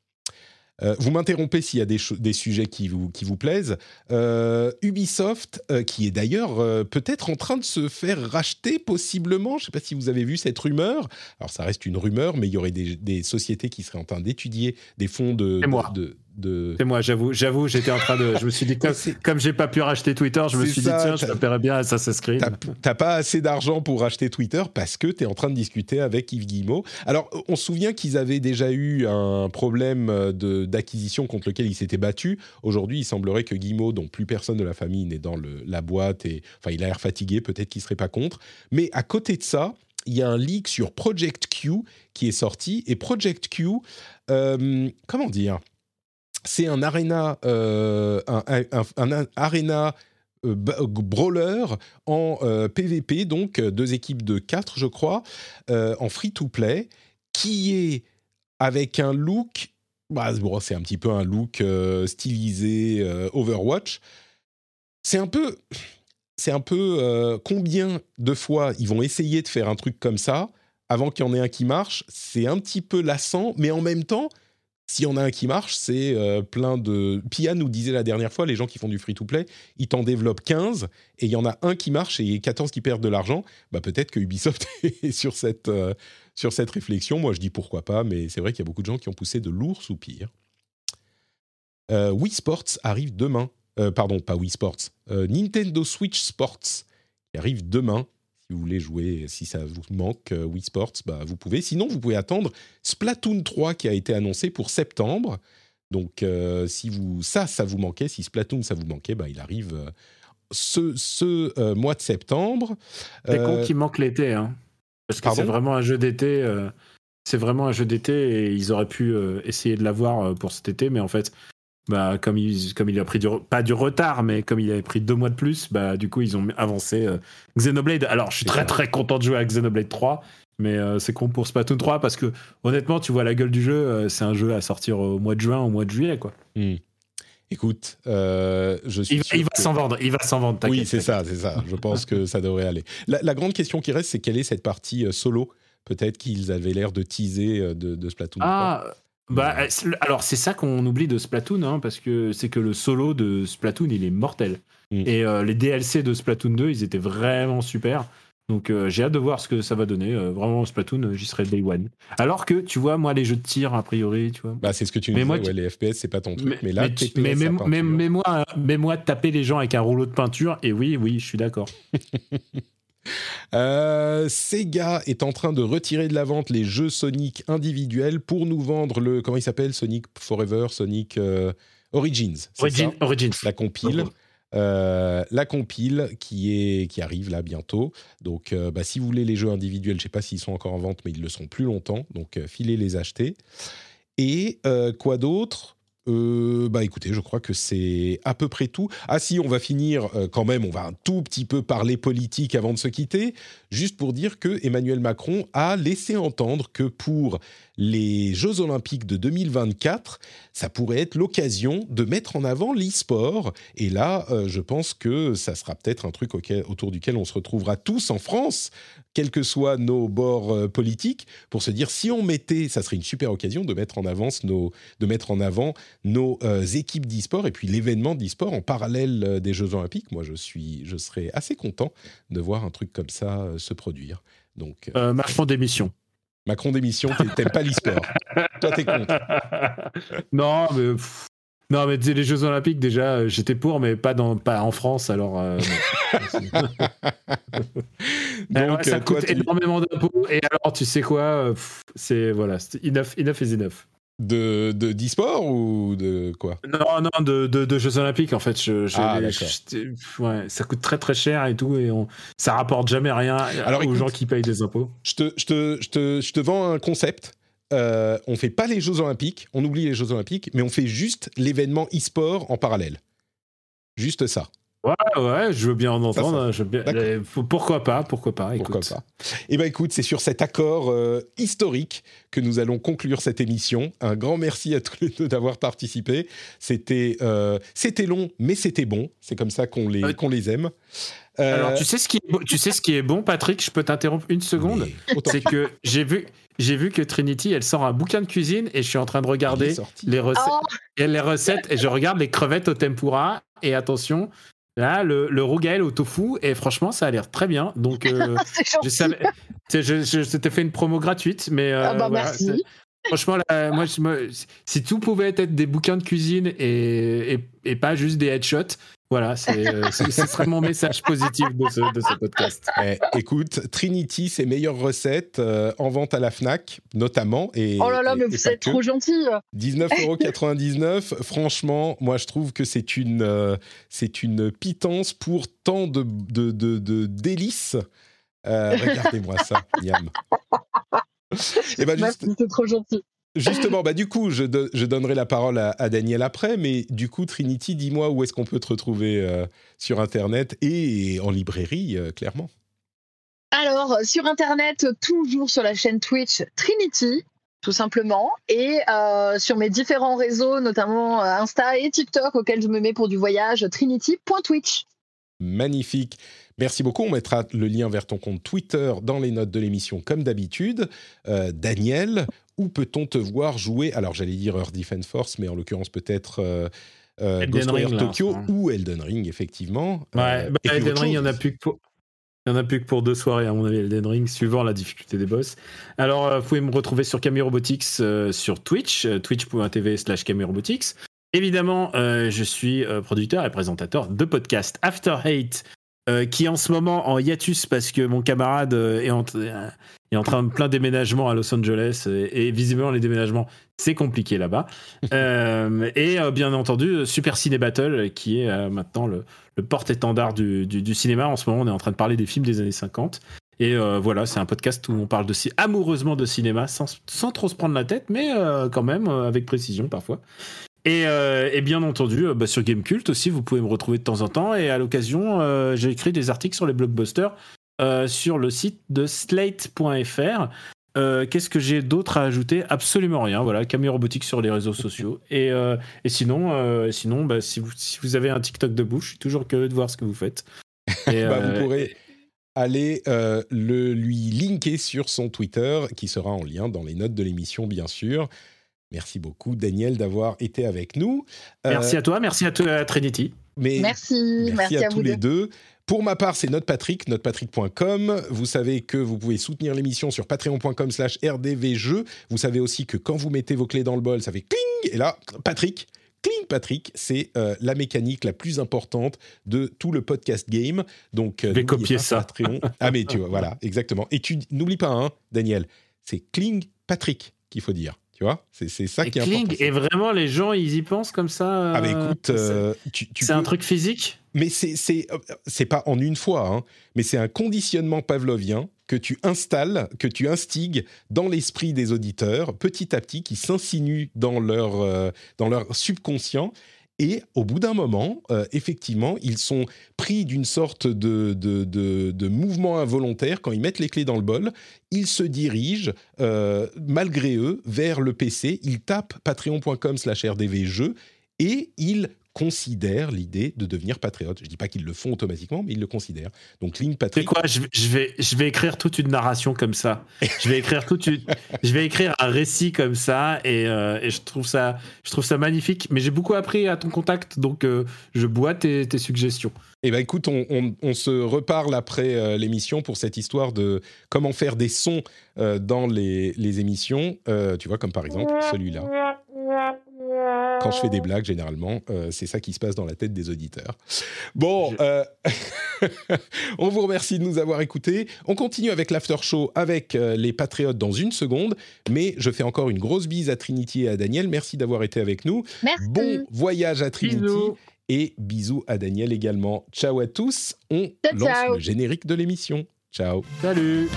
Euh, vous m'interrompez s'il y a des, sujets qui vous, qui vous plaisent. Euh, Ubisoft, euh, qui est d'ailleurs peut-être en train de se faire racheter, possiblement. Je ne sais pas si vous avez vu cette rumeur. Alors, ça reste une rumeur, mais il y aurait des, des sociétés qui seraient en train d'étudier des fonds de. De, de- C'est moi, j'avoue, j'avoue, j'étais en train de. Je me suis dit, comme, comme j'ai pas pu racheter Twitter, je me suis ça, dit, tiens, je t'as- m'appellerais bien Assassin's Creed. T'as- pas assez d'argent pour acheter Twitter parce que tu es en train de discuter avec Yves Guillemot. Alors, on se souvient qu'ils avaient déjà eu un problème de- d'acquisition contre lequel ils s'étaient battus. Aujourd'hui, il semblerait que Guillemot, dont plus personne de la famille n'est dans le- la boîte, et enfin, il a l'air fatigué, peut-être qu'il serait pas contre. Mais à côté de ça, il y a un leak sur Project Q qui est sorti. Et Project Q, euh, comment dire? C'est un arena, euh, un, euh, brawler en PVP, donc euh, deux équipes de quatre, je crois, en free-to-play, qui est avec un look, bah, c'est un petit peu un look stylisé Overwatch. C'est un peu, c'est un peu combien de fois ils vont essayer de faire un truc comme ça avant qu'il y en ait un qui marche? C'est un petit peu lassant, mais en même temps, s'il y en a un qui marche, c'est euh, plein de. Pia nous disait la dernière fois, les gens qui font du free-to-play, ils t'en développent 15 et il y en a un qui marche et 14 qui perdent de l'argent. Bah, peut-être que Ubisoft est sur cette, euh, sur cette réflexion. Moi, je dis pourquoi pas, mais c'est vrai qu'il y a beaucoup de gens qui ont poussé de lourds soupirs. Euh, Wii Sports arrive demain. Pardon, pas Wii Sports. Nintendo Switch Sports arrive demain. Si vous voulez jouer, si ça vous manque euh, Wii Sports, bah, vous pouvez. Sinon, vous pouvez attendre Splatoon 3 qui a été annoncé pour septembre. Donc, euh, si vous ça, ça vous manquait, si Splatoon, ça vous manquait, bah, il arrive euh, ce, ce mois de septembre. C'est con qu'il manque l'été, hein. Parce que c'est vraiment un jeu d'été. c'est vraiment un jeu d'été et ils auraient pu essayer de l'avoir pour cet été, mais en fait, bah, comme, il, comme il a pris du, pas du retard, mais comme il avait pris deux mois de plus, bah, du coup, ils ont avancé euh, Xenoblade. Alors, je suis très très content de jouer à Xenoblade 3, mais euh, c'est con pour Splatoon 3 parce que honnêtement, tu vois la gueule du jeu, euh, c'est un jeu à sortir au mois de juin, au mois de juillet, quoi. hmm. Écoute, euh, je suis Il, va- sûr il va que- s'en vendre, il va s'en vendre. Oui, c'est ça, c'est ça. Je pense que ça devrait aller. La, la grande question qui reste, c'est quelle est cette partie solo Peut-être qu'ils avaient l'air de teaser de, de Splatoon 3. Ah, bah, euh, alors c'est ça qu'on oublie de Splatoon, hein, parce que c'est que le solo de Splatoon, il est mortel. Mm. Et euh, les DLC de Splatoon 2, ils étaient vraiment super. Donc euh, j'ai hâte de voir ce que ça va donner. Euh, vraiment, Splatoon, euh, j'y serai day one. Alors que, tu vois, moi, les jeux de tir, a priori, tu vois. Bah, c'est ce que tu me Mais disais, moi, ouais, tu- les FPS, c'est pas ton truc. Mais, là, mais, mais, mais, mais- mais moi, mais moi, taper les gens avec un rouleau de peinture, et oui, oui, je suis d'accord. Euh, Sega est en train de retirer de la vente les jeux Sonic individuels pour nous vendre le comment il s'appelle Sonic Forever, Sonic euh, Origins. c'est Origin- ça Origins. la compile. Euh, la compile qui, est, qui arrive là bientôt. Donc, euh, bah, si vous voulez les jeux individuels, je ne sais pas s'ils sont encore en vente, mais ils le sont plus longtemps. Donc, euh, filez les acheter. Et quoi d'autre? Euh, bah écoutez, je crois que c'est à peu près tout. Ah si, on va finir euh, quand même, on va un tout petit peu parler politique avant de se quitter, juste pour dire que Emmanuel Macron a laissé entendre que pour les Jeux Olympiques de 2024, ça pourrait être l'occasion de mettre en avant l'e-sport. Et là, euh, je pense que ça sera peut-être un truc autour duquel on se retrouvera tous en France, quels que soient nos bords euh, politiques, pour se dire si on mettait, ça serait une super occasion de mettre en avance nos, de mettre en avant nos euh, équipes d'e-sport et puis l'événement d'e-sport en parallèle euh, des Jeux Olympiques. Moi, je suis, je serais assez content de voir un truc comme ça se produire. Donc, euh, Macron d'émission. Macron d'émission, t'aimes pas l'e-sport. Toi, t'es contre. non, mais. pff, Non, mais les Jeux Olympiques, déjà, euh, j'étais pour, mais pas, dans, pas en France, alors. euh. Donc, ça euh, coûte tu- énormément d'impôts, et alors, tu sais quoi euh, C'est. Voilà, enough, enough is enough. de de d'e-sport ou de quoi? Non, non, de, de, de Jeux Olympiques, en fait. Je, je- Ah, je- ouais, ça coûte très très cher et tout, et on, ça rapporte jamais rien Alors, aux écoute- gens qui payent des impôts. je te, je, te, je, te, je te vends un concept. Euh, on fait pas les Jeux Olympiques, on oublie les Jeux Olympiques, mais on fait juste l'événement e-sport en parallèle. Juste ça. Ouais, ouais, je veux bien en entendre. ça. je veux bien- D'accord. euh, pourquoi pas, pourquoi pas. Pourquoi écoute. pas Eh ben écoute, c'est sur cet accord euh, historique que nous allons conclure cette émission. Un grand merci à tous les deux d'avoir participé. C'était euh, c'était long, mais c'était bon. C'est comme ça qu'on les Euh, qu'on les aime. Euh, Alors, tu sais, ce qui est, bon- tu sais ce qui est bon, Patrick? Je peux t'interrompre une seconde mais C'est que j'ai vu, j'ai vu que Trinity, elle sort un bouquin de cuisine et je suis en train de regarder les recettes, Oh, et les recettes et je regarde les crevettes au tempura et attention, là le, le rougail au tofu et franchement ça a l'air très bien. Donc euh, je t'ai fait une promo gratuite, mais euh, Ah bah voilà, merci. c'est- Franchement, là, moi, je si tout pouvait être des bouquins de cuisine et, et, et pas juste des headshots, voilà, c'est, euh, ce serait mon message positif de ce, de ce podcast. Eh, écoute, Trinity, ses meilleures recettes euh, en vente à la Fnac, notamment. Et, Oh là là, et- mais et vous êtes que. trop gentil. 19,99€. Franchement, moi, je trouve que c'est une, euh, c'est une pitance pour tant de, de, de, de délices. Euh, Regardez-moi ça, Yam. Et ben, juste- Merci, c'est trop gentil. Justement, bah, du coup, je, do- je donnerai la parole à, à Daniel après, mais du coup, Trinity, dis-moi où est-ce qu'on peut te retrouver euh, sur Internet et en librairie, euh, clairement. Alors, sur Internet, toujours sur la chaîne Twitch Trinity, tout simplement, et euh, sur mes différents réseaux, notamment euh, Insta et TikTok, auxquels je me mets pour du voyage, trinity.twitch. Magnifique. Merci beaucoup. On mettra le lien vers ton compte Twitter dans les notes de l'émission, comme d'habitude. Euh, Daniel, où peut-on te voir jouer? Alors, j'allais dire Earth Defense Force, mais en l'occurrence, peut-être euh, euh, Elden Ghostwire Ring, Tokyo ou Elden Ring, effectivement. Ouais, Euh, bah, et puis Elden Ring, il y en a plus que pour. Il y en a plus que pour deux soirées, à mon avis, Elden Ring, suivant la difficulté des boss. Alors, euh, vous pouvez me retrouver sur Camille Robotics euh, sur Twitch, euh, twitch.tv slash Camille Robotics. Évidemment, euh, je suis producteur et présentateur de podcast After Hate euh, qui est en ce moment en hiatus parce que mon camarade euh, est en, est en train de plein déménagement à Los Angeles et, visiblement les déménagements c'est compliqué là-bas. et bien entendu Super Ciné Battle qui est maintenant le, le porte-étendard du, du, cinéma. En ce moment on est en train de parler des films des années 50. Et voilà, c'est un podcast où on parle de, amoureusement de cinéma sans, sans trop se prendre la tête, mais quand même avec précision parfois. Euh, et, bien entendu, euh, bah, sur Gamecult aussi, vous pouvez me retrouver de temps en temps. Et à l'occasion, euh, j'ai écrit des articles sur les blockbusters sur le site de slate.fr. Qu'est-ce que j'ai d'autre à ajouter? Absolument rien. Voilà, Camille Robotique sur les réseaux sociaux. Et, et sinon, sinon bah, si, vous, si vous avez un TikTok de bouche, je suis toujours curieux de voir ce que vous faites. Et, bah, vous pourrez aller le, lui linker sur son Twitter, qui sera en lien dans les notes de l'émission, bien sûr. Merci beaucoup, Daniel, d'avoir été avec nous. Merci euh, à toi, merci à, toi, Trinity. Mais merci, merci, à, tous les deux. Pour ma part, c'est NotePatrick, notepatrick.com. Vous savez que vous pouvez soutenir l'émission sur patreon.com slash rdvjeux. Vous savez aussi que quand vous mettez vos clés dans le bol, ça fait cling Et là, Patrick, cling Patrick, c'est euh, la mécanique la plus importante de tout le podcast game. Donc, euh, copier ça. Patreon. ah mais tu vois, voilà, exactement. Et tu n'oublie pas, hein, Daniel, c'est cling Patrick qu'il faut dire. Tu vois, c'est ça qui est important. Et vraiment, les gens, ils y pensent comme ça. ah, euh, écoute, euh, c'est un truc physique? Mais c'est c'est pas en une fois, hein, mais c'est un conditionnement pavlovien que tu installes, que tu instigues dans l'esprit des auditeurs, petit à petit, qui s'insinue dans leur, euh, dans leur subconscient et au bout d'un moment, euh, effectivement, ils sont pris d'une sorte de, de, mouvement involontaire. Quand ils mettent les clés dans le bol, ils se dirigent, euh, malgré eux, vers le PC. Ils tapent patreon.com slash rdvjeux et ils considèrent l'idée de devenir patriote. Je ne dis pas qu'ils le font automatiquement, mais ils le considèrent. Donc, ligne patriote. C'est quoi je, vais, je vais écrire toute une narration comme ça. je vais écrire toute je vais écrire un récit comme ça et, euh, et, je trouve ça, je trouve ça magnifique. Mais j'ai beaucoup appris à ton contact, donc euh, je bois tes, tes suggestions. Eh ben écoute, on, on, se reparle après euh, l'émission pour cette histoire de comment faire des sons dans les, les émissions. tu vois, comme par exemple celui-là quand je fais des blagues, généralement, euh, c'est ça qui se passe dans la tête des auditeurs. Bon, euh, on vous remercie de nous avoir écoutés. On continue avec l'after show avec euh, les Patriotes dans une seconde, mais je fais encore une grosse bise à Trinity et à Daniel. Merci d'avoir été avec nous. Merci. Bon voyage à Trinity. Et bisous à Daniel également. Ciao à tous. On lance le générique de l'émission. Ciao. Salut.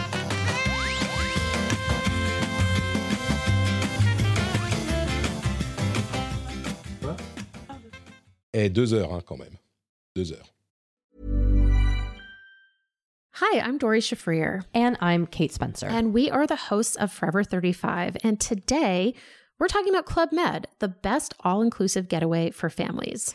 Et deux heures, hein, quand même. Deux heures. Hi, I'm Dory Shafrir. And I'm Kate Spencer. And we are the hosts of Forever 35. And today, we're talking about Club Med, the best all inclusive getaway for families.